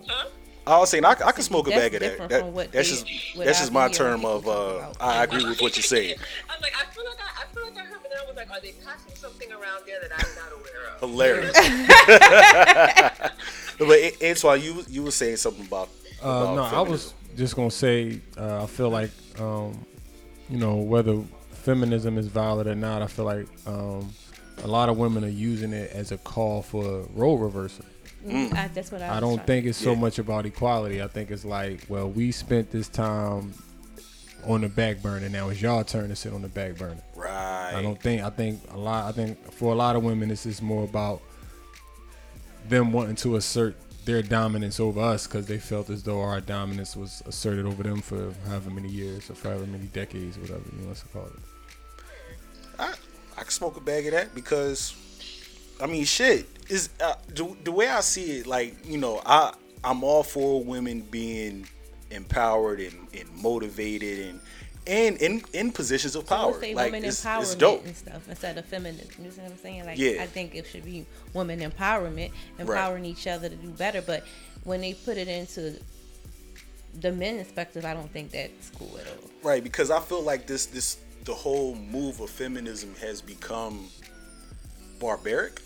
huh? I was saying I, I can smoke a bag of that. that what that's they- just that's just my term of uh. I agree with what you're saying. I'm like, I feel like I, I feel like I heard, but then I was like, are they passing something around there that I'm not aware of? Hilarious. but A- Antoine, you you were saying something about, Uh, about no, I was just gonna say uh, I feel like um, you know whether feminism is valid or not. I feel like um, a lot of women are using it as a call for role reversal. Mm, I, that's what I. I don't trying- think it's so Yeah. much about equality. I think it's like, well, we spent this time on the back burner. Now it's y'all turn to sit on the back burner. right. I don't think. I think a lot. I think for a lot of women, this is more about them wanting to assert their dominance over us because they felt as though our dominance was asserted over them for however many years or for however many decades, whatever you want to call it. I, I can smoke a bag of that because I mean shit is uh, the, the way I see it like you know I I'm all for women being empowered and, and motivated and and in in positions of I power would say like women it's, empowerment it's dope and stuff instead of feminism. You see what I'm saying? Like Yeah. I think it should be women empowerment, empowering each other to do better. But when they put it into the men's perspective, I don't think that's cool at all. right because I feel like this this the whole move of feminism has become barbaric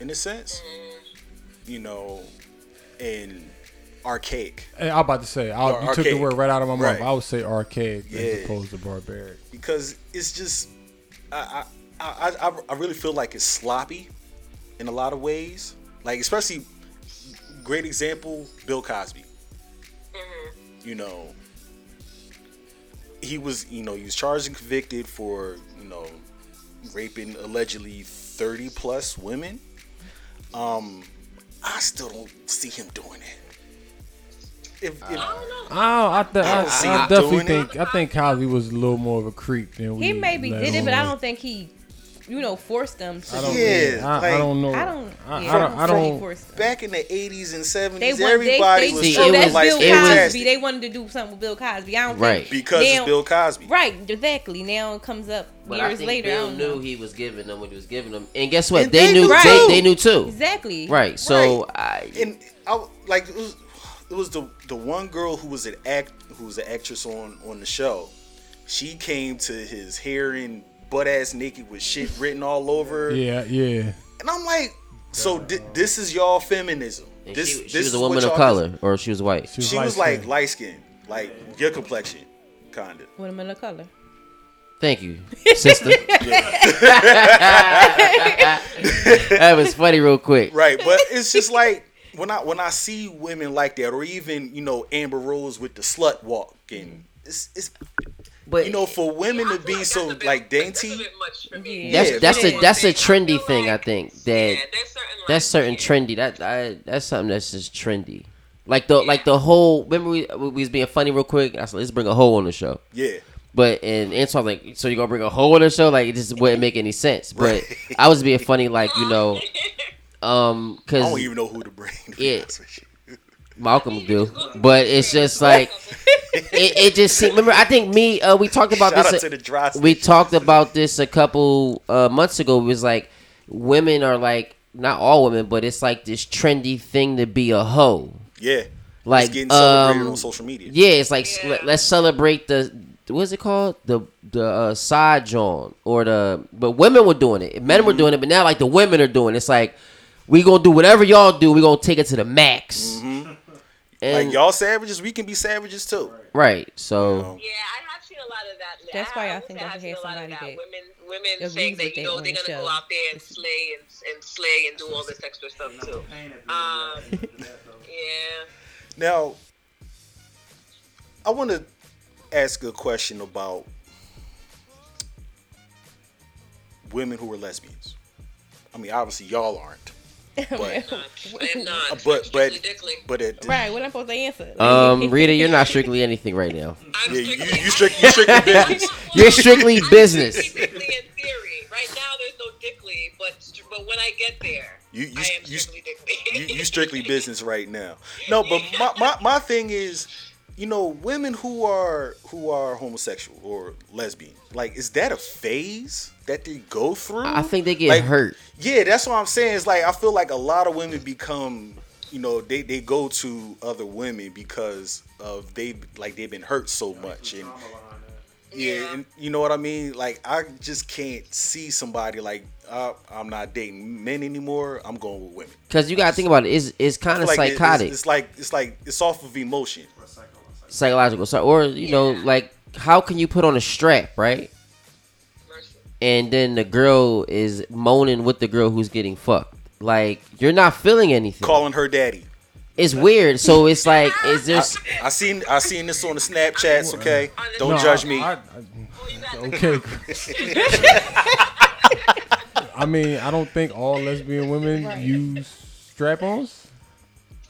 in a sense you know and archaic Hey, I'm about to say, I, Or you took the word right out of my mouth. Right. I would say archaic Yeah. as opposed to barbaric. because it's just I, I I I I really feel like it's sloppy in a lot of ways. Like especially great example, Bill Cosby. Mm-hmm. You know, he was you know he was charged and convicted for you know raping allegedly thirty plus women. Um, I still don't see him doing it. if, if I don't know. I, I, th- I I, don't see I him definitely doing think I think Cosby was a little more of a creep than we. He maybe did it, but I don't think he, you know, force them to. I don't, Yeah, it. I, I don't know. I don't. I, yeah, I don't. I think he don't. them. back in the 80s and 70s, They want, everybody they, was they, See, oh, it trying that's to like Bill it was- Cosby. They wanted to do something with Bill Cosby. I don't Right. think because now, it's Bill Cosby. Right, exactly. Now it comes up But I years think later. I Bill don't knew he was giving them what he was giving them, and guess what? And they, they knew. knew They, they knew too. Exactly. Right. So Right. I. And I like it was it was the the one girl who was an act who was an actress on on the show. She came to his hearing butt ass naked with shit written all over. Yeah, yeah. And I'm like, so thi- this is y'all feminism. and This she, this she was is a woman of y'all- color, or she was white. She was, She was like light-skinned. light skinned, like your complexion, kinda. Women of color. Thank you, sister. that was funny, real quick. Right, but it's just like when I when I see women like that, or even you know Amber Rose with the slut walk, and it's it's But you know for women to be like so bit- like That's dainty. a bit much for me. Yeah, that's that's a that's a I trendy feel thing. I think that Yeah, certain that's like, certain yeah. trendy. That I, that's something that's just trendy. Like the like the whole. Remember we, we was being funny real quick. I said let's bring a hoe on the show. Yeah, But and Antoine like, so you gonna bring a hoe on the show? Like it just wouldn't make any sense. But I was being funny, like you know, um, cause I cause don't even know who to bring. To Yeah. honest with you. Malcolm do. But it's just like it, it just seemed. Remember, I think me. Uh, we talked about Shout this. out to the dry we talked about this a couple uh, months ago. It was like women are like not all women, but it's like this trendy thing to be a hoe. Yeah, Like it's getting celebrated um, on social media. Yeah, it's like Yeah. let, us celebrate the what's it called the the uh, side joint or the but women were doing it, men Mm-hmm. were doing it, but now like the women are doing it. It's like we gonna do whatever y'all do. We gonna take it to the max. Mm-hmm. And, Like y'all savages, we can be savages too. right? So You know? Yeah, I have seen a lot of that. That's why I think I have seen a lot of somebody that. that Women, women agrees saying that you know they're gonna show. go out there and slay and, and slay and do all this extra stuff too. Um, yeah. Now, I want to ask a question about women who are lesbians. I mean, obviously y'all aren't, but And not. But but but it, right, what am I supposed to answer? um, Rita, you're not strictly anything right now. I'm yeah, you strictly- you strict you strictly business. You're strictly business. Strictly in theory. Right now, there's no dickly, but but when I get there, You you I am strictly dickly. you, you strictly business right now. No, but my, my, my thing is, you know, women who are who are homosexual or lesbian, like, is that a phase that they go through? I think they get Like, hurt. Yeah, that's what I'm saying. It's like I feel like a lot of women become, you know, they, they go to other women because of they like they've been hurt so much and yeah, Yeah. and you know what I mean. Like I just can't see somebody like uh, I'm not dating men anymore. I'm going with women. Cause you gotta think about it. It's it's kind of like it- it's- psychotic. It's, like it's like it's off of emotion. Psychological. So, or you know, like how can you put on a strap, right? And then the girl is moaning with the girl who's getting fucked. Like you're not feeling anything. Calling her daddy. It's weird. So it's like, is there? I seen I seen this on the Snapchats. Okay, don't No, judge I- me. I- I- okay. I mean, I don't think all lesbian women use strap-ons.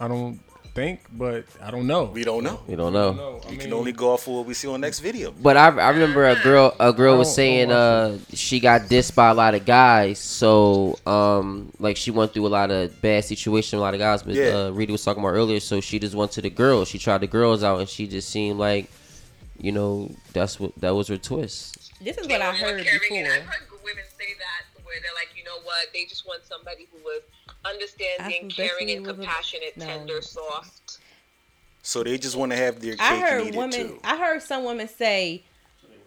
I don't think, but I don't know. we don't know. We don't know. No, I We can only go off of what we see on next video. But I, I remember a girl a girl was saying uh she got dissed by a lot of guys. So um like she went through a lot of bad situation with a lot of guys. But Yeah. uh, Rita was talking about earlier. So she just went to the girls. She tried the girls out, and she just seemed like, you know, that's what that was her twist. This is what I heard before. I've heard women say that where they're like, you know what, they just want somebody who was understanding, caring, and compassionate, no. tender, soft. So they just want to have their cake I and heard eat women. it too. I heard some women say,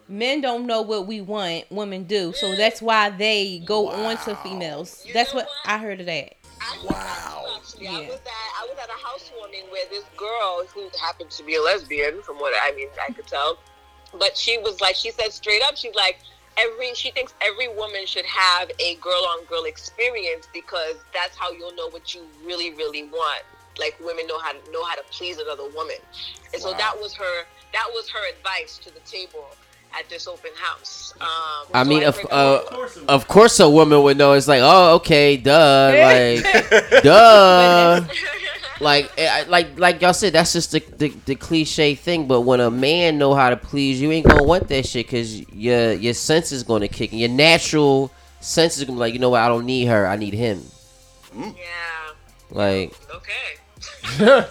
"Men don't know what we want, women do." So mm. that's why they go on to females. You That's what what? I heard of that. I was Wow. Actually, I was at I was at a housewarming where this girl who happened to be a lesbian, from what I mean I could tell, but she was like she said straight up, she's like every she thinks every woman should have a girl on girl experience because that's how you'll know what you really really want. Like women know how to know how to please another woman, and so that was her that was her advice to the table at this open house. Um, I so mean, of uh, of course, a woman would know. It's like, oh, okay, duh, like, duh. like eh, like like y'all said that's just the, the the cliche thing but when a man know how to please you ain't gonna want that shit because your your sense is gonna kick in your natural sense is gonna be like you know what i don't need her i need him Yeah. like Okay. yeah,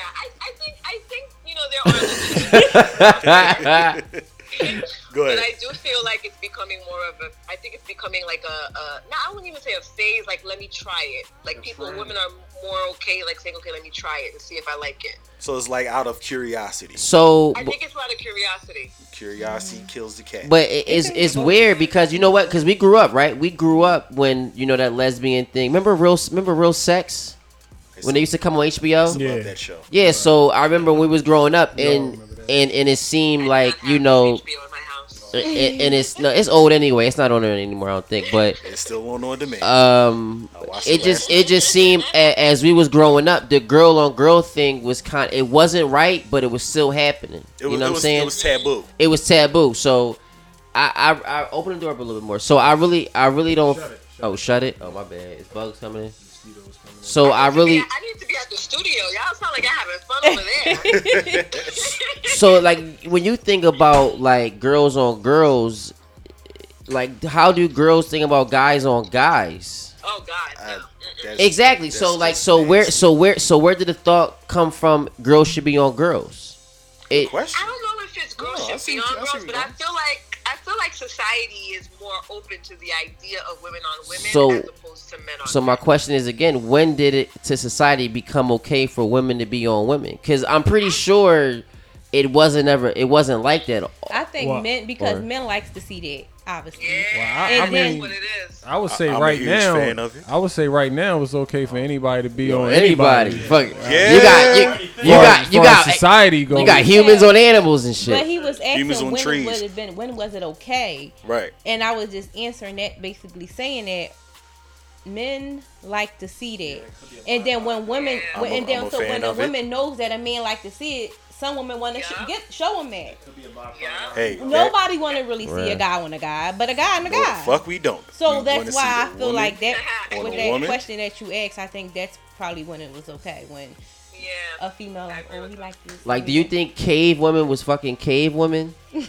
I, I think I think you know there are. Go But. I do feel like it's becoming more of a. I think it's becoming like a. a no, I wouldn't even say a phase. Like, let me try it. Like, people, women are more okay, like saying, okay, let me try it and see if I like it. So it's like out of curiosity. so I think it's out of curiosity. Curiosity mm. kills the cat. But it- it's it's weird because you know what? Because we grew up, right? We grew up when you know that lesbian thing. Remember real? Remember real sex when they used to come on HBO? Yeah. that show. Yeah. So I remember when we was growing up, and and and it seemed like you know, HBO in my house. and, and it's no, it's old anyway. It's not on there anymore, I don't think. But It's still on on demand. um, it it just it just seemed a, as we was growing up, the girl on girl thing was kind. It wasn't right, but it was still happening. it was, you know what was, I'm saying? It was taboo. it was taboo. So I I, I opened the door up a little bit more. So I really I really don't. oh, shut it. Oh my bad. It's bugs coming in? So I really Yeah, I need to be at the studio. Y'all sound like y'all having fun over there. so like when you think about like girls on girls, like how do girls think about guys on guys? oh God, no. That's- Exactly. that's So like just so where so where so where did the thought come from? Girls should be on girls. It question? I don't know if it's girls No, should see be what on I girls, but I feel like I feel like society is more open to the idea of women on women So- as opposed to men on So my men. question is again, when did it to society become okay for women to be on women? Because I'm pretty sure it wasn't ever it wasn't like that. I think Well, men because or- men likes to see that, obviously. Yeah, Well, I- I that's mean- what it is. I would say I'm right now, fan of it. I would say right now it's okay for anybody to be Yo, on anybody, anybody. fuck. Yeah. You got you, you Far- got you got society goes. you got humans on animals and shit. But he was Humans asking on when trees. it would have been when was it okay? Right. And I was just answering that, basically saying that men like to see that, and then when women, I'm when, a- and then I'm so when a of it. woman knows that a man like to see it, some women want to Yeah. sh- get show him that. Yeah. Hey. Nobody want to really see a guy on a guy, but a guy on a no, the guy. fuck we don't. So We that's why I feel like that with that woman. question that you asked, I think that's probably when it was okay when Yeah. a female like, oh, with he like this. Like, do you think cave women was fucking cave women?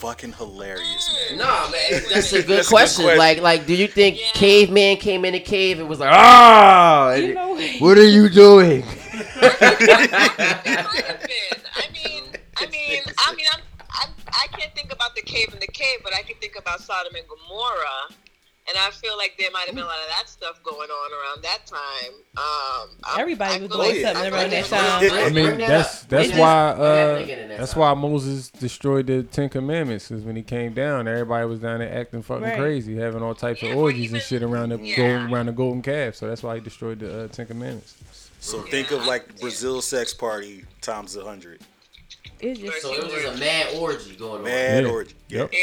Fucking hilarious, man. Nah, man, that's a good That's a good question. question. Like, like, do you think Yeah. caveman came in a cave and was like, ah, You know what? what are you doing? It might have been. I mean, I mean, I mean, I'm, I'm, I can't think about the cave in the cave, but I can think about Sodom and Gomorrah, and I feel like there might have been a lot of that stuff going on around that time. Um, I'm- Everybody I was feel doing like- something I around feel that time. I mean, that's that's It's why just- I had a uh, nigga in that that's why Moses destroyed the Ten Commandments. Is when he came down, everybody was down there acting fucking Right. crazy, having all types Yeah, of orgies even- and shit around the yeah. golden, around the golden calf. So that's why he destroyed the uh, Ten Commandments. So think of like Brazil sex party times a hundred. It's just So it was just a mad orgy going on. Mad Yeah. orgy. Yep. Yeah,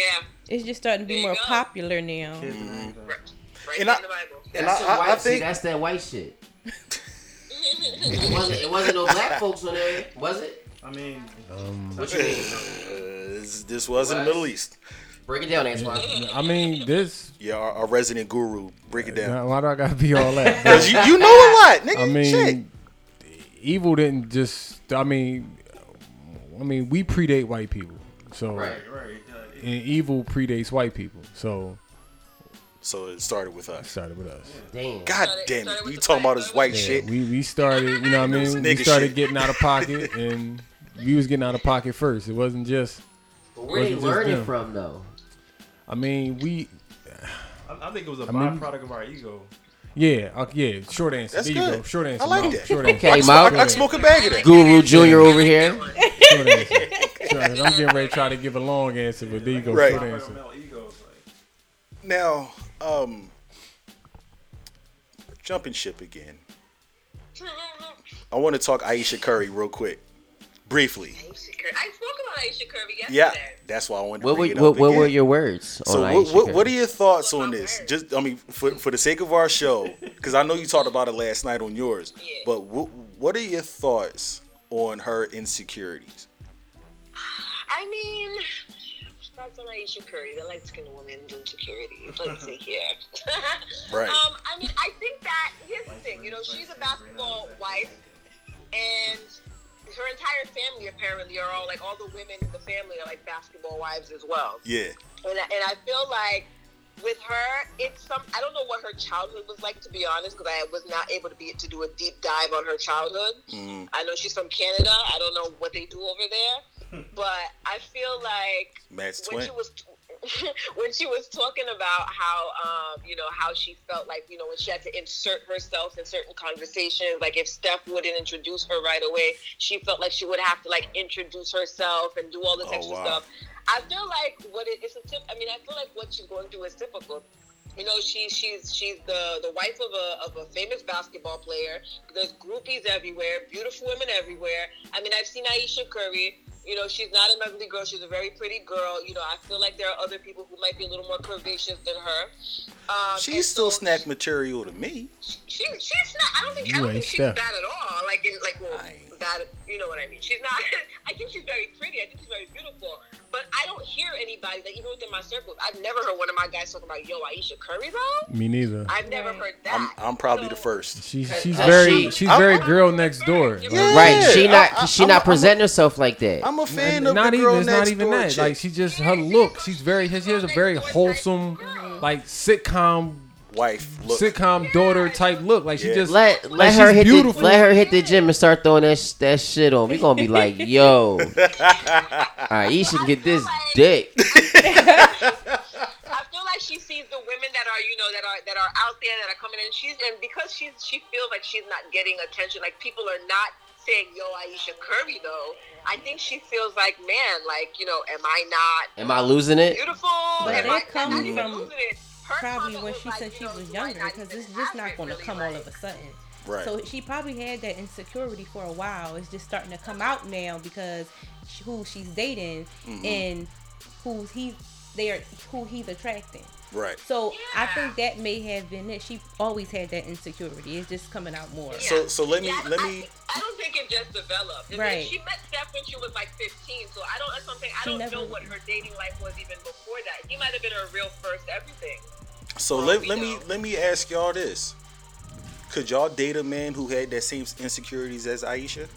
it's just starting to be more go. popular now. right, right And in I- the Bible. And That's I, I, white, I see, that's that white shit. it wasn't. It wasn't no black folks on there, was it? I mean, What you mean? uh, this, this was in the Middle East. Break it down, Antoine. I mean, this. Yeah, our, our resident guru. Break it down. Why do I gotta be all that? 'Cause you, you know a lot, nigga. I mean, Shit. evil didn't just. I mean, I mean, we predate white people, so Right. right. And evil predates white people. So So it started with it us. started with us. Damn. God Started- damn it. with We talking about this white women. shit. We we started, you know what I mean? We nigga started shit. getting out of pocket, and we was getting out of pocket first. It wasn't just. But where they Wasn't just learning them. from though? I mean, we. I, I think it was a I mean- byproduct of our ego. Yeah, uh, yeah. Short answer. That's there you good. go. Short answer. I like Mouth. that. Short answer. I Okay, can, Mouth. I can smoke a bag of that. Guru Junior over here. Short answer. Short answer. I'm getting ready to try to give a long answer, but there you go. Right. Short answer. of male egos. Like, Now, um, jumping ship again. I want to talk Aisha Curry real quick, briefly. Aisha Curry. I spoke about Aisha Curry Yeah, that's why I wanted to What were bring it what, up what again. were your words on So what, Aisha what, what are your thoughts on this? Just I mean, for for the sake of our show, because I know you talked about it last night on yours. Yeah. But what what are your thoughts on her insecurities? I mean, that's on Aisha Curry, the light skinned woman's insecurity. Let's see here. Right. Um, I mean, I think that here's the thing. You know, she's a basketball wife, and her entire family apparently are all like all the women in the family are like basketball wives as well. Yeah. And I, and I feel like with her, it's some. I don't know what her childhood was like to be honest, because I was not able to be to do a deep dive on her childhood. Mm. I know she's from Canada. I don't know what they do over there, but I feel like Matt's when twin. she was when she was talking about how um, you know how she felt like you know when she had to insert herself in certain conversations like if steph wouldn't introduce her right away she felt like she would have to like introduce herself and do all this Oh, extra wow. stuff i feel like what it, it's a tip i mean i feel like what she's going through is typical you know, she's she's she's the the wife of a of a famous basketball player. There's groupies everywhere, beautiful women everywhere. I mean, I've seen Aisha Curry. You know, she's not an ugly girl. She's a very pretty girl. You know, I feel like there are other people who might be a little more curvaceous than her. Um, She's still so snack material to me. She, she's not. I don't think. I don't ain't think she's bad at all. Like in like well, I bad. You know what I mean? She's not. I think she's very pretty. I think she's very beautiful. But I don't hear anybody that even within my circles. I've never heard one of my guys talking about yo Aisha Curry though. Me neither. I've never Right. heard I'm, that. I'm probably So- the first. She's she's very she- she's I'm- very I'm- girl next door. Yeah. Right. She not I- I- she I'm not I'm a- presenting herself like that. I'm a fan And of not the even girl it's next not even door that. chick. Like she just her look. She's very she has a very wholesome, like sitcom wife look. sitcom daughter type look. Like she Yeah. just Let like let her she's hit beautiful. the let her hit the gym and start throwing that sh- that shit on. We gonna be like, yo, all right, you should get this dick. I feel like she sees the women that are, you know, that are that are out there that are coming in. She's and because she's she feels like she's not getting attention. Like people are not saying, "Yo, Aisha Curry," though. I think she feels like, man, like you know, am I not Am I losing it? beautiful? But am it I, comes not even from losing it. Her Probably when she like, said she was younger, because it's just not going to really, come all of a sudden. Right. So she probably had that insecurity for a while. It's just starting to come out now because sh- who she's dating Mm-hmm. and who's he they are who he's attracting. Right. So I think that may have been it. She always had that insecurity. It's just coming out more. So so let me Yeah, let I, me I don't think it just developed. I mean, Right. She met Steph when she was like 15, so I don't. That's something I She don't never- know what her dating life was even before that. He might have been her real first everything. so Well, let, we let me let me ask y'all this. Could y'all date a man who had that same insecurities as Aisha?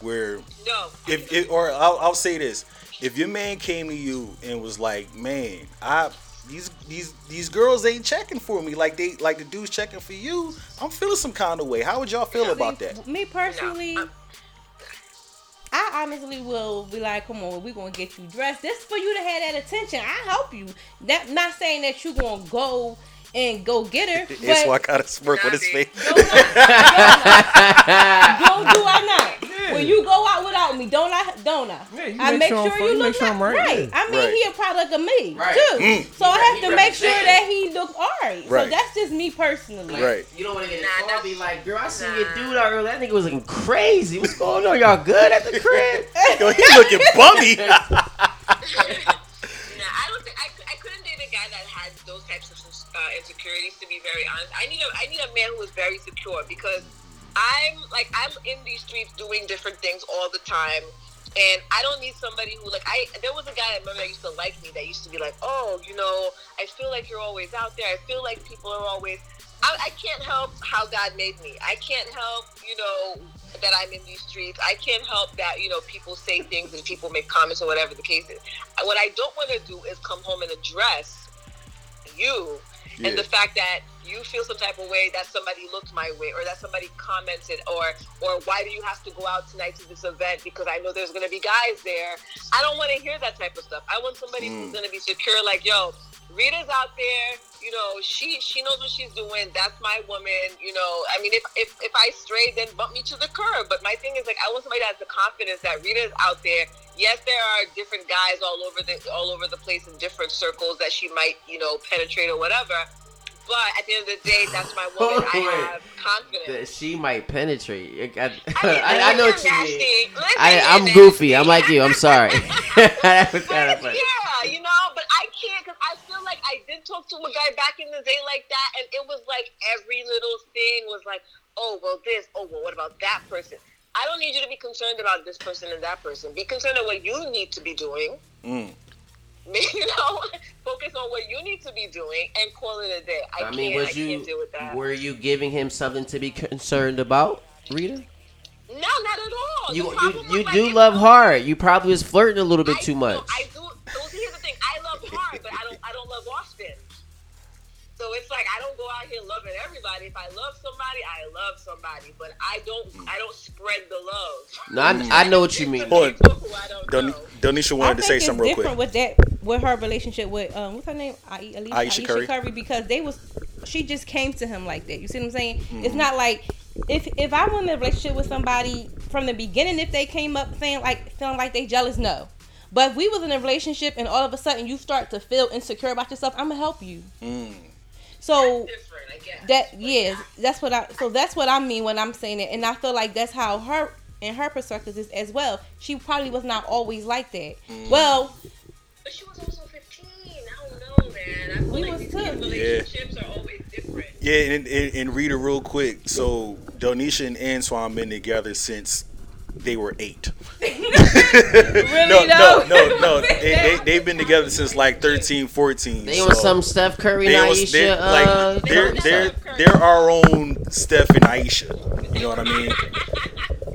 Where No. if it, or I'll, I'll say this if your man came to you and was like man i these these these girls ain't checking for me like they like the dudes checking for you i'm feeling some kind of way how would y'all feel about that Me personally, No. I honestly will be like, come on, we're gonna get you dressed. This for you to have that attention. I help you. That not saying that you gonna go and go get her. that's but why i gotta smirk on his face Don't, don't, don't I not? When you go out without me, don't I? Don't I? Yeah, you I make make sure sure you you look make sure like- right, right. yeah. I mean, Right. he a product of me Right. too. Mm. So I have to make sure that he look alright. So that's just me personally. right You don't want to get Nah, a call that's- be like, girl, I seen nah. your dude out earlier. That nigga was looking crazy. What's going on? Y'all good at the crib? yo he looking bummy Nah, I don't think I, cou- I couldn't date a guy that had those types of uh, insecurities. To be very honest, I need a I need a man who is very secure because I'm like I'm in these streets doing different things all the time. And I don't need somebody who like I. There was a guy I remember that used to like me that used to be like, oh, you know, I feel like you're always out there. I feel like people are always. I, I can't help how God made me. I can't help, you know, that I'm in these streets. I can't help that, you know, people say things and people make comments or whatever the case is. What I don't want to do is come home and address you Yeah. and the fact that you feel some type of way that somebody looked my way or that somebody commented or or why do you have to go out tonight to this event because I know there's gonna be guys there. I don't want to hear that type of stuff. I want somebody who's mm. gonna be secure. Like yo, Rita's out there. You know, she she knows what she's doing. That's my woman. You know, I mean, if if if I stray, then bump me to the curb. But my thing is like, I want somebody that has the confidence that Rita's out there. Yes, there are different guys all over the all over the place in different circles that she might you know penetrate or whatever. But at the end of the day, that's my woman. I have confidence. That she might penetrate. I, I, mean, I, I know you're what you mean. nasty. Listen, I, I'm nasty. goofy. I'm like you. I'm sorry. That was kinda But, funny. yeah, you know, but I can't because I feel like I did talk to a guy back in the day like that, and it was like every little thing was like, oh, well, this, oh, well, what about that person? I don't need you to be concerned about this person and that person. Be concerned with what you need to be doing. Mm. You know, focus on what you need to be doing and call it a day. I, I can't. mean, I was you with that. were you giving him something to be concerned about, Rita? no, not at all. You you, you like, do love hard. You probably was flirting a little bit I- too no, much. I do. So here's the thing. I love hard, but I don't. I don't love often. So it's like I don't go out here loving everybody. If I love somebody, I love somebody, but I don't. I don't spread the love. No, I, I know what you mean. Hold on. People who I don't Don- know. Donisha I wanted to say it's something real different quick. with that with her relationship with um what's her name Ai- Alicia, Aisha Aisha Curry. because they was she just came to him like that. You see what I'm saying? Mm-hmm. It's not like if if I was in a relationship with somebody from the beginning, if they came up saying like feeling like they jealous, no. But if we was in a relationship and all of a sudden you start to feel insecure about yourself, I'm gonna help you. Mm. So Different, that yes, that's what I so that's what I mean when I'm saying it, and I feel like that's how her in her perspective is as well. She probably was not always like that. Mm. Well, But she was also 15. I don't know, man. I feel We like was these too. relationships are always different. Yeah, and, and, and Rita, real quick. So Donisha and Antoine been together since they were eight. really No, no, no, no. They, they, they've been together since like 13, 14. They so on some Steph Curry they and Aisha. they- uh, like they're they're they're our own Steph and Aisha. You know what I mean?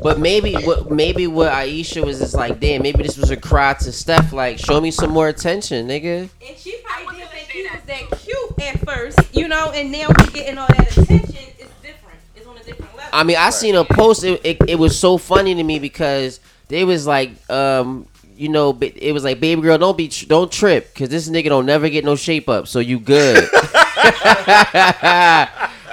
But maybe what maybe what Aisha was just like, damn, maybe this was a cry to Steph, like, show me some more attention, nigga. And she probably didn't think he was that, that cute at first, you know, and now he's getting all that attention. It's on a different level. I mean, I seen a post. It, it, it was so funny to me because they was like, um, you know, it was like, baby girl, don't be, tr- don't trip, cause this nigga don't never get no shape up, so you good.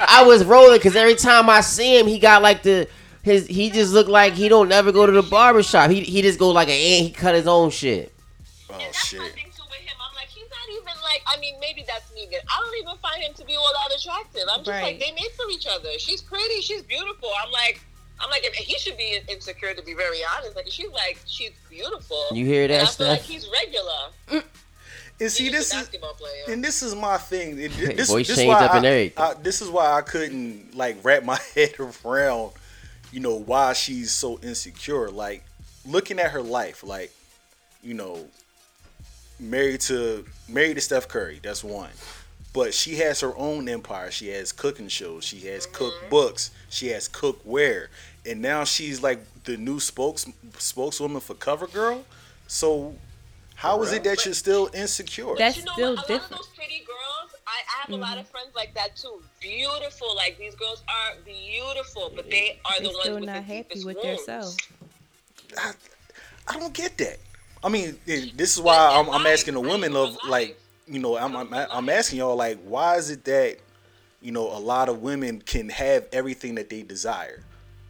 I was rolling because every time I see him, he got like the his. He just looked like he don't never go to the barber shop. He he just go like an ant. He cut his own shit. Oh And that's my shit. thing too with him. I'm like, he's not even like. I mean, maybe that's me. I don't even find him to be all that attractive. I'm just Right. like, they made for each other. She's pretty. She's beautiful. I'm like, I'm like, he should be insecure to be very honest. Like, she's like, she's beautiful. You hear And that, I feel like he's regular. And see, He's this is and this is my thing. It- This, Voice this changed why up I, everything. I- this is why I couldn't like wrap my head around, you know, why she's so insecure. Like looking at her life, like you know, married to married to Steph Curry. That's one. But she has her own empire. She has cooking shows. She has mm-hmm. cookbooks. She has cookware, and now she's like the new spokes spokeswoman for CoverGirl. So, how is it that you're still insecure? That's you know still what? A lot of those pretty girls, I, I have a lot of mm-hmm. friends like that too. Beautiful, like these girls are beautiful, but they are They're the ones still with not the happy deepest with wounds. themselves. I, I don't get that. I mean, and this is why I'm, I'm asking the women of like, you know, I'm, I'm I'm asking y'all like, why is it that, you know, a lot of women can have everything that they desire,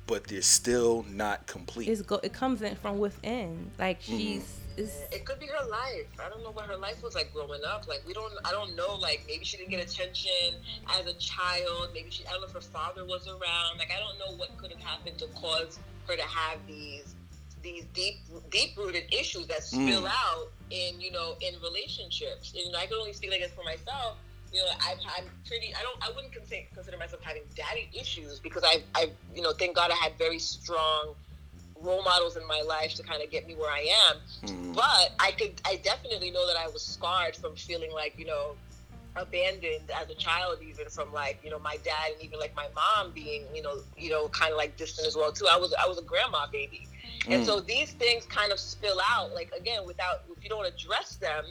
but they're still not complete. It's go. It comes in from within. Like Mm-hmm. she's. It's, It could be her life. I don't know what her life was like growing up. Like we don't. I don't know. Like maybe she didn't get attention as a child. Maybe she. I don't know if her father was around. Like I don't know what could have happened to cause her to have these these deep deep rooted issues that mm. spill out in you know in relationships. And, you know, I can only speak like this for myself. You know, I've, I'm pretty. I don't. I wouldn't consider consider myself having daddy issues because I, I, you know, thank God I had very strong role models in my life to kind of get me where I am. Mm. But I could, I definitely know that I was scarred from feeling like, you know, abandoned as a child, even from like, you know, my dad and even like my mom being, you know, you know, kind of like distant as well too. I was, I was a grandma baby, and mm. so these things kind of spill out. Like again, without if you don't address them,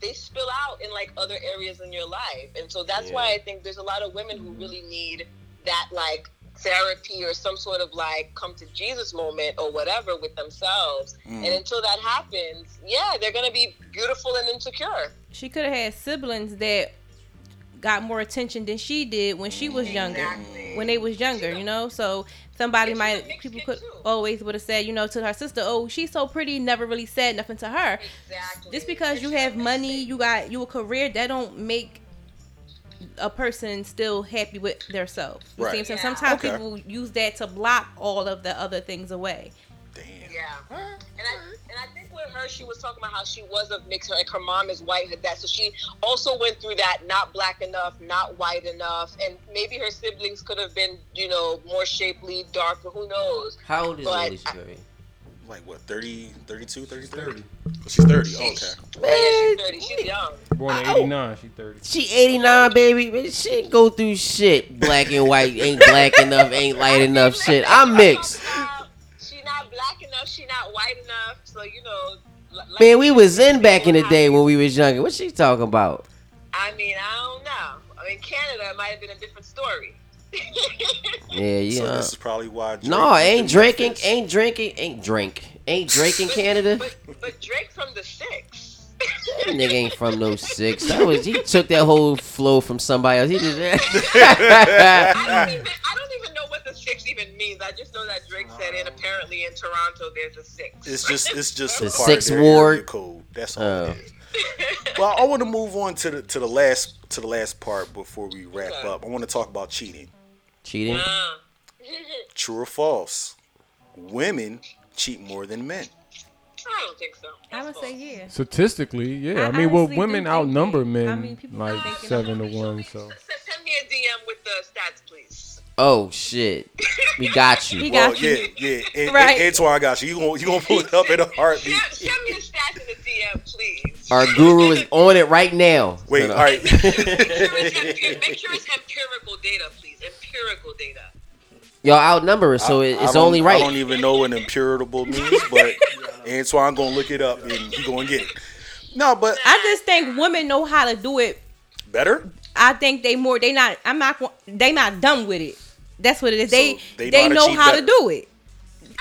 they spill out in like other areas in your life, and so that's why I think there's a lot of women who mm-hmm. really need that like therapy or some sort of like come to Jesus moment or whatever with themselves. And mm. until that happens, yeah, they're gonna be beautiful and insecure. she could have had siblings that got more attention than she did when she was younger. Exactly. When they was younger, you know. So somebody And might people could too. always would have said, you know, to her sister, "Oh, she's so pretty." Never really said nothing to her. Exactly. Just because you have money, you got you a career, that don't make a person still happy with themselves. You Right. see what I'm saying? Yeah. Sometimes Okay. people use that to block all of the other things away. Damn. Yeah. And I and I think with her, she was talking about how she was of mixed. Like her mom is white, her dad. So she also went through that. Not black enough, not white enough, and maybe her siblings could have been, you know, more shapely, darker. Who knows? How old is But Alicia Curry? like what 30, 32, 33? 30. She's 30. Oh, okay. Man, she's Thirty. She's young. Born in '89, she 30. she 89, baby. Man, she ain't go through shit. Black and white ain't black enough, ain't light enough shit. I'm mixed. She's not black enough. She's not white enough. So you know. like- Man, we was in back in the day when we was younger. What she talking about? I mean, I don't know. I mean, Canada it might have been a different story. Yeah, yeah. So this is probably why. Drake no, ain't drinking, Memphis. ain't drinking, ain't drink. Ain't Drake in Canada? But but Drake from the six. That nigga ain't from no six. That was he took that whole flow from somebody else. He just I don't even I don't even know what the six even means. I just know that Drake said, and apparently in Toronto there's a six. It's just it's just a The part sixth of their ward? area code. That's all Oh. it is. Well, I want to move on to the to the last to the last part before we wrap Okay. up. I want to talk about cheating. cheating. Uh, True or false? Women cheat more than men. I don't think so. I would That's say false. yeah. Statistically, yeah. I, I mean, well, women outnumber men I mean, like seven to one. So Oh shit, we got you. He Well, got you. yeah, yeah. And, Right. and, Antoine got you. You gonna you gonna pull it up in a heartbeat? Send, send me the stats in the DM, please. Our guru is on it right now. Wait, No, all no. Make sure it's make sure it's empirical data, please. Empirical data. Y'all outnumber us, so I- I it's don't- only I don't even know what impuritable means, but Antoine gonna look it up and he gonna get it. No, but I just think women know how to do it. better. I think they more. They not. I'm not. They not done with it. That's what it is. They So they they, know how to know how to do it.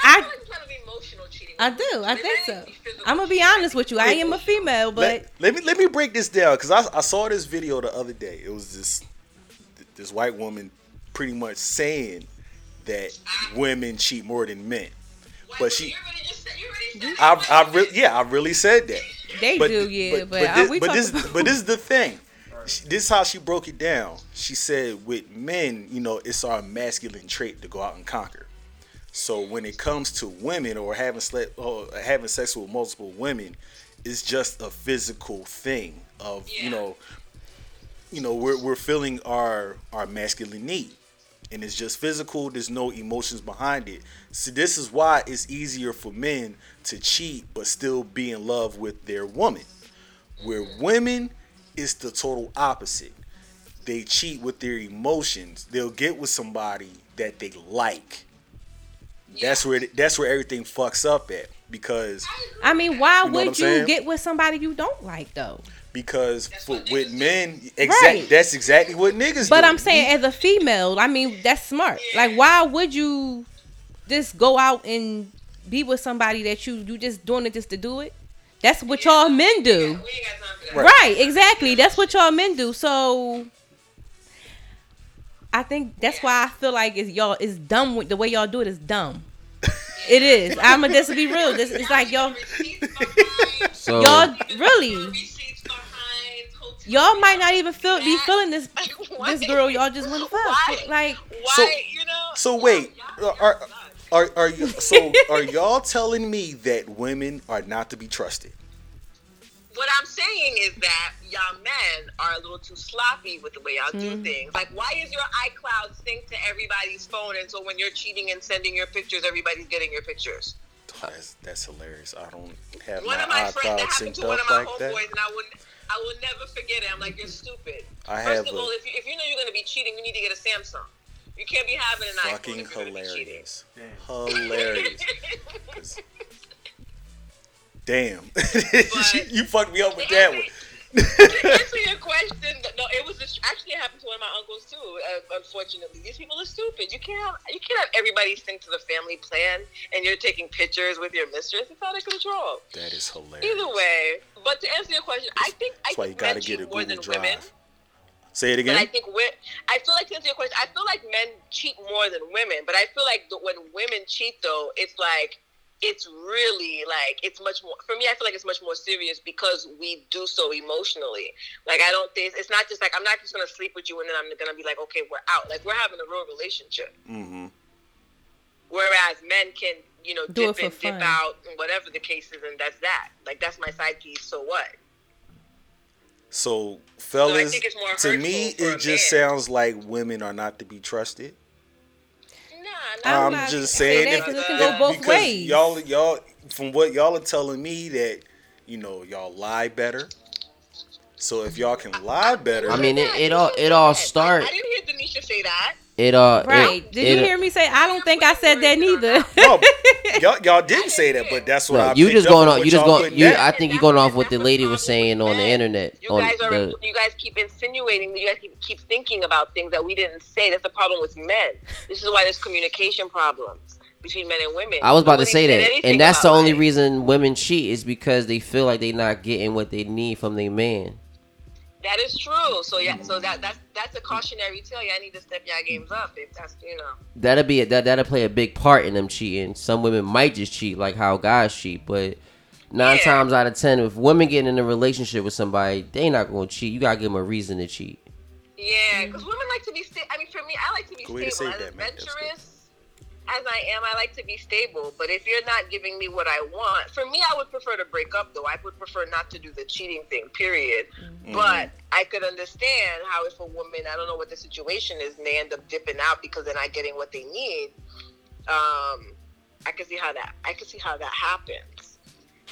I I feel like it's kind of emotional cheating. I do. I think so. I'm gonna be honest with you. I am a female, but let, let me let me break this down because I, I saw this video the other day. It was this this white woman pretty much saying that women cheat more than men. Why, But she, You already just said. You already said. I, I re- yeah, I really said that. they do. Yeah, but, uh, this, but this, but this is the thing. This is how she broke it down. She said, with men, you know, it's our masculine trait to go out and conquer. So when it comes to women or having slept or having sex with multiple women, it's just a physical thing of you know, you know, we're we're feeling our our masculine need, and it's just physical. There's no emotions behind it. So this is why it's easier for men to cheat but still be in love with their woman. Where women, it's the total opposite. They cheat with their emotions. They'll get with somebody that they like. That's where that's where everything fucks up at because I mean, why You know would you saying? get with somebody you don't like though? because for, with men, exactly Right. that's exactly what niggas do. But do. I'm saying, as a female, I mean, that's smart. Like, why would you just go out and be with somebody that you you just doing it just to do it? That's what y'all men do. We ain't got time for that. Right, exactly. That's what y'all men do. So I think that's why I feel like it's y'all is dumb with the way y'all do it is dumb. It is. I'm gonna just be real. This it's like y'all So y'all really receipts behind, hotel y'all might not even feel be feeling this this girl y'all just want to fuck. Like Why, So- you know? So wait, y'all- are are are you so are y'all telling me that women are not to be trusted? what I'm saying is that y'all men are a little too sloppy with the way y'all do hmm. things. Like, why is your iCloud synced to everybody's phone, and so when you're cheating and sending your pictures, everybody's getting your pictures? That's, that's hilarious. I don't have One my of my friends, iCloud that happened synced to one of my like homeboys, that. and I would, I will never forget it. I'm like, you're stupid. I First have of a- all, if you, if you know you're gonna be cheating, you need to get a Samsung. You can't be having an iPhone Fucking hilarious. you're gonna be cheating. hilarious. Hilarious. 'Cause- Damn. you fucked me up with that one. to answer your question, no, it was just, actually it happened to one of my uncles too. Uh, unfortunately, these people are stupid. You can't have you can't have everybody sync to the family plan, and you're taking pictures with your mistress. It's out of control. That is hilarious. Either way, but to answer your question, I think I That's why you gotta get a cheat more Google than women. Drive. Say it But I think we I feel like to answer your question, I feel like men cheat more than women. But I feel like the, when women cheat, though, it's like it's really like it's much more for me. I feel like it's much more serious because we do so emotionally. Like I don't think it's not just like I'm not just gonna sleep with you and then I'm gonna be like, okay, we're out. Like we're having a real relationship. Mm-hmm. Whereas men can, you know, Do dip for in, dip out, and whatever the case is, and that's that. Like that's my side piece. So what? So, fellas, think it's more to me, it just sounds like women are not to be trusted. Nah, I'm I'm not just saying saying that if, 'cause it if- can go both ways. y'all y'all from what y'all are telling me that you know y'all lie better. So if y'all can lie better, I mean, it, it all it all start. I didn't hear Denisha say that. It uh, all Right. It, Did it- you hear me say I don't think I said that neither? no, y'all y'all didn't say that, but that's what No, I you just going on on. You just going. You. I think you're going off what the lady was saying on the internet. You guys are. the, you guys keep insinuating. You guys keep, keep thinking about things that we didn't say. That's the problem with men. This is why there's communication problems between men and women. I was about to say that, and that's the only life. reason women cheat is because they feel like they're not getting what they need from their man. That is true. So yeah. So that that's that's a cautionary tale. Y'all need to step your games up. If that's you know. That'll be that. That'll play a big part in them cheating. Some women might just cheat, like how guys cheat, but. Nine Yeah. times out of ten, if women get in a relationship with somebody, they not gonna cheat. You gotta give them a reason to cheat. Yeah, because women like to be sta- I mean, for me, I like to be Good way to stable. say As that, man. That's good. adventurous as I am, I like to be stable. But if you're not giving me what I want, for me, I would prefer to break up. Though I would prefer not to do the cheating thing. Period. Mm-hmm. But I could understand how if a woman, I don't know what the situation is, and they end up dipping out because they're not getting what they need. Um, I can see how that. I can see how that happens.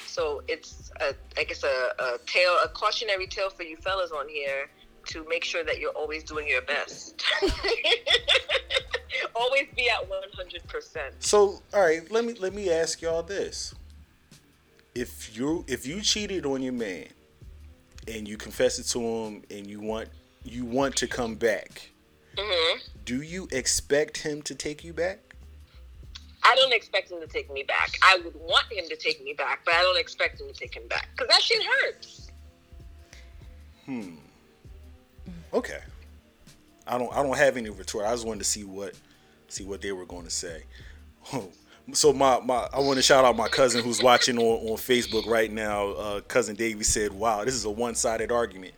So it's, a, I guess, a, a tale, a cautionary tale for you fellas on here to make sure that you're always doing your best. always be at 100%. So, all right, let me let me ask y'all this: if you if you cheated on your man and you confess it to him and you want you want to come back, hmm do you expect him to take you back? I don't expect him to take me back. I would want him to take me back, but I don't expect him to take him back because that shit hurts. Okay. I don't I don't have any retort. I just wanted to see what see what they were going to say. So my, my I want to shout out my cousin who's watching on, on Facebook right now. Uh, cousin Davey said, "Wow, this is a one-sided argument."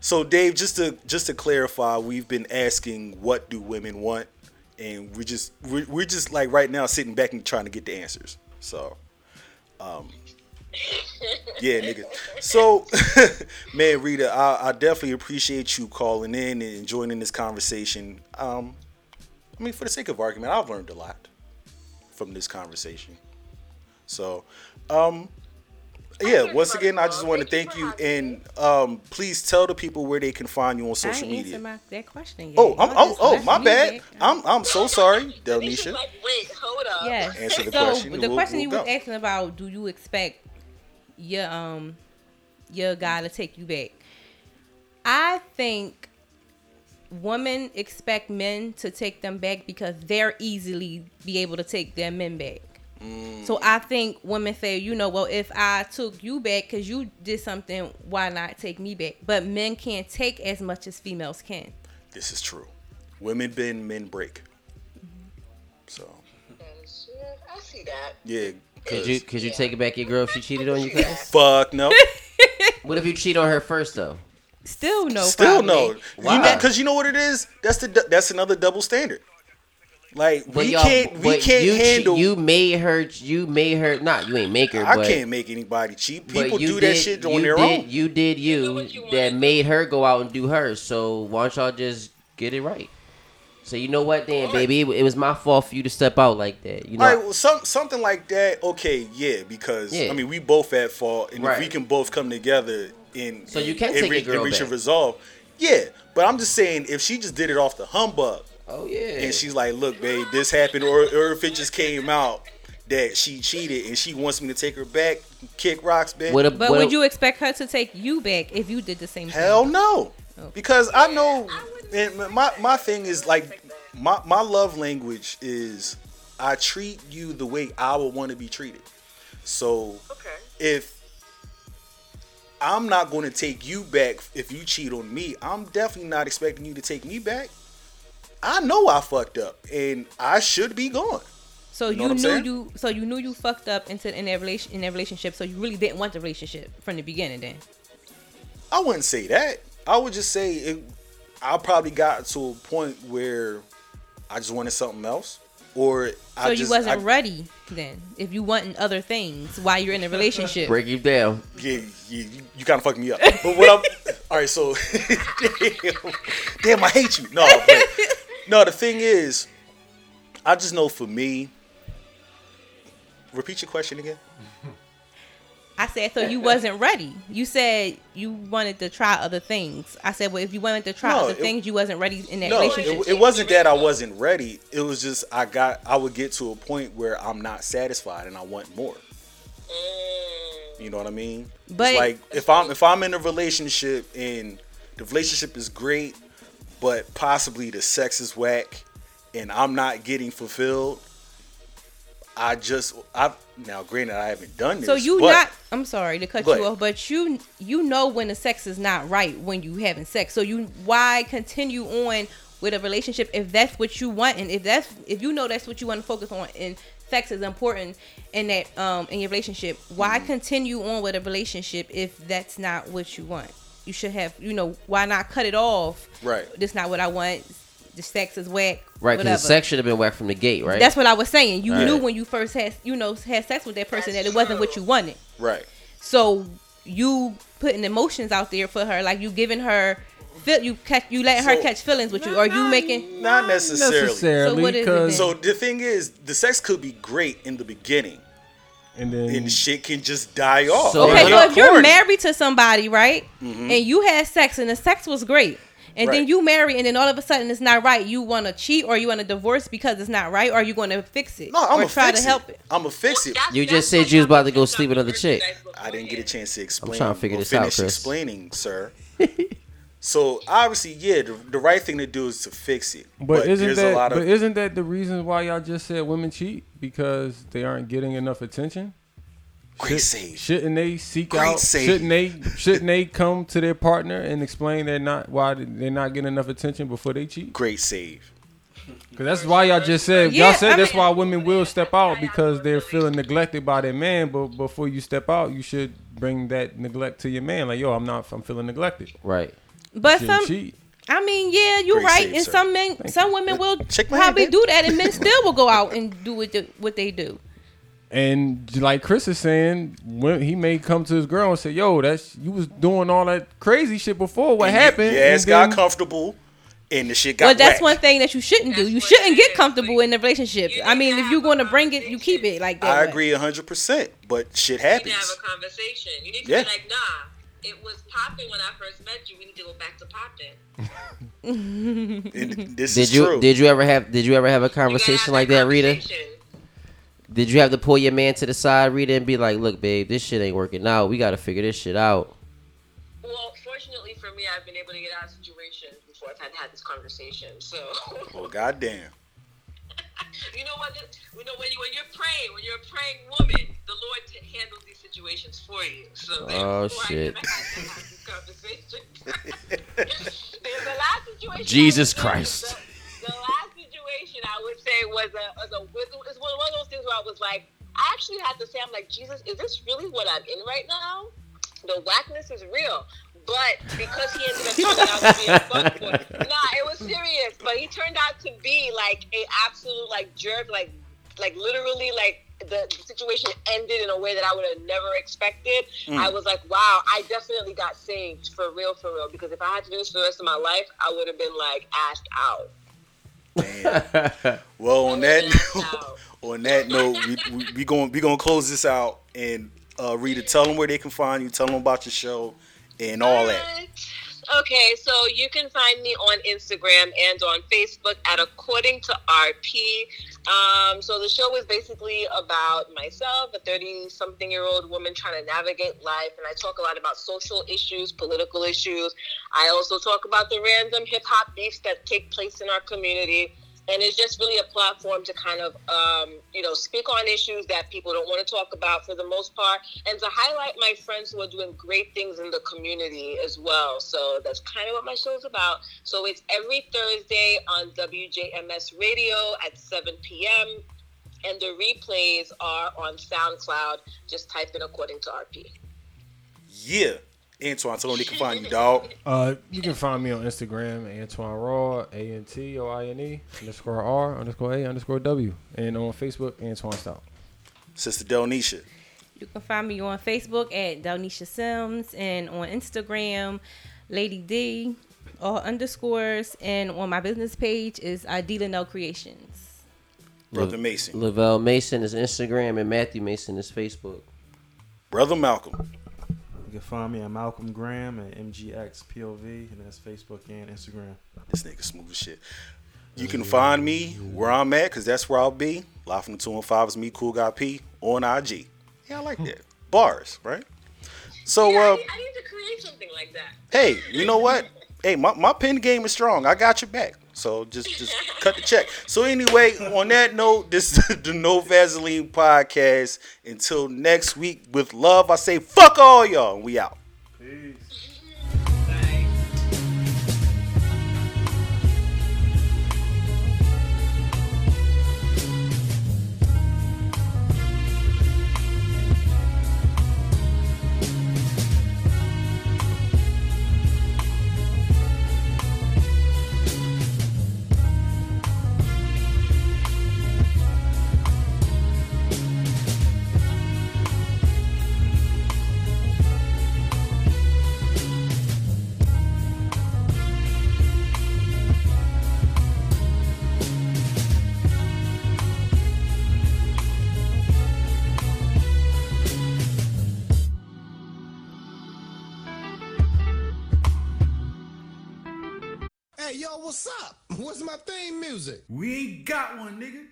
So Dave, just to just to clarify, we've been asking what do women want, and we're just we're, we're just like right now sitting back and trying to get the answers. So, um, yeah, nigga. So, man, Rita, I, I definitely appreciate you calling in and joining this conversation. Um, I mean, for the sake of argument, I've learned a lot from this conversation. So, um, yeah, once again, I just want to thank you and um, please tell the people where they can find you on social media. my, that question yet. Oh, I'm, oh, oh, my bad. I'm, I'm so sorry, Delnisha. like, wait, hold up. Yes. Answer the so question, the we'll- question we'll you were asking about, do you expect your um your guy to take you back? I think women expect men to take them back because they're easily be able to take their men back. Mm. So I think women say, you know, well, if I took you back because you did something, why not take me back? But men can't take as much as females can. This is true. Women bend, men break. So, Yeah, I see that. yeah. Could you could you take it back your girl if she cheated on you? Cuz? Fuck no. What if you cheat on her first though? Still no. Still probably. no. Why? You know, because you know what it is. That's the that's another double standard. Like But we can't we can't you, che- handle. You made her. You made her. Not you ain't make her. I but, can't make anybody cheat. People do did, that shit on their did, own. You did you, what you that made her go out and do hers. So why don't y'all just get it right? So you know what, then, baby, it, it was my fault for you to step out like that. You know, All right, well, some something like that. Okay, yeah, because Yeah. I mean, we both at fault, and if we can both come together and So you can and take re- your girl and reach a resolve. Yeah, but I'm just saying, if she just did it off the humbug, oh yeah, and she's like, "Look, babe, this happened," or, or if it just came out that she cheated and she wants me to take her back, kick rocks, babe. What a, But what would a- you expect her to take you back if you did the same Hell thing? no. Oh. Because I know and my my thing is like my my love language is I treat you the way I would want to be treated. So Okay. if I'm not going to take you back if you cheat on me, I'm definitely not expecting you to take me back. I know I fucked up and I should be gone. So You know you, knew saying? you so you knew you fucked up into in that relation in that relationship. So you really didn't want the relationship from the beginning. Then I wouldn't say that. I would just say it, I probably got to a point where I just wanted something else, or so I you just wasn't I, ready. Then if you wanting other things while you're in a relationship, break you down. Yeah, yeah, you, you kind of fucked me up. But what I'm, all right, so damn, damn, I hate you. No, but, no, the thing is, I just know for me, repeat your question again. I said, so you wasn't ready. You said you wanted to try other things. I said, well, if you wanted to try No, other it- things, you wasn't ready in that No, relationship. it, it wasn't that I wasn't ready. It was just I got I would get to a point where I'm not satisfied and I want more. Mm. You know what I mean? It's But- like if I'm if I'm in a relationship and the relationship is great, but possibly the sex is whack and I'm not getting fulfilled, I just I now granted I haven't done this. so you but not. I'm sorry to cut you ahead. off, but you you know when the sex is not right when you having sex. So you why continue on with a relationship if that's what you want and if that's if you know that's what you want to focus on and sex is important in that um in your relationship. Why Mm-hmm. continue on with a relationship if that's not what you want? You should have you know why not cut it off? Right. This not what I want. The sex is whack. Right, because the sex should have been whacked from the gate, right? That's what I was saying. You Right. knew when you first had you know had sex with that person That's that it wasn't what you wanted. right. So you putting emotions out there for her, like you giving her feel you catch you letting her catch feelings with you, or you making Not necessarily. necessarily So what is it So the thing is, the sex could be great in the beginning, and then and shit can just die off. So- okay. So if you're married to somebody, right, mm-hmm. and you had sex and the sex was great. And then you marry, and then all of a sudden it's not right. You want to cheat, or you want to divorce because it's not right, or you going to fix it, No, I'm or gonna try fix to help it. I'm gonna fix it. You just said what you was about to go sleep with another chick. I didn't get a beforehand. chance to explain. I'm trying to figure or this out, finish Chris. explaining, sir. so obviously, yeah, the, the right thing to do is to fix it. But, isn't there's that a lot of but isn't that the reason why y'all just said women cheat because they aren't getting enough attention? Great Should- save. Shouldn't they seek Great out? save. Shouldn't they? Shouldn't they come to their partner and explain they're not why they're not getting enough attention before they cheat? Great save. Because that's why y'all just said Yeah, y'all said I that's mean- why women will step out because they're feeling neglected by their man. But before you step out, you should bring that neglect to your man. Like, yo, I'm not. I'm feeling neglected. Right. But Shouldn't some, cheat. I mean, yeah, you're Great right. save, and sir. some men, some women will Shake my hand, probably do that, and men still will go out and do what the, what they do. And like Chris is saying, when he may come to his girl and say, "Yo, that's you was doing all that crazy shit before. What And happened?" Yeah, ass And got then- comfortable, and the shit got. But that's whacked. one thing that you shouldn't do. You shouldn't get comfortable in the relationship. I mean, if you're going to bring it, you keep it like that. I agree hundred percent, but shit happens. You need to have a conversation. You need to Yeah. be like, nah, it was popping when I first met you. We need to go back to popping. This Did is you true. did you ever have did you ever have a You have conversation like that, Rita? Conversation. Did you have to pull your man to the side, Rita, and be like, "Look, babe, this shit ain't working out. We got to figure this shit out." Well, fortunately for me, I've been able to get out of situations before I've had to have this conversation. So, well, goddamn. you know what? You know when you when you're praying, when you're a praying woman, the Lord t- handles these situations for you. So Oh, shit. I never had to have this conversation. There's the last situation. Jesus I would say- Christ. The, the last situation I would say was a was a was was one of those things where I was like, I actually had to say, I'm like, Jesus, is this really what I'm in right now? The whackness is real. But because he ended up turning out to be a fuckboy, nah, it was serious. But he turned out to be like a absolute like jerk, like like literally like the, the situation ended in a way that I would have never expected. Mm. I was like, wow, I definitely got saved for real, for real. Because if I had to do this for the rest of my life, I would have been like asked out. Well, on that note, on that note, we we, we going we gonna close this out and uh, Rita, tell them where they can find you, tell them about your show, and all that. Okay, so you can find me on Instagram and on Facebook at According to RP. Um, so the show is basically about myself, a 30 something year old woman trying to navigate life. And I talk a lot about social issues, political issues. I also talk about the random hip hop beefs that take place in our community. And it's just really a platform to kind of, um, you know, speak on issues that people don't want to talk about for the most part, and to highlight my friends who are doing great things in the community as well. So that's kind of what my show is about. So it's every Thursday on WJMS Radio at 7 p.m. And the replays are on SoundCloud. Just type in according to RP. Yeah, Antoine, tell them they can find you, dog. Uh, you can find me on Instagram, Antoine Raw, A N T O I N E underscore R underscore A underscore W, and on Facebook, Antoine Stout. Sister Delnisha. You can find me on Facebook at Dalnisha Sims and on Instagram, Lady D, all underscores, and on my business page is Idila No Creations. Brother Mason. Lavelle Mason is Instagram and Matthew Mason is Facebook. Brother Malcolm. You can find me at Malcolm Graham at MGXPOV, and that's Facebook and Instagram. This nigga smooth as shit. You can find me where I'm at, because that's where I'll be. Live from the 215 is me, Cool Guy P, on IG. Yeah, I like that. Bars, right? So, Yeah, I, uh, need, I need to create something like that. hey, you know what? Hey, my, my pen game is strong. I got your back. So just just cut the check. So anyway, on that note, this is the No Vaseline podcast. Until next week, with love, I say fuck all y'all, we out. Bye. Music? We ain't got one, nigga.